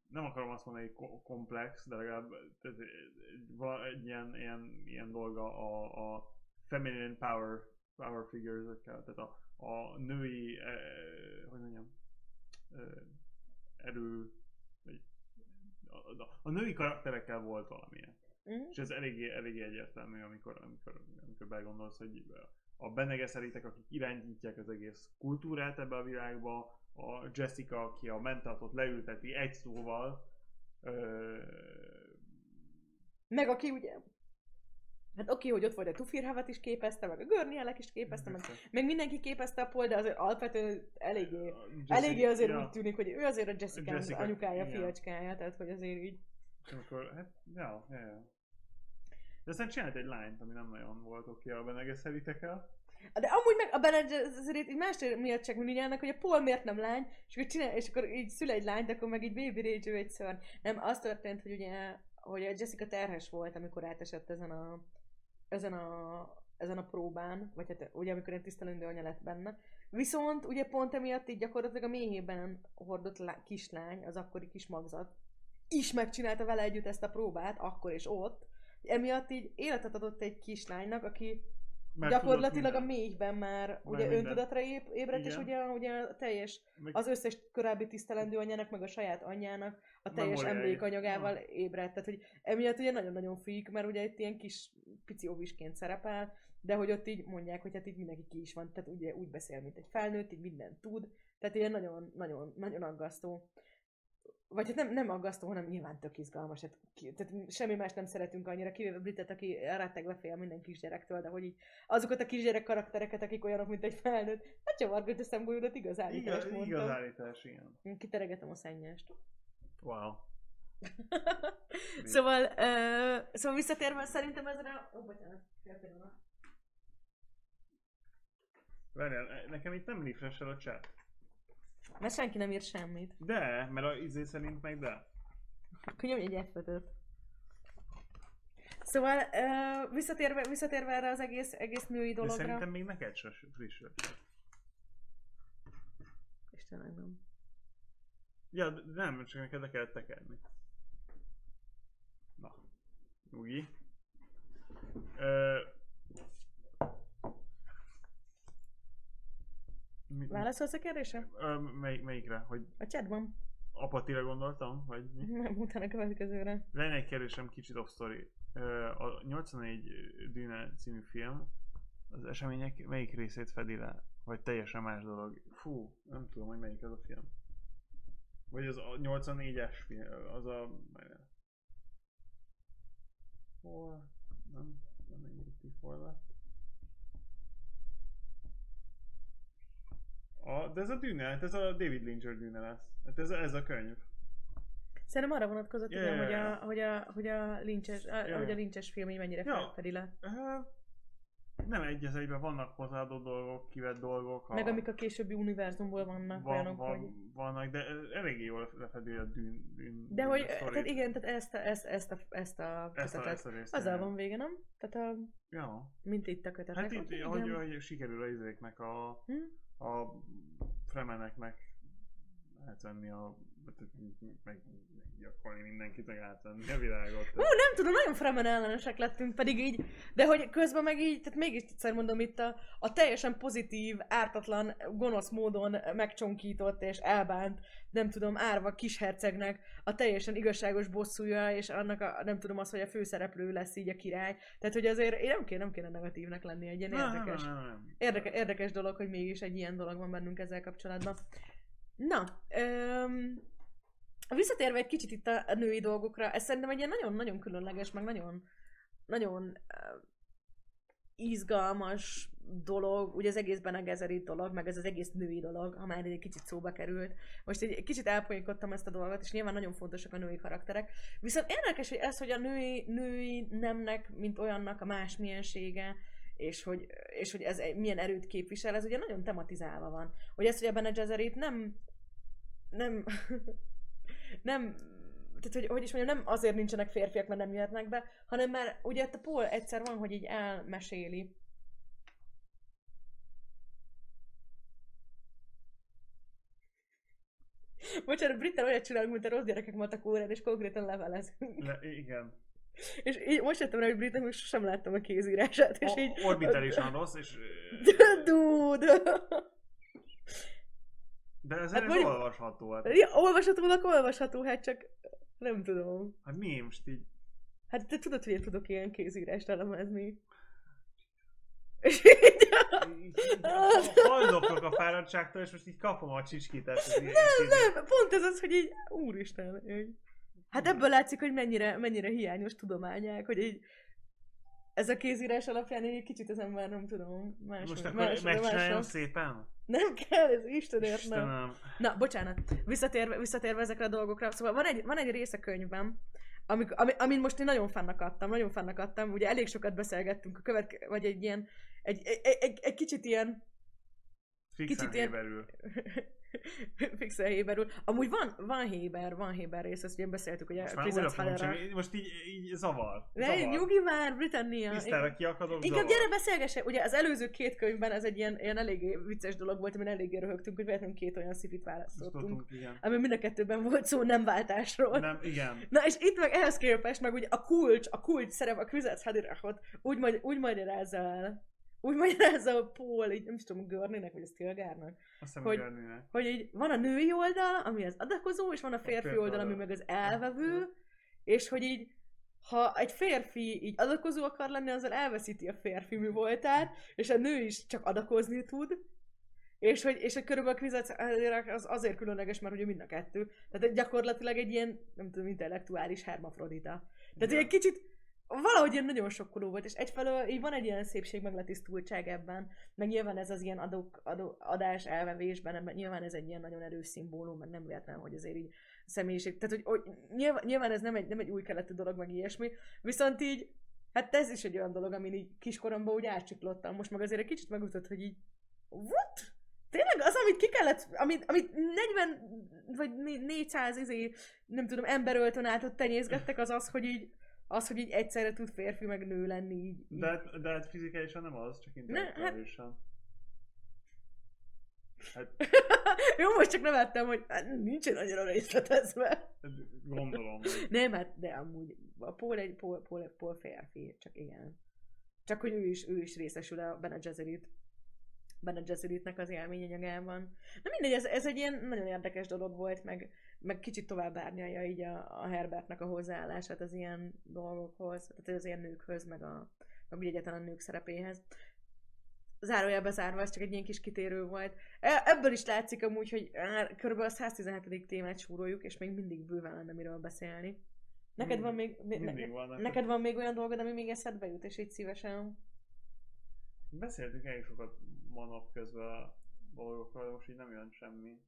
nem akarom azt mondani, hogy ko- komplex, de legalább tehát egy, egy ilyen, ilyen, ilyen dolga a, a feminine power, power figures tehát a, a női, eh, hogy mondjam, eh, erő, a, a, a női karakterekkel volt valamilyen. Mm. És ez eléggé, eléggé egyértelmű, amikor, amikor, amikor belegondolsz, hogy a Bene akik irányítják az egész kultúrát ebbe a világba, a Jessica, aki a mentátot leülteti egy szóval, ö, Meg aki ugye... Hát oké, hogy ott volt a Tufirhavat is képezte, meg a Görnielek is képezte, meg, meg mindenki képezte a Paul, de azért alapvetően eléggé, a Jessica- eléggé azért ja, úgy tűnik, hogy ő azért a Jessica, Jessica, anyukája, igen. fiacskája, tehát hogy azért így... és amikor, hát, ja, ja, ja. De aztán csinált egy lányt, ami nem nagyon volt oké a Bene Gesseritekkel. De amúgy meg a Bene Gesserit így más miatt csak mindig hogy a Paul miért nem lány, és akkor, csinál, és akkor így szül egy lányt, akkor meg így baby rage egy szörny. Nem, az történt, hogy ugye, hogy a Jessica terhes volt, amikor átesett ezen a, ezen a, ezen a próbán, vagy hát ugye amikor egy tisztelendő anya lett benne. Viszont ugye pont emiatt így gyakorlatilag a méhében hordott lá- kislány, az akkori kis magzat, is megcsinálta vele együtt ezt a próbát, akkor és ott. Emiatt így életet adott egy kislánynak, aki Mert gyakorlatilag a méhben már Már ugye minden. öntudatra ép, ébredt, és ugye, ugye a teljes, Meg- az összes korábbi tisztelendő anyának, meg a saját anyjának a teljes Memóriái. emlékanyagával ébredt. Tehát, hogy emiatt ugye nagyon-nagyon fűk, mert ugye itt ilyen kis pici ovisként szerepel, de hogy ott így mondják, hogy hát így mindenki ki is van, tehát ugye úgy beszél, mint egy felnőtt, így mindent tud, tehát ilyen nagyon, nagyon, nagyon aggasztó. Vagy hát nem, nem aggasztó, hanem nyilván tök izgalmas. Hát, ki, tehát semmi más nem szeretünk annyira, kivéve Britet, aki rettegve fél minden kisgyerektől, de hogy így azokat a kisgyerek karaktereket, akik olyanok, mint egy felnőtt, hát csavargott a szemgolyódat, igaz állítást Igaz, igaz állítás, igen. Én Kiteregetem a szennyest. Wow. [laughs] szóval, uh, szóval visszatérve szerintem ezre. Ó, bocsánat, fél pillanat. Várjál, nekem itt nem refresh a chat. Mert senki nem ír semmit. De, mert a izé szerint meg de. Akkor nyomj egy f Szóval uh, visszatérve, visszatérve erre az egész, egész női De dologra. szerintem még neked se friss. Istenem, nem. Ja, de nem, csak neked le kellett tekerni. Na, nyugi. Ö... Mi, Válaszolsz a kérdésre? Ö, mely, melyikre? Hogy A chatban. apatira gondoltam? Vagy mi? Nem, utána a következőre. Lenne egy kérdésem kicsit off story. Ö, A 84 Dűne című film az események melyik részét fedi le? Vagy teljesen más dolog? Fú, nem tudom, hogy melyik az a film. Vagy az a 84-es film, az a... Hol? Nem, nem egy hol lett. A, de ez a dűne, hát ez a David Lynch dűne lesz. Hát ez, ez a könyv. Szerintem arra vonatkozott, Ja, igen, hogy a, hogy a, hogy a lincses, a, Ja, hogy a lincses film így mennyire Ja. felfedi le. Nem egy az egyben, vannak hozzáadott dolgok, kivett dolgok. Meg amik a későbbi univerzumból vannak van, olyanok, van, hogy... vannak, de eléggé jól lefedi a dűn, dűn De hogy, tehát igen, tehát ezt a, ezt, ezt a, ezt a ezt a, kötetet. ezt a. Azzal van vége, nem? Tehát a, Ja. mint itt a kötetnek. Hát itt, Ott hogy, hogy sikerül a izéknek a, Hm? A fremeneknek átvenni a meg gyakorolni mindenkit, meg átvenni a világot. Hú, nem tudom, nagyon Fremen ellenesek lettünk, pedig így, de hogy közben meg így, tehát mégis egyszer mondom itt a, a teljesen pozitív, ártatlan, gonosz módon megcsonkított és elbánt, nem tudom, árva kishercegnek a teljesen igazságos bosszúja, és annak a, nem tudom az, hogy a főszereplő lesz így a király. Tehát, hogy azért én nem kéne, nem kéne negatívnak lenni egy ilyen érdekes. Nem, nem, nem. Érdeke, érdekes dolog, hogy mégis egy ilyen dolog van bennünk ezzel kapcsolatban. Na, öm, visszatérve egy kicsit itt a, a női dolgokra, ez szerintem egy ilyen nagyon-nagyon különleges, meg nagyon, nagyon izgalmas dolog, ugye az egész Bene Gesserit dolog, meg ez az egész női dolog, ha már egy kicsit szóba került. Most egy kicsit elpolyinkodtam ezt a dolgot, és nyilván nagyon fontosak a női karakterek. Viszont érdekes, hogy ez, hogy a női, női nemnek, mint olyannak a más miensége, és hogy, és hogy ez milyen erőt képvisel, ez ugye nagyon tematizálva van. Hogy ez, hogy a Bene Gesserit nem nem [laughs] nem tehát, hogy, hogy is mondjam, nem azért nincsenek férfiak, mert nem jöhetnek be, hanem mert ugye a Paul egyszer van, hogy így elmeséli. Bocsánat, Britten olyat csinálunk, mint a rossz gyerekek matek órán, és konkrétan levelezünk. Le, igen. És így most jöttem rá, hogy Britten most sosem láttam a kézírását, és O- így... orbitálisan rossz, és... [laughs] Dude! De ez Hát mondjuk- olvasható. Hát, Ja, olvashatónak olvasható, hát csak nem tudom. hát mi most így... Hát te tudod, hogy én tudok ilyen kézírást elemezni. És így... Haldoklok a fáradtságtól, és most így kapom a csicskítát. ez Nem, nem, pont ez az, hogy így, úristen, így. Hát ebből látszik, hogy mennyire, mennyire hiányos tudományák, hogy így ez a kézírás alapján egy kicsit az ember nem tudom, más, Most akkor más, megcsináljam más, szépen? Nem kell, ez Istenért nem. Istenem. Na, bocsánat, visszatérve, visszatérve ezekre a dolgokra, szóval van egy, van egy rész a könyvben, amik, ami, amin most én nagyon fannak adtam, nagyon fannak adtam, ugye elég sokat beszélgettünk a követke, vagy egy ilyen, egy, egy, egy, egy kicsit ilyen Fixen Kicsit ilyen- [laughs] [laughs] fixen héberül. Amúgy van, van héber, van héber rész, ezt ugye beszéltük, hogy a Most fogom Halera. csinálni. Most így, így zavar. Ne, zavar. nyugi már, Britannia. Tisztára kiakadok, Inkább gyere beszélgesse, ugye az előző két könyvben ez egy ilyen, ilyen eléggé vicces dolog volt, amin eléggé röhögtünk, hogy véletlenül két olyan szifit választottunk, ami mind a kettőben volt szó nem váltásról. Nem, igen. Na és itt meg ehhez képest meg ugye a kulcs, a kulcs szerep, a Krizat Hadirachot úgy, magy- úgy magyarázza el, úgy magyarázza a Paul, így nem is tudom, Görnének, vagy a Stilgárnak, Azt Hogy-. Görninek. hogy így van a női oldal, ami az adakozó, és van a férfi férfi oldal, ami meg az elvevő, és hogy így ha egy férfi így adakozó akar lenni, azzal elveszíti a férfi mi voltát, és a nő is csak adakozni tud, és hogy, és hogy körülbelül a Kvizet az azért különleges, mert ugye mind a kettő. Tehát gyakorlatilag egy ilyen, nem tudom, intellektuális hermafrodita. Tehát Igen. egy kicsit valahogy ilyen nagyon sokkoló volt, és egyfelől így van egy ilyen szépség, meg letisztultság ebben, meg nyilván ez az ilyen adók, adó, adás elvevésben, ebben nyilván ez egy ilyen nagyon erős szimbólum, meg nem véletlen, hogy azért így személyiség, tehát hogy, hogy nyilván, nyilván, ez nem egy, nem egy új keletű dolog, meg ilyesmi, viszont így, hát ez is egy olyan dolog, amin így kiskoromban úgy átcsiklottam, most meg azért egy kicsit megütött, hogy így, what? Tényleg az, amit ki kellett, amit, amit 40 vagy 400 izé, nem tudom, emberöltön át ott tenyészgettek, az az, hogy így, az, hogy így egyszerre tud férfi meg nő lenni így. így. De, de hát fizikálisan nem az, csak intellektuálisan. Hát, [laughs] Jó, most csak nevettem, hogy hát, nincsen annyira részletezve. hát gondolom, hogy Nem, hát, de amúgy a Paul egy Paul, Paul, Paul férfi, csak igen. Csak hogy ő is, ő is részesül a Bene Gesserit benne Gesseritnek az élményanyagában. Na mindegy, ez, ez egy ilyen nagyon érdekes dolog volt, meg, meg kicsit tovább árnyalja így a, a Herbertnek a hozzáállását az ilyen dolgokhoz, tehát az ilyen nőkhöz, meg, a, meg úgy egyáltalán a nők szerepéhez. Zárójelbe zárva, ez csak egy ilyen kis kitérő volt. E- Ebből is látszik amúgy, hogy körülbelül a 117. témát súroljuk, és még mindig bőven lenne miről beszélni. Neked van még, ne, Mindig vannak. neked van még olyan dolgod, ami még eszedbe jut, és így szívesen Beszéltünk elég sokat ma nap közben a dolgokról, most így nem jön semmi.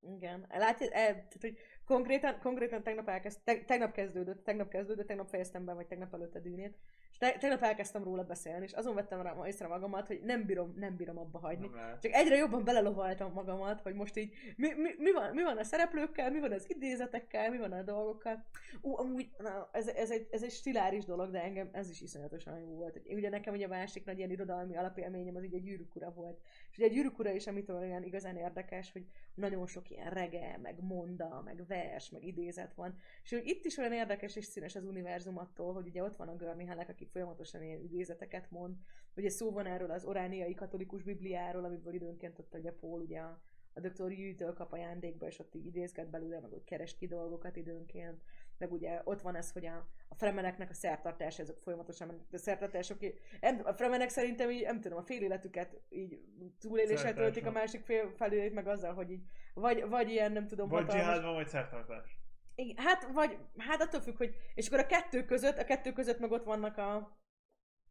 Igen. Látja, e, tehát, hogy konkrétan, konkrétan tegnap, elkezd, te, tegnap kezdődött, tegnap kezdődött, tegnap fejeztem be, vagy tegnap előtt a dűnét, és te, tegnap elkezdtem róla beszélni, és azon vettem rá észre magamat, hogy nem bírom, nem bírom abba hagyni. Nem. Csak egyre jobban belelovaltam magamat, hogy most így mi, mi, mi, van, mi van a szereplőkkel, mi van az idézetekkel, mi van a dolgokkal. Ú, amúgy na, ez, ez, egy, ez egy stiláris dolog, de engem ez is iszonyatosan jó volt. Ugye nekem ugye a másik nagy ilyen irodalmi alapélményem az így egy gyűrűk ura volt. És ugye a gyűrűk ura is, amitől olyan igazán érdekes, hogy nagyon sok ilyen rege, meg monda, meg vers, meg idézet van. És hogy itt is olyan érdekes és színes az univerzum attól, hogy ugye ott van a Görni Halek, aki folyamatosan ilyen idézeteket mond. Ugye szó van erről az orániai katolikus bibliáról, amiből időnként ott ugye Paul ugye a, a Dr. Jűtől kap ajándékba, és ott így idézget belőle, meg hogy keres ki dolgokat időnként. Meg ugye ott van ez, hogy a, a fremeneknek a szertartás, ezek folyamatosan, a szertartások, nem, a fremenek szerintem így, nem tudom, a fél életüket így túléléssel töltik a másik fél felét, meg azzal, hogy így, vagy, vagy ilyen, nem tudom, Vagy hatalmas- dzsihádban, vagy szertartás. Igen, hát, vagy, hát attól függ, hogy, és akkor a kettő között, a kettő között meg ott vannak a,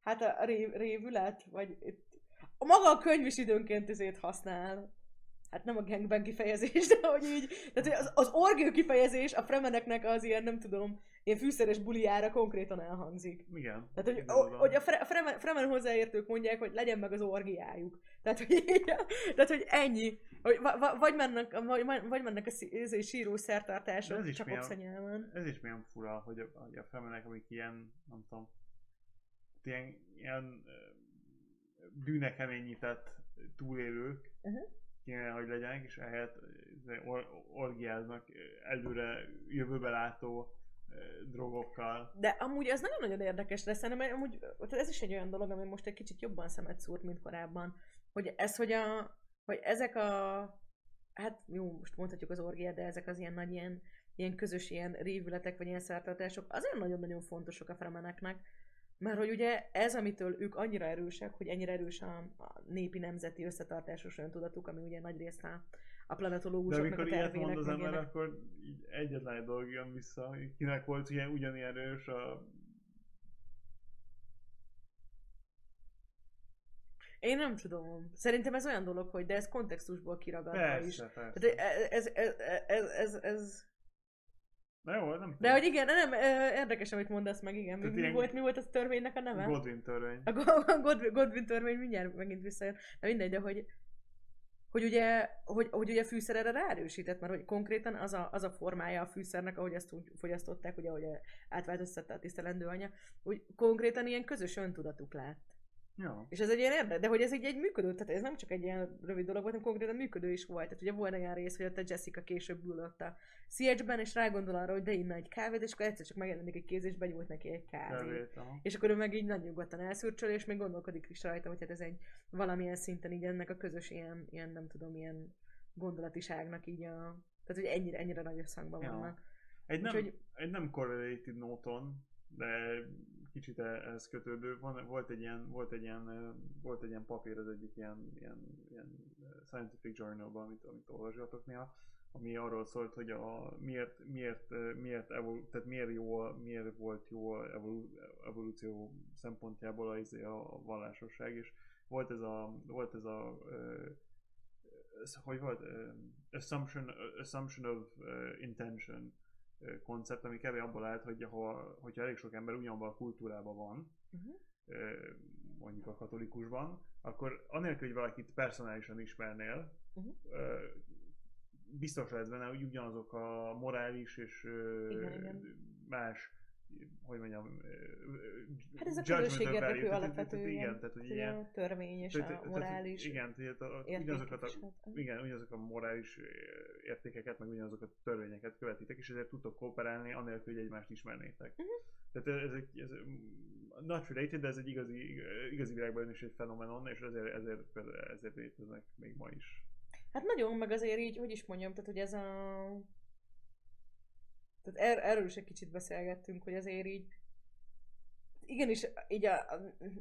hát a rév, révület, vagy itt, a maga a könyv is időnként ezért használ. Hát nem a gangbang kifejezés, de hogy így, tehát az, az orgő kifejezés a fremeneknek az ilyen, nem tudom, ilyen fűszeres buliára konkrétan elhangzik. Igen. Tehát, hogy, van. hogy a fre, fremen, fremen hozzáértők mondják, hogy legyen meg az orgiájuk. Tehát, hogy, tehát, hogy ennyi. Hogy, va- va- vagy, mennek, vagy, vagy mennek a szí- izé, síró szertartások, ez is csak obszanyelven. Ez is milyen fura, hogy a, hogy a femenek, amik ilyen, nem tudom, ilyen, ilyen bűnekeményített túlélők, Uh-huh. Kéne, hogy legyenek, és ö, or, orgiáznak ö, előre jövőbe látó ö, drogokkal. De amúgy ez nagyon-nagyon érdekes lesz, szerintem amúgy ez is egy olyan dolog, ami most egy kicsit jobban szemet szúrt, mint korábban. Hogy ez, hogy, a, hogy ezek a, hát jó, most mondhatjuk az orgiát, de ezek az ilyen nagy ilyen, ilyen közös ilyen révületek, vagy ilyen szertartások, azért nagyon-nagyon fontosak a fremeneknek, mert hogy ugye ez, amitől ők annyira erősek, hogy ennyire erős a, a népi nemzeti összetartásos öntudatuk, ami ugye nagy részt a, De planetológusoknak a amikor ilyet tervének. mond az ember, ilyenek. akkor így egyetlen egy dolog jön vissza, kinek volt ilyen ugyanilyen erős a... Én nem tudom. Szerintem ez olyan dolog, hogy de ez kontextusból kiragadva is. Persze, persze. Tehát ez, ez, ez, ez, ez, ez... Na jó, nem De hogy igen, nem, érdekes, amit mondasz meg, igen. Mi, mi, volt, mi volt a törvénynek a neve? Godwin törvény. A Godwin, Godwin törvény mindjárt megint visszajön. De mindegy, de hogy, hogy ugye, hogy, hogy ugye fűszer erre ráerősített, mert hogy konkrétan az a, az a formája a fűszernek, ahogy ezt úgy fogyasztották, ugye ahogy átváltoztatta a tisztelendő anya, hogy konkrétan ilyen közös öntudatuk lett. Jó. És ez egy ilyen érdek, de hogy ez egy, egy működő, tehát ez nem csak egy ilyen rövid dolog volt, hanem konkrétan működő is volt. Tehát ugye volt olyan rész, hogy ott a Jessica később ült a CH-ben, és rágondol arra, hogy de inna egy kávét, és akkor egyszer csak megjelenik egy kéz, és benyújt neki egy kávét. És akkor ő meg így nagy nyugodtan elszürcsöl, és még gondolkodik is rajta, hogy hát ez egy valamilyen szinten így ennek a közös ilyen, ilyen nem tudom, ilyen gondolatiságnak így a... Tehát, hogy ennyire, ennyire nagy összhangban Ja. vannak. Egy nem, Úgyhogy- egy nem correlated nóton, de kicsit e- ehhez kötődő, van, volt egy ilyen, volt egy ilyen, ö, volt egy ilyen papír az egyik ilyen, ilyen, ilyen ö, scientific journalban, amit, amit olvasgatok néha, ami arról szólt, hogy a, miért, miért, miért, evol, tehát miért, jó, miért volt jó a evolu, evolúció szempontjából izé a, a vallásosság, és volt ez a, volt ez a ez, hogy volt? Assumption, assumption of intention koncept, ami kevés abból állt, hogy ha, hogyha elég sok ember ugyanabban a kultúrában van, Uh-huh. mondjuk a katolikusban, akkor anélkül, hogy valakit personálisan ismernél, ö, biztos lesz benne, hogy ugyanazok a morális és Igen, igen. más hogy mondjam, Hát ez a value. Tehát- alapvető Igen, tehát hogy ilyen, törvény és tehát- a tehát- morális Igen, tehát a- ugyanazokat a, hát, igen, ugyanazok a morális értékeket, meg ugyanazokat a törvényeket követitek, és ezért tudtok kooperálni, anélkül, hogy egymást ismernétek. Mhm. Tehát ez egy, ez, not related, de ez egy igazi, igazi világban is egy fenomenon, és ezért, ezért, ezért léteznek még ma is. Hát nagyon, meg azért így, hogy is mondjam, tehát hogy ez a... Tehát er, erről is egy kicsit beszélgettünk, hogy azért így igenis, így a,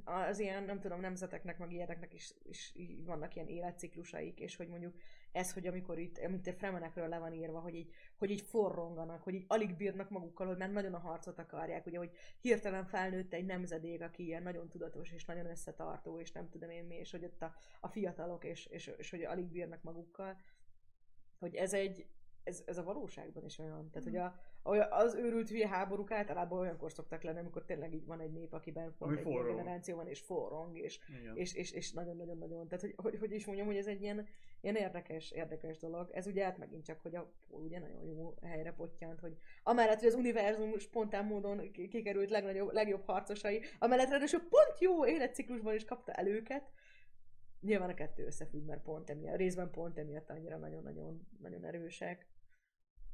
az ilyen, nem tudom, nemzeteknek, meg ilyeneknek is, is vannak ilyen életciklusaik, és hogy mondjuk ez, hogy amikor itt, amit a fremenekről le van írva, hogy így, hogy így forronganak, hogy így alig bírnak magukkal, hogy már nagyon a harcot akarják, ugye, hogy hirtelen felnőtt egy nemzedék, aki ilyen nagyon tudatos, és nagyon összetartó, és nem tudom én mi, és hogy ott a, a fiatalok, és, és, és hogy alig bírnak magukkal, hogy ez egy, ez, ez a valóságban is olyan. Tehát, hogy a, az őrült hülye háborúk általában olyankor szoktak lenni, amikor tényleg így van egy nép, akiben pont Ami egy forrong. generáció van, és forrong, és, Igen. és, és, és nagyon-nagyon-nagyon, tehát hogy, hogy, hogy is mondjam, hogy ez egy ilyen, ilyen érdekes, érdekes dolog. Ez ugye hát megint csak, hogy a ugye nagyon jó helyre pottyant, hogy amellett, hogy az univerzum spontán módon ki- kikerült legnagyobb, legjobb harcosai, amellett ráadásul pont jó életciklusban is kapta el őket, Nyilván a kettő összefügg, mert pont emiatt, részben pont emiatt annyira nagyon-nagyon nagyon erősek.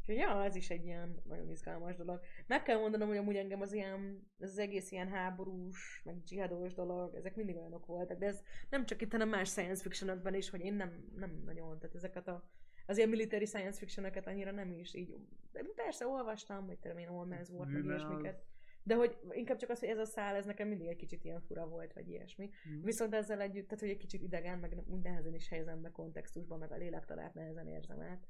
Úgyhogy ja, ez is egy ilyen nagyon izgalmas dolog. Meg kell mondanom, hogy amúgy engem az ilyen, ez az egész ilyen háborús, meg dzsihados dolog, ezek mindig olyanok voltak, de ez nem csak itt, hanem más science fictionokban is, hogy én nem, nem nagyon, tehát ezeket a, az ilyen military science fictionokat annyira nem is így, de persze olvastam, hogy tudom én, meg Hűne az- ilyesmiket. De hogy inkább csak az, hogy ez a szál, ez nekem mindig egy kicsit ilyen fura volt, vagy ilyesmi. Mhm. Viszont ezzel együtt, tehát hogy egy kicsit idegen, meg úgy nehezen is helyezem be kontextusban, meg a lélektalát nehezen érzem át.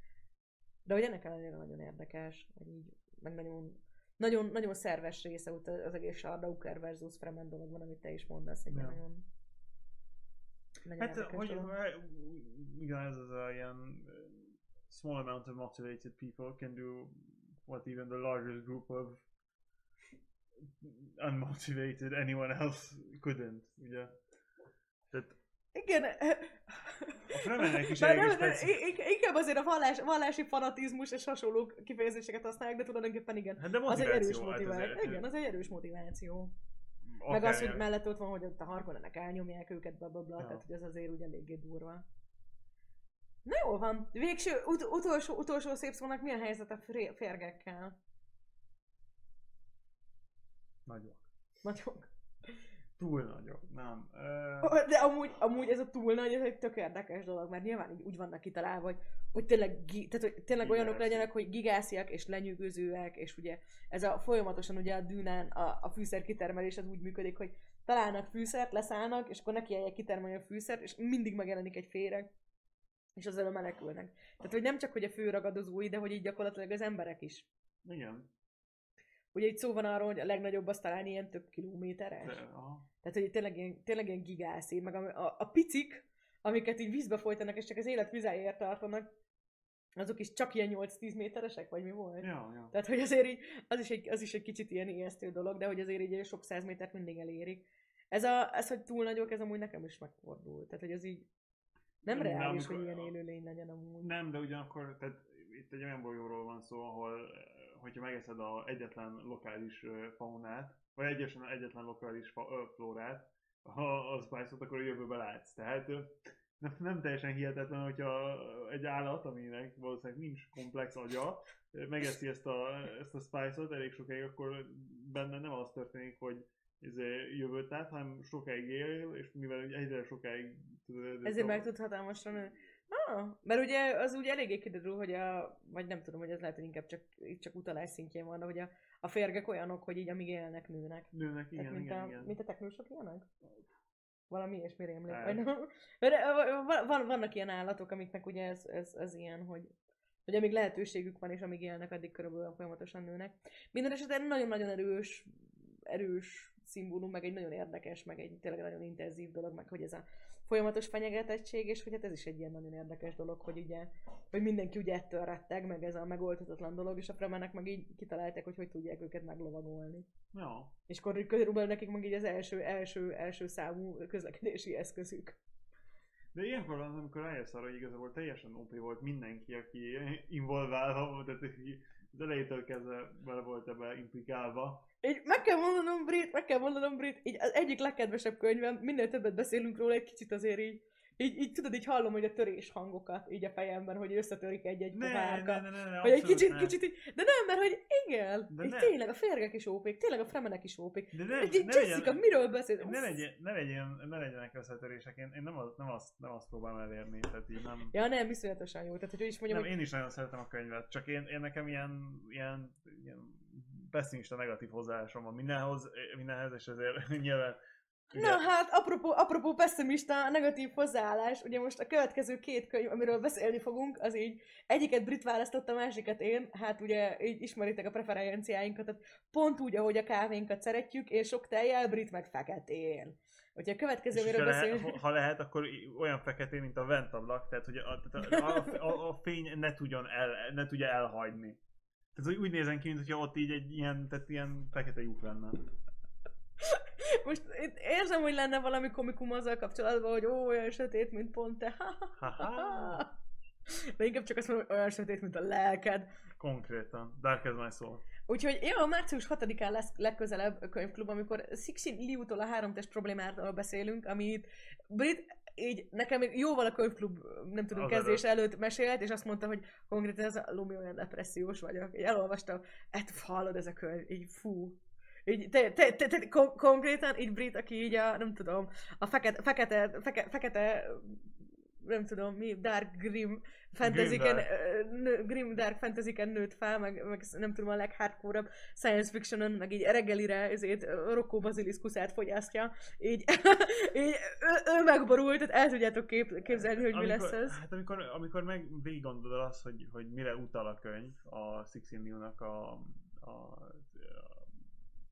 De hogy ennek ellenére nagyon érdekes, vagy így, meg nagyon, nagyon, nagyon szerves része ott az egész Sardauker versus Fremen dologban, amit te is mondasz, egy Ja. nagyon, nagyon Hát, hogy, dolog. igen, ez az a ilyen uh, small amount of motivated people can do what even the largest group of unmotivated anyone else couldn't, ugye? Igen, a Fremennek is elég nem, de inkább azért a vallás, vallási fanatizmus és hasonló kifejezéseket használják, de tulajdonképpen igen. Hát de Az egy erős motiváció, hát ez- Igen, az egy erős motiváció. akár Meg az, hogy mellett ott van, hogy ott a Harkonnenek elnyomják őket, bla bla bla, Ja. tehát hogy az azért úgy eléggé durva. Na jó van. Végső, ut- utolsó, utolsó szép szónak mi a helyzet a férgekkel? Nagyok. Nagyok. Túl nagyok, nem. Ö, De amúgy, amúgy ez a túl nagy, ez egy tök érdekes dolog, mert nyilván így úgy vannak kitalálva, hogy, hogy tényleg, gi- tehát, hogy tényleg olyanok legyenek, hogy gigásziak és lenyűgözőek, és ugye ez a folyamatosan ugye a dűnán a, a fűszer kitermelés az úgy működik, hogy találnak fűszert, leszállnak, és akkor nekiállják kitermelni a fűszert, és mindig megjelenik egy féreg, és azzal menekülnek. Tehát, hogy nem csak hogy a fő ragadozói, de hogy így gyakorlatilag az emberek is. igen. Ugye itt szó van arról, hogy a legnagyobb az talán ilyen több kilométeres. De, aha. Tehát, hogy tényleg ilyen, tényleg ilyen gigászi, meg a, a, a picik, amiket így vízbe folytanak, és csak az élet vizáért tartanak, azok is csak ilyen 8-10 méteresek, vagy mi volt? Ja, ja. Tehát, hogy azért így, az is, egy, az is egy kicsit ilyen ijesztő dolog, de hogy azért így sok száz métert mindig elérik. Ez, a, ez, hogy túl nagyok, ez amúgy nekem is megfordul. Tehát, hogy ez így nem De reális, amikor- hogy ilyen élőlény legyen amúgy. Nem, de ugyanakkor, tehát itt egy olyan bolygóról van szó, ahol hogyha megeszed a egyetlen lokális faunát, vagy egyetlen, egyetlen lokális fa, flórát, a, a spice akkor a jövőbe látsz. Tehát nem, nem teljesen hihetetlen, hogyha egy állat, aminek valószínűleg nincs komplex agya, megeszi ezt a, ezt a spice-ot elég sokáig, akkor benne nem az történik, hogy ez jövőt lát, hanem sokáig él, és mivel egyre sokáig Ezért meg tud hatalmasra nőni. Ah, mert ugye az úgy eléggé kiderül, hogy a, vagy nem tudom, hogy ez lehet, hogy inkább csak, csak utalás szintjén van, de hogy a, a férgek olyanok, hogy így amíg élnek, nőnek. Nőnek, igen, Tehát mint, igen, a, igen. mint a teknősök ilyenek? Valami ilyesmi rémlik. Vagy nem? Van, vannak ilyen állatok, amiknek ugye ez, ez, ez ilyen, hogy hogy amíg lehetőségük van, és amíg élnek, addig körülbelül folyamatosan nőnek. Minden esetben nagyon-nagyon erős, erős szimbólum, meg egy nagyon érdekes, meg egy tényleg nagyon intenzív dolog, meg hogy ez a folyamatos fenyegetettség, és hogy hát ez is egy ilyen nagyon érdekes dolog, hogy ugye, hogy mindenki ugye ettől retteg, meg ez a megoldhatatlan dolog, és a fremenek meg így kitalálták, hogy hogy tudják őket meglovagolni. Ja, És akkor körülbelül nekik meg így az első, első, első számú közlekedési eszközük. De ilyenkor van, amikor rájössz arra, hogy igazából teljesen OP volt mindenki, aki involválva volt, tehát az elejétől kezdve bele volt ebbe implikálva, így meg kell mondanom, Brit, meg kell mondanom, Brit, így az egyik legkedvesebb könyvem, minél többet beszélünk róla, egy kicsit azért így, így, így tudod, így hallom, hogy a törés hangokat így a fejemben, hogy összetörik egy-egy Ne, pohárka. ne, ne, ne, ne, Hogy egy kicsit, ne. kicsit így, de nem, mert hogy igen, De így ne. tényleg a férgek is ópék, tényleg a fremenek is ópék. De ne, Egy ne Jessica, legyen, miről beszél? ne, legyen, ne, legyen, ne legyenek összetörések, én, én nem, az, nem, azt, nem azt próbálom elérni, tehát így nem... Ja nem, iszonyatosan jó. Tehát, hogy is mondjam, Nem, hogy én is nagyon szeretem a könyvet, csak én, én nekem ilyen, ilyen, ilyen pessimista negatív hozzáállásom van mindenhoz, mindenhez, és ezért [laughs] nyilván ugye, Na hát, apropó, apropó pessimista, negatív hozzáállás, ugye most a következő két könyv, amiről beszélni fogunk, az így egyiket brit választott, a másikat én, hát ugye így ismeritek a preferenciáinkat, tehát pont úgy, ahogy a kávénkat szeretjük, és sok tejjel, brit meg feketén. Úgyhogy a következő, és amiről lehet, beszélünk... ha lehet, akkor olyan feketén, mint a ventablak, tehát hogy a, tehát a, a, a, a fény ne, tudjon el, ne tudja elhagyni. Tehát hogy úgy nézen ki, mintha ott így egy ilyen, tehát ilyen fekete lyuk lenne. [laughs] Most itt érzem, hogy lenne valami komikum azzal kapcsolatban, hogy ó, olyan sötét, mint pont te. [laughs] De inkább csak azt mondom, hogy olyan sötét, mint a lelked. Konkrétan. Dark as my soul. Úgyhogy jó, március 6-án lesz legközelebb a könyvklub, amikor Sixin Liu-tól a három test problémáról beszélünk, amit Brit, így nekem még jóval a könyvklub, nem tudom, Az kezdés előtt mesélt, és azt mondta, hogy konkrétan ez a Lumi olyan depressziós vagyok. Így elolvastam, hát hallod ez a könyv, így fú. Így, te, te, te, te, kon- konkrétan így Brit, aki így a, nem tudom, a fekete, fekete, fekete, fekete nem tudom mi, Dark Grim fantasyken, Grim Dark fantasyken nőtt fel, meg, meg nem tudom a leghardcore science fictionon, meg így reggelire ezért ö, Rocco Basiliszkuszát fogyasztja, így, [laughs] így ő, ő megborult, tehát el tudjátok kép, képzelni, hogy mi amikor, lesz ez. Hát amikor, amikor meg végig gondolod azt, hogy, hogy mire utal a könyv, a Six Indian-nak a, a, a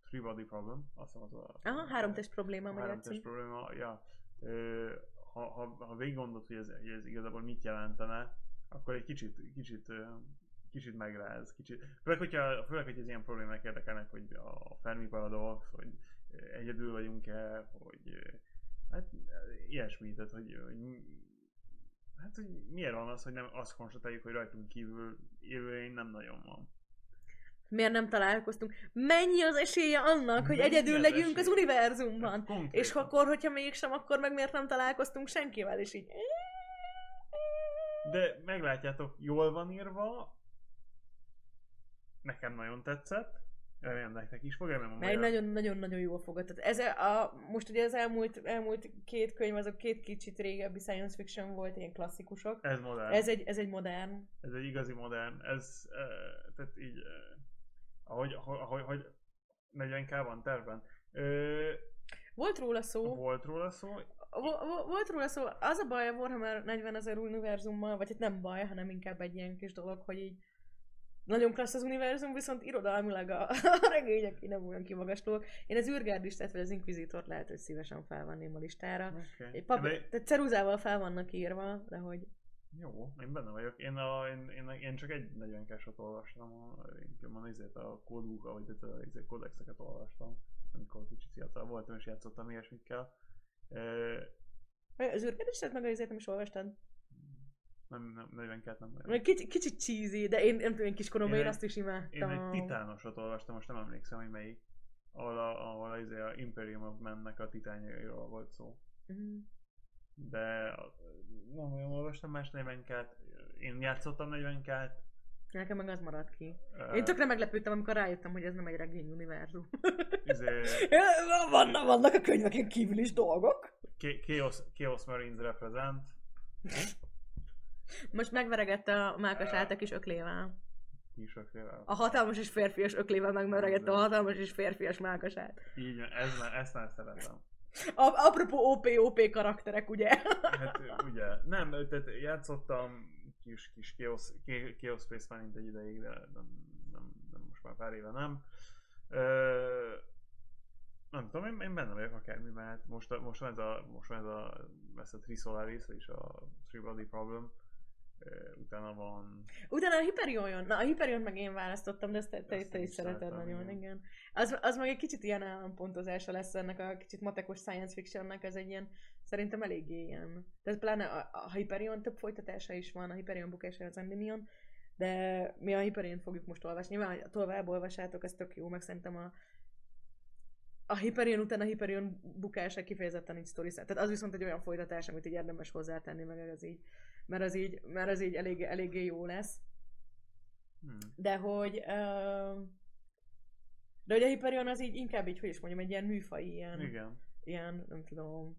Three Body Problem, azt hiszem az a... Aha, három test probléma három test probléma, ja. Ö, ha, ha, ha végig hogy ez, hogy ez igazából mit jelentene, akkor egy kicsit, kicsit, kicsit megráz, kicsit. Főleg, hogyha, főleg, hogy ez ilyen problémák érdekelnek, hogy a Fermi paradox, hogy egyedül vagyunk-e, hogy hát ilyesmi, tehát hogy, hogy hát, hogy miért van az, hogy nem azt konstatáljuk, hogy rajtunk kívül élőlény nem nagyon van. Miért nem találkoztunk? Mennyi az esélye annak, hogy Mennyi egyedül az legyünk az esély? univerzumban? Hát konkrétan. És akkor, hogyha mégsem, akkor meg miért nem találkoztunk senkivel, és így... De meglátjátok, jól van írva. Nekem nagyon tetszett. Remélem nektek is fog, remélem a magyar- nagyon-nagyon-nagyon jól fogadtad. Ez a, most ugye az elmúlt, elmúlt két könyv, azok két kicsit régebbi science fiction volt, ilyen klasszikusok. Ez modern. Ez egy, ez egy modern. Ez egy igazi modern. Ez, uh, tehát így, uh, ahogy, ahogy, ahogy, ahogy 40k van terven. Uh, Volt róla szó, volt róla szó. vo- vo- volt róla szó, az a baj a Warhammer 40 ezer univerzummal, vagy hát nem baj, hanem inkább egy ilyen kis dolog, hogy így nagyon klassz az univerzum, viszont irodalmilag a, [laughs] a regények nem olyan kimagaslóak. Én az űrgárdistát vagy az Inquisitor lehet, hogy szívesen felvenném a listára. Okay. Egy pap, tehát ceruzával fel vannak írva, de hogy Jó, én benne vagyok. Én, a, én, én, én csak egy 40 k olvastam, a, inkább a, azért a kóduk, vagy tehát a izé, kódexeket olvastam, amikor kicsit fiatal voltam és játszottam ilyesmikkel. E, az űrgárdistát meg azért nem is olvastad. nem, nem, 42 nem. Meg Kicsit, kicsit cheesy, de én nem tudom, én kiskoromban Én én egy- azt is Én imádtam. egy titánosot olvastam, most nem emlékszem, hogy melyik. Ahol a, ahol a, izé, a Imperium of Man-nek a titánjairól volt szó. Mhm. De nem olyan olvastam más 40 Én játszottam 40 k Nekem meg az maradt ki. Én tökre meglepődtem, amikor rájöttem, hogy ez nem egy regény univerzum. [laughs] izé, [laughs] vannak, vannak a könyveken kívül is dolgok. Cha- Chaos, Chaos Marines represent. Most megveregette a mákasát a kis öklével. Kisöklével. A hatalmas és férfias öklével megveregette a hatalmas és férfias mákasát. Így van, ez, már- ezt már szeretem. A, apropó OP-OP karakterek, ugye? Hát ugye, nem, tehát játszottam kis, kis Chaos, Cha- Chaos Space Marine egy ideig, de nem, nem, nem, most már pár éve nem. Ö, nem tudom, én, én benne vagyok akármi, mert most, a- most van ez a, most van ez a, ez a Three Solaris, és a Three Body Problem. Utána van Utána a Hyperion jön. Na, a Hyperion meg én választottam, de ezt te, te, te én is szereted nagyon, igen. igen. Az, az meg egy kicsit ilyen állampontozása lesz ennek a kicsit matekos science fictionnek, ez egy ilyen, szerintem eléggé ilyen. Tehát pláne a, a Hyperion több folytatása is van, a Hyperion bukása az Endymion, de mi a Hyperion fogjuk most olvasni. Nyilván, hogy a tovább olvasátok, ez tök jó, meg szerintem a a Hyperion után a Hyperion bukása kifejezetten így sztori Tehát az viszont egy olyan folytatás, amit így érdemes hozzátenni, meg az így, mert az így, mert az így elég, eléggé jó lesz. Hmm. De hogy... Uh, de hogy a Hyperion az így inkább így, hogy is mondjam, egy ilyen műfai, ilyen, Igen. ilyen nem tudom,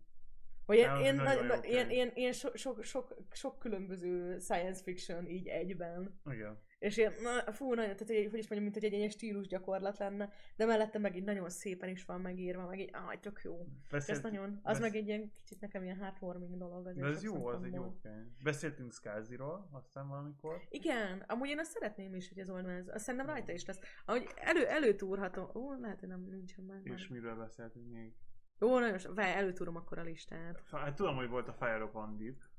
hogy én, én, nagyon na, jó én, én, én so, sok, sok, sok különböző science fiction így egyben. Igen. És ilyen, na, fú, nagyon, tehát hogy, hogy is mondjam, mint hogy egy ilyen stílus gyakorlat lenne, de mellette meg így nagyon szépen is van megírva, meg így, ah, tök jó. És ez Beszélt, nagyon, az besz- meg egy ilyen kicsit nekem ilyen heartwarming dolog. azért de ez jó, az egy jó könyv. Beszéltünk Skaziról, aztán valamikor. Igen, amúgy én azt szeretném is, hogy az oldal ez, azt szerintem rajta is lesz. Ahogy elő, előtúrhatom, ó, lehet, hogy nem nincsen meg. És miről beszéltünk még? Jó, nagyon sok, előtúrom akkor a listát. Hát tudom, hogy volt a Fire of Bandit,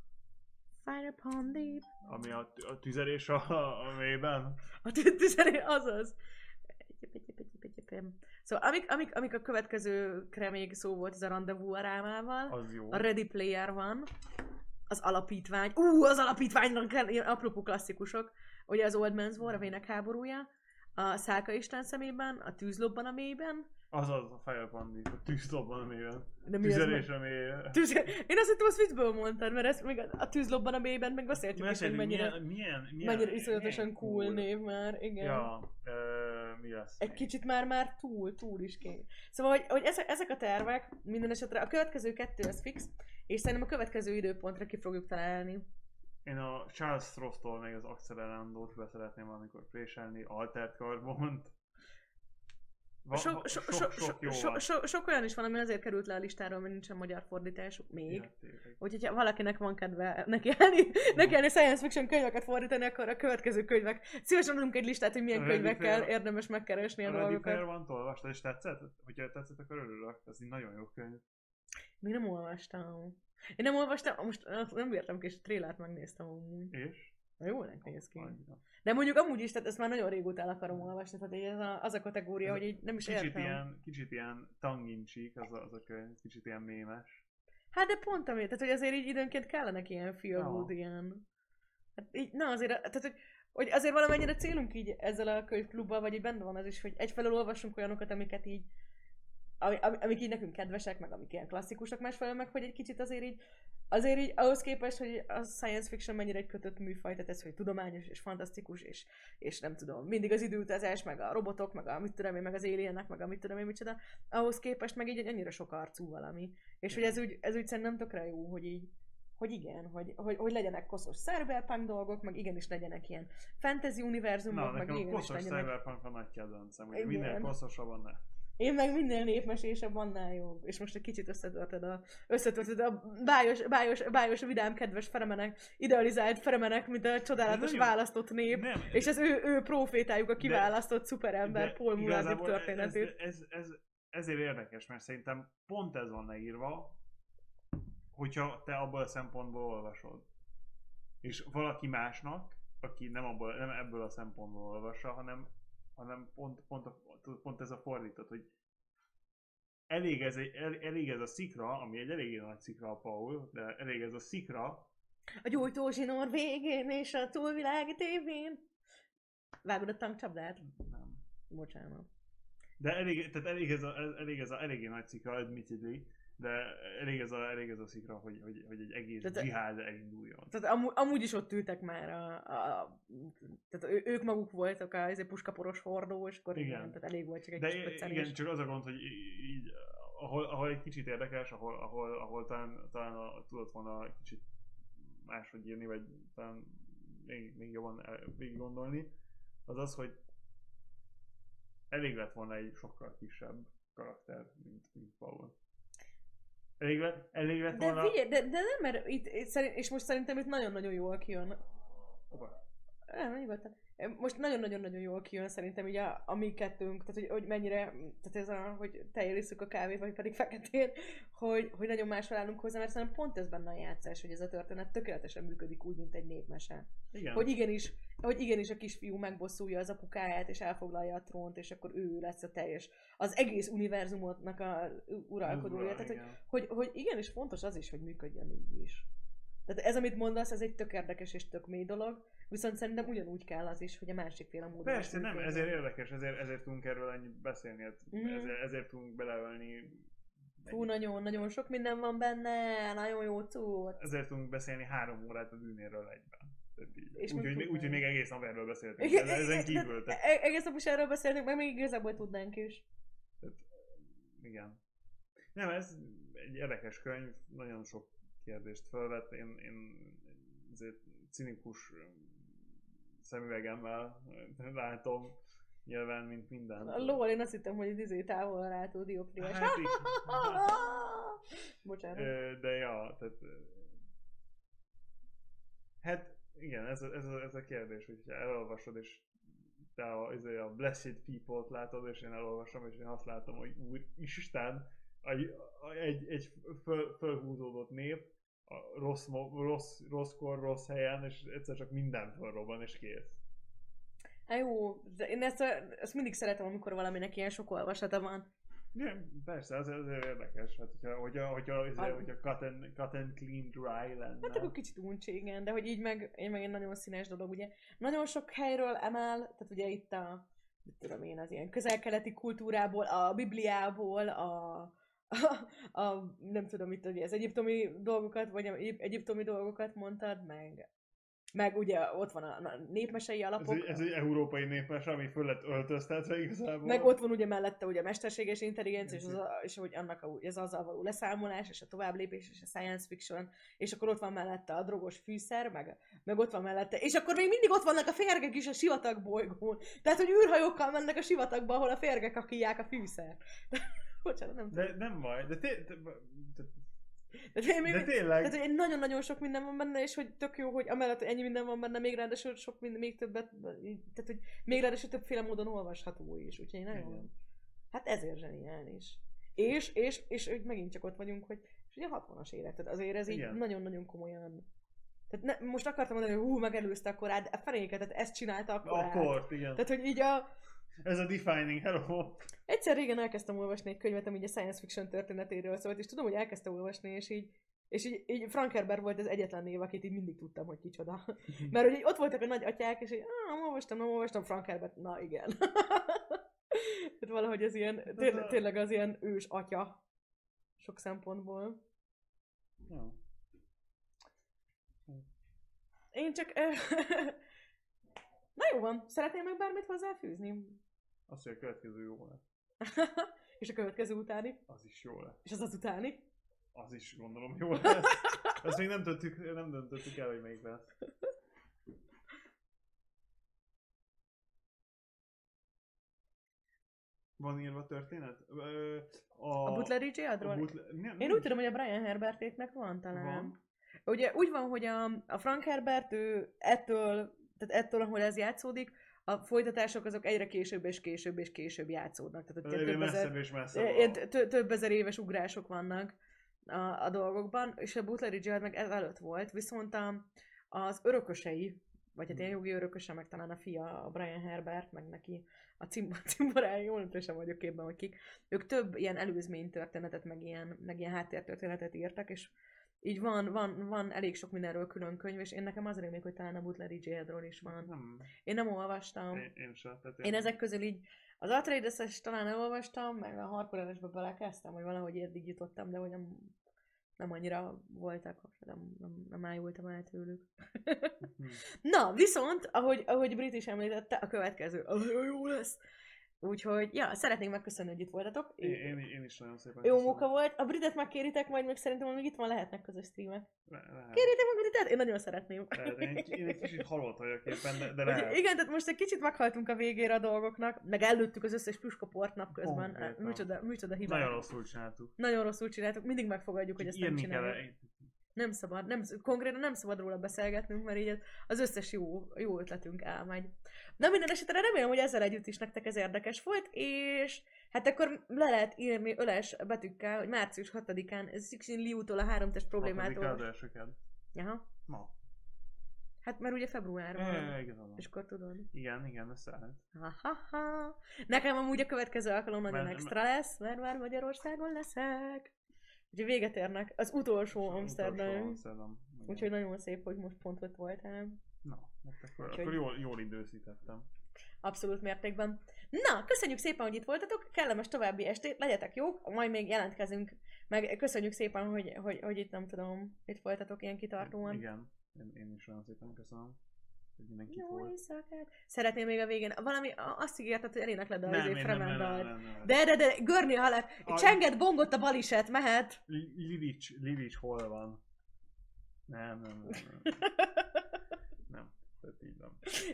Fire Upon Deep. ami a, a tüzelés a, a mélyben. A tüzelő, azaz. Szóval amik, amik, amik a következőkre még szó volt, ez a rendezvú a rámával, Az jó. a Ready Player van, az alapítvány, ú, az alapítványnak kell, ilyen apropó klasszikusok, ugye az Old Man's War, a Vének háborúja, a Szálka Isten szemében, a Tűzlobban a mélyben, Azaz a Fire Bandit, a tűzlobban a mélyben. de mi az Tüzelés a mélyben. Tűz... Én azt hittem, azt viccből mondtad, mert ezt még a- tűzlobban a mélyben meg beszéltük is, hogy mennyire, milyen, milyen, milyen, mennyire iszonyatosan milyen cool név már, igen. Ja, ö, mi lesz? Egy még? kicsit már már túl, túl is kény. Szóval, hogy, hogy ezek, ezek a tervek, minden esetre a következő kettő az fix, és szerintem a következő időpontra ki fogjuk találni. Én a Charles Stross-tól még az Accelerandót be szeretném valamikor préselni, Altert Carbont. Sok, so, so, so, van. so, sok olyan is van, ami azért került le a listáról, mert nincsen magyar fordítás még. Ja. Úgyhogy ha valakinek van kedve neki állni, neki állni science fiction könyveket fordítani, akkor a következő könyvek. Szívesen adunk egy listát, hogy milyen Ready könyvekkel Player- érdemes megkeresni a A Ready dolgokat. Player One-t olvastad, és tetszett? Hogyha tetszett, akkor örülök. Ez egy nagyon jó könyv. Még nem olvastam. Én nem olvastam, most nem bírtam ki, és a trélert megnéztem amúgy. És? Na, Jól néz ki. De mondjuk amúgy is, tehát ezt már nagyon régóta el akarom olvasni, tehát így ez a, az a kategória, Ez hogy így nem is Kicsit értem. ilyen, kicsit ilyen tongue-in-cheek az a, az a könyv, kicsit ilyen mémes. Hát de pont ami, tehát hogy azért így időnként kellenek ilyen Ja. good, ilyen. Hát így, na azért, tehát hogy, hogy azért valamennyire célunk így ezzel a könyvklubbal, vagy így benne van az is, hogy egyfelől olvassunk olyanokat, amiket így ami, ami, amik így nekünk kedvesek, meg amik ilyen klasszikusak, másfelől meg, hogy egy kicsit azért így, azért így ahhoz képest, hogy a science fiction mennyire egy kötött műfaj, tehát ez, hogy tudományos és fantasztikus, és, és nem tudom, mindig az időutazás, meg a robotok, meg a mit tudom én, meg az alienek, meg a mit tudom én, micsoda, ahhoz képest meg így egy annyira sok arcú valami. És hogy ez úgy, ez úgy szerintem tökre jó, hogy így, hogy igen, hogy, hogy, hogy legyenek koszos cyberpunk dolgok, meg igenis legyenek ilyen fantasy univerzumok, Na, meg nekem a igenis koszos legyenek. cyberpunk a nagy kedvencem, hogy minél koszosabb, annál. Én meg minél népmesésebb, annál jobb. És most egy kicsit összetörted a, összetörted a bájos, bájos, bájos, vidám, kedves feremenek, idealizált feremenek, mint a csodálatos választott nép. Nem, És az ő, ő profétájuk, a kiválasztott szuperember, de Paul igazából történetét. Ez, ez, ez, ezért érdekes, mert szerintem pont ez van leírva, hogyha te abból a szempontból olvasod. És valaki másnak, aki nem, abból, nem ebből a szempontból olvassa, hanem, hanem pont, pont, a, pont ez a fordított, hogy elég ez, egy, el, elég ez a szikra, ami egy eléggé nagy szikra a Paul, de elég ez a szikra, A gyújtózsinór végén és a túlvilági tévén. A tankcsapdát? nem. Bocsánat. De elég, tehát elég ez a, elég ez a eléggé nagy szikra, admittedly, de elég ez a, elég ez a szikra, hogy, hogy, hogy egy egész Tehát- dzsihád elinduljon. Tehát amú, amúgy is ott ültek már a, a, a tehát ő, ők maguk voltak a ezért puskaporos hordó, és akkor igen. Igen. tehát elég volt csak egy De kis igen, csak az a gond, hogy így, ahol, ahol egy kicsit érdekes, ahol, ahol, ahol talán, talán a, tudott volna egy kicsit máshogy írni, vagy talán még, még jobban végig gondolni, az az, hogy elég lett volna egy sokkal kisebb karakter, mint, mint Paul. Elég lett, elég lett De volna... figyelj, de, de nem, mert itt, és most szerintem itt nagyon-nagyon jól kijön. Opa. Nem, nyugodtan. Most nagyon-nagyon-nagyon jól kijön szerintem így a, a mi kettőnk, tehát hogy, hogy mennyire, tehát ez a, hogy tejjel a kávét, vagy pedig feketén, hogy, hogy nagyon máshol állunk hozzá, mert szerintem pont ez benne a játszás, hogy ez a történet tökéletesen működik úgy, mint egy népmese. Igen. Hogy igenis, hogy igenis a kisfiú megbosszulja az apukáját, és elfoglalja a trónt, és akkor ő lesz a teljes, az egész univerzumotnak a uralkodója. Ura, Tehát, hogy, hogy, hogy igenis fontos az is, hogy működjön így is. Tehát ez, amit mondasz, ez egy tök érdekes és tök mély dolog, Viszont szerintem ugyanúgy kell az is, hogy a másik fél a módon. Persze, nem, működjön. ezért érdekes, ezért, ezért tudunk erről ennyit beszélni, Mhm. ezért, ezért tudunk beleölni, Fú, nagyon, nagyon sok minden van benne, nagyon jó cucc. ezért tudunk beszélni három órát a dűnéről egyben. Úgyhogy még úgy, még egész nap erről beszéltünk, Igen, ezen kívül, tehát, E- egész nap is erről beszélünk, meg még igazából tudnánk is. tehát igen. Nem, ez egy érdekes könyv, nagyon sok kérdést felvett, én, én azért cinikus szemüvegemmel látom, nyilván, mint minden. A lol, én azt hittem, hogy izé távol rátó dioptriás. Hát. [laughs] Bocsánat. De ja, tehát... Hát igen, ez a, ez a, ez a kérdés, hogyha elolvasod, és te a, ez a Blessed People-t látod, és én elolvasom, és én azt látom, hogy úr Isten, egy, egy, egy föl, fölhúzódott nép, a rossz, rossz, rosszkor, rossz helyen, és egyszer csak minden fölrobban, és kész. Hát jó, de én ezt, a- ezt mindig szeretem, amikor valaminek ilyen sok olvasata van. Igen, persze, ez, ez érdekes, hát hogyha, hogyha, hogyha, hogyha, Ah. hogyha cut, and, cut and clean dry lenne. Hát akkor kicsit uncsi, igen, de hogy így meg, így meg egy nagyon színes dolog, ugye. Nagyon sok helyről emel, tehát ugye itt a, mit tudom én, az ilyen közel-keleti kultúrából, a Bibliából, a, a, [laughs] a nem tudom itt, ugye az egyiptomi dolgokat, vagy egyip- egyiptomi dolgokat mondtad, meg, meg ugye ott van a, népmesei Ez alapok. egy, ez egy európai népmes, ami föl lett öltöztetve igazából. Meg ott van ugye mellette ugye a mesterséges intelligencia, és, az, a- és hogy annak a, az azzal való leszámolás, és a továbblépés, és a science fiction, és akkor ott van mellette a drogos fűszer, meg, meg ott van mellette, és akkor még mindig ott vannak a férgek is a sivatag bolygón. Tehát, hogy űrhajókkal mennek a sivatagba, ahol a férgek akilják a fűszer. [laughs] Bocsánat, nem tudom. De nem baj, de, té- de, de, De, de, még, de tényleg, tehát, hogy nagyon-nagyon sok minden van benne, és hogy tök jó, hogy amellett, hogy ennyi minden van benne, még ráadásul sok minden, még többet, tehát, hogy még ráadásul többféle módon olvasható is, úgyhogy én nagyon, Igen. hát ezért zseniális. És, és, és, hogy megint csak ott vagyunk, hogy és ugye a 60-as évek, tehát azért ez így Igen. nagyon-nagyon komolyan. Tehát ne, most akartam mondani, hogy hú, megelőzte a korát, de a fenéket, tehát ezt csinálta a korát. akkor, igen. Tehát, hogy így a, Ez a defining, hello. Egyszer régen elkezdtem olvasni egy könyvet, ami ugye science fiction történetéről szólt, és tudom, hogy elkezdtem olvasni, és így, és így, így Frank Herbert volt az egyetlen név, akit így mindig tudtam, hogy kicsoda. Mert hogy így ott voltak a nagy atyák, és így, ah, nem olvastam, nem olvastam, Frank Herbert, na igen. [laughs] Tehát valahogy ez ilyen, té- tényleg az ilyen ős atya sok szempontból. Ja. Én csak... [laughs] Na jó van, szeretnél meg bármit hozzáfűzni? Azt, hogy a következő jó lesz. [laughs] és a következő utáni? Az is jó lesz. És az az utáni? Az is gondolom jó lesz. Azt még nem, döntöttük, nem döntöttük el, hogy melyik lesz. Van írva történet? Ö, A, A Butler J.Adról? a Butler, nem, Én úgy tudom, hogy a Brian Herbertéknek van talán. Van. Ugye úgy van, hogy a, a Frank Herbert, ő ettől, tehát ettől, ahol ez játszódik, a folytatások azok egyre később és később és később játszódnak. Tehát Egyre több ezer, messzebb több ezer éves ugrások vannak a, a dolgokban, és a Butler J. meg ez előtt volt, viszont a, az örökösei, vagy hát ilyen Hmm. jogi örököse, meg talán a fia, a Brian Herbert, meg neki a cim- [laughs] cimborája, jól nem sem vagyok képben, hogy kik. Ők több ilyen előzmény történetet, meg ilyen, meg ilyen háttértörténetet írtak, és így van, van, van elég sok mindenről külön könyv, és én nekem az rémlik, hogy talán a Butler J.-ről is van. Nem, Én nem olvastam. én, én sem. Tehát Én ezek közül így az Atreides-es talán elolvastam, meg a Harkonnen-esbe belekezdtem, hogy valahogy eddig jutottam, de hogy nem, nem annyira voltak, nem, nem, nem ájultam el tőlük. Hm. [laughs] Na, viszont, ahogy, ahogy Brit is említette, a következő az jó lesz. Úgyhogy, ja, szeretnék megköszönni, hogy itt voltatok. Én, én, én is nagyon szépen Jó munka volt. A Britet megkéritek majd, meg szerintem amíg itt van, lehetnek közös streamek. Le, lehet, Kéritek meg Britet? Én nagyon szeretném. lehet. Én, egy- én egy kicsit halott vagyok éppen, de, de lehet. igen, tehát most egy kicsit meghaltunk a végére a dolgoknak, meg előttük az összes püskaport napközben. Konkrétan. Micsoda, micsoda hibák. Nagyon rosszul csináltuk. Nagyon rosszul csináltuk, mindig megfogadjuk, hogy ezt nem Írni kell, csináljuk. Nem szabad, nem, konkrétan nem szabad róla beszélgetnünk, mert így az összes jó, jó ötletünk elmegy. Na minden esetre remélem, hogy ezzel együtt is nektek ez érdekes volt, és hát akkor le lehet írni öles betűkkel, hogy március 6-án Sixin Liu-tól a három test Hatodikán problémától. az elsőked. Jaha. Ma. Hát mert ugye február van. És akkor tudod. Igen, igen. Ha-ha-ha. Nekem amúgy a következő alkalom nagyon Mert- extra lesz, mert már Magyarországon leszek. Úgyhogy véget érnek. Az utolsó Amsterdam. Úgyhogy nagyon szép, hogy most pont ott voltál. Na, hát akkor, Úgyhogy- akkor jól, jól időzítettem. Abszolút mértékben. Na, köszönjük szépen, hogy itt voltatok, kellemes további estét, legyetek jók, majd még jelentkezünk, meg köszönjük szépen, hogy, hogy, hogy itt nem tudom, itt voltatok ilyen kitartóan. Igen, én, én is nagyon szépen köszönöm, hogy mindenki Jó volt. éjszakát. Szeretném még a végén, valami, azt ígérted, hogy elénekled a Nem, izé én nem, nem, nem, Fremendalt. nem, nem. De, de, de, görni a halál. A- Csenget, bongott a baliset, mehet. Li- Livics, Livics hol van? Nem, nem, nem, nem. Nem, tehát így nem.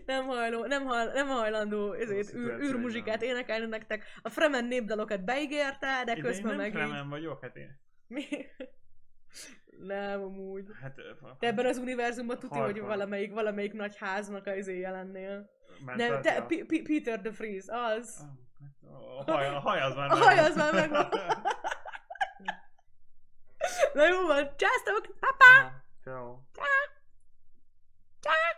nem, hajló, nem, hajl, nem hajlandó ezért, űr, űrmuzsikát nem. énekelni nektek. A Fremen népdalokat beígérte, de Én- közben én meg nem így... Fremen vagyok, hát én... Mi? Nem, amúgy. Hát, Te ebben az univerzumban tudja, hogy valamelyik, valamelyik nagy háznak izé az éje lennél. Nem, te, P- P- Peter the Freeze, az. A haj, az már megvan. Az már megvan. [laughs] Na jó van, császtok, papa! Ciao. Ciao. Ciao.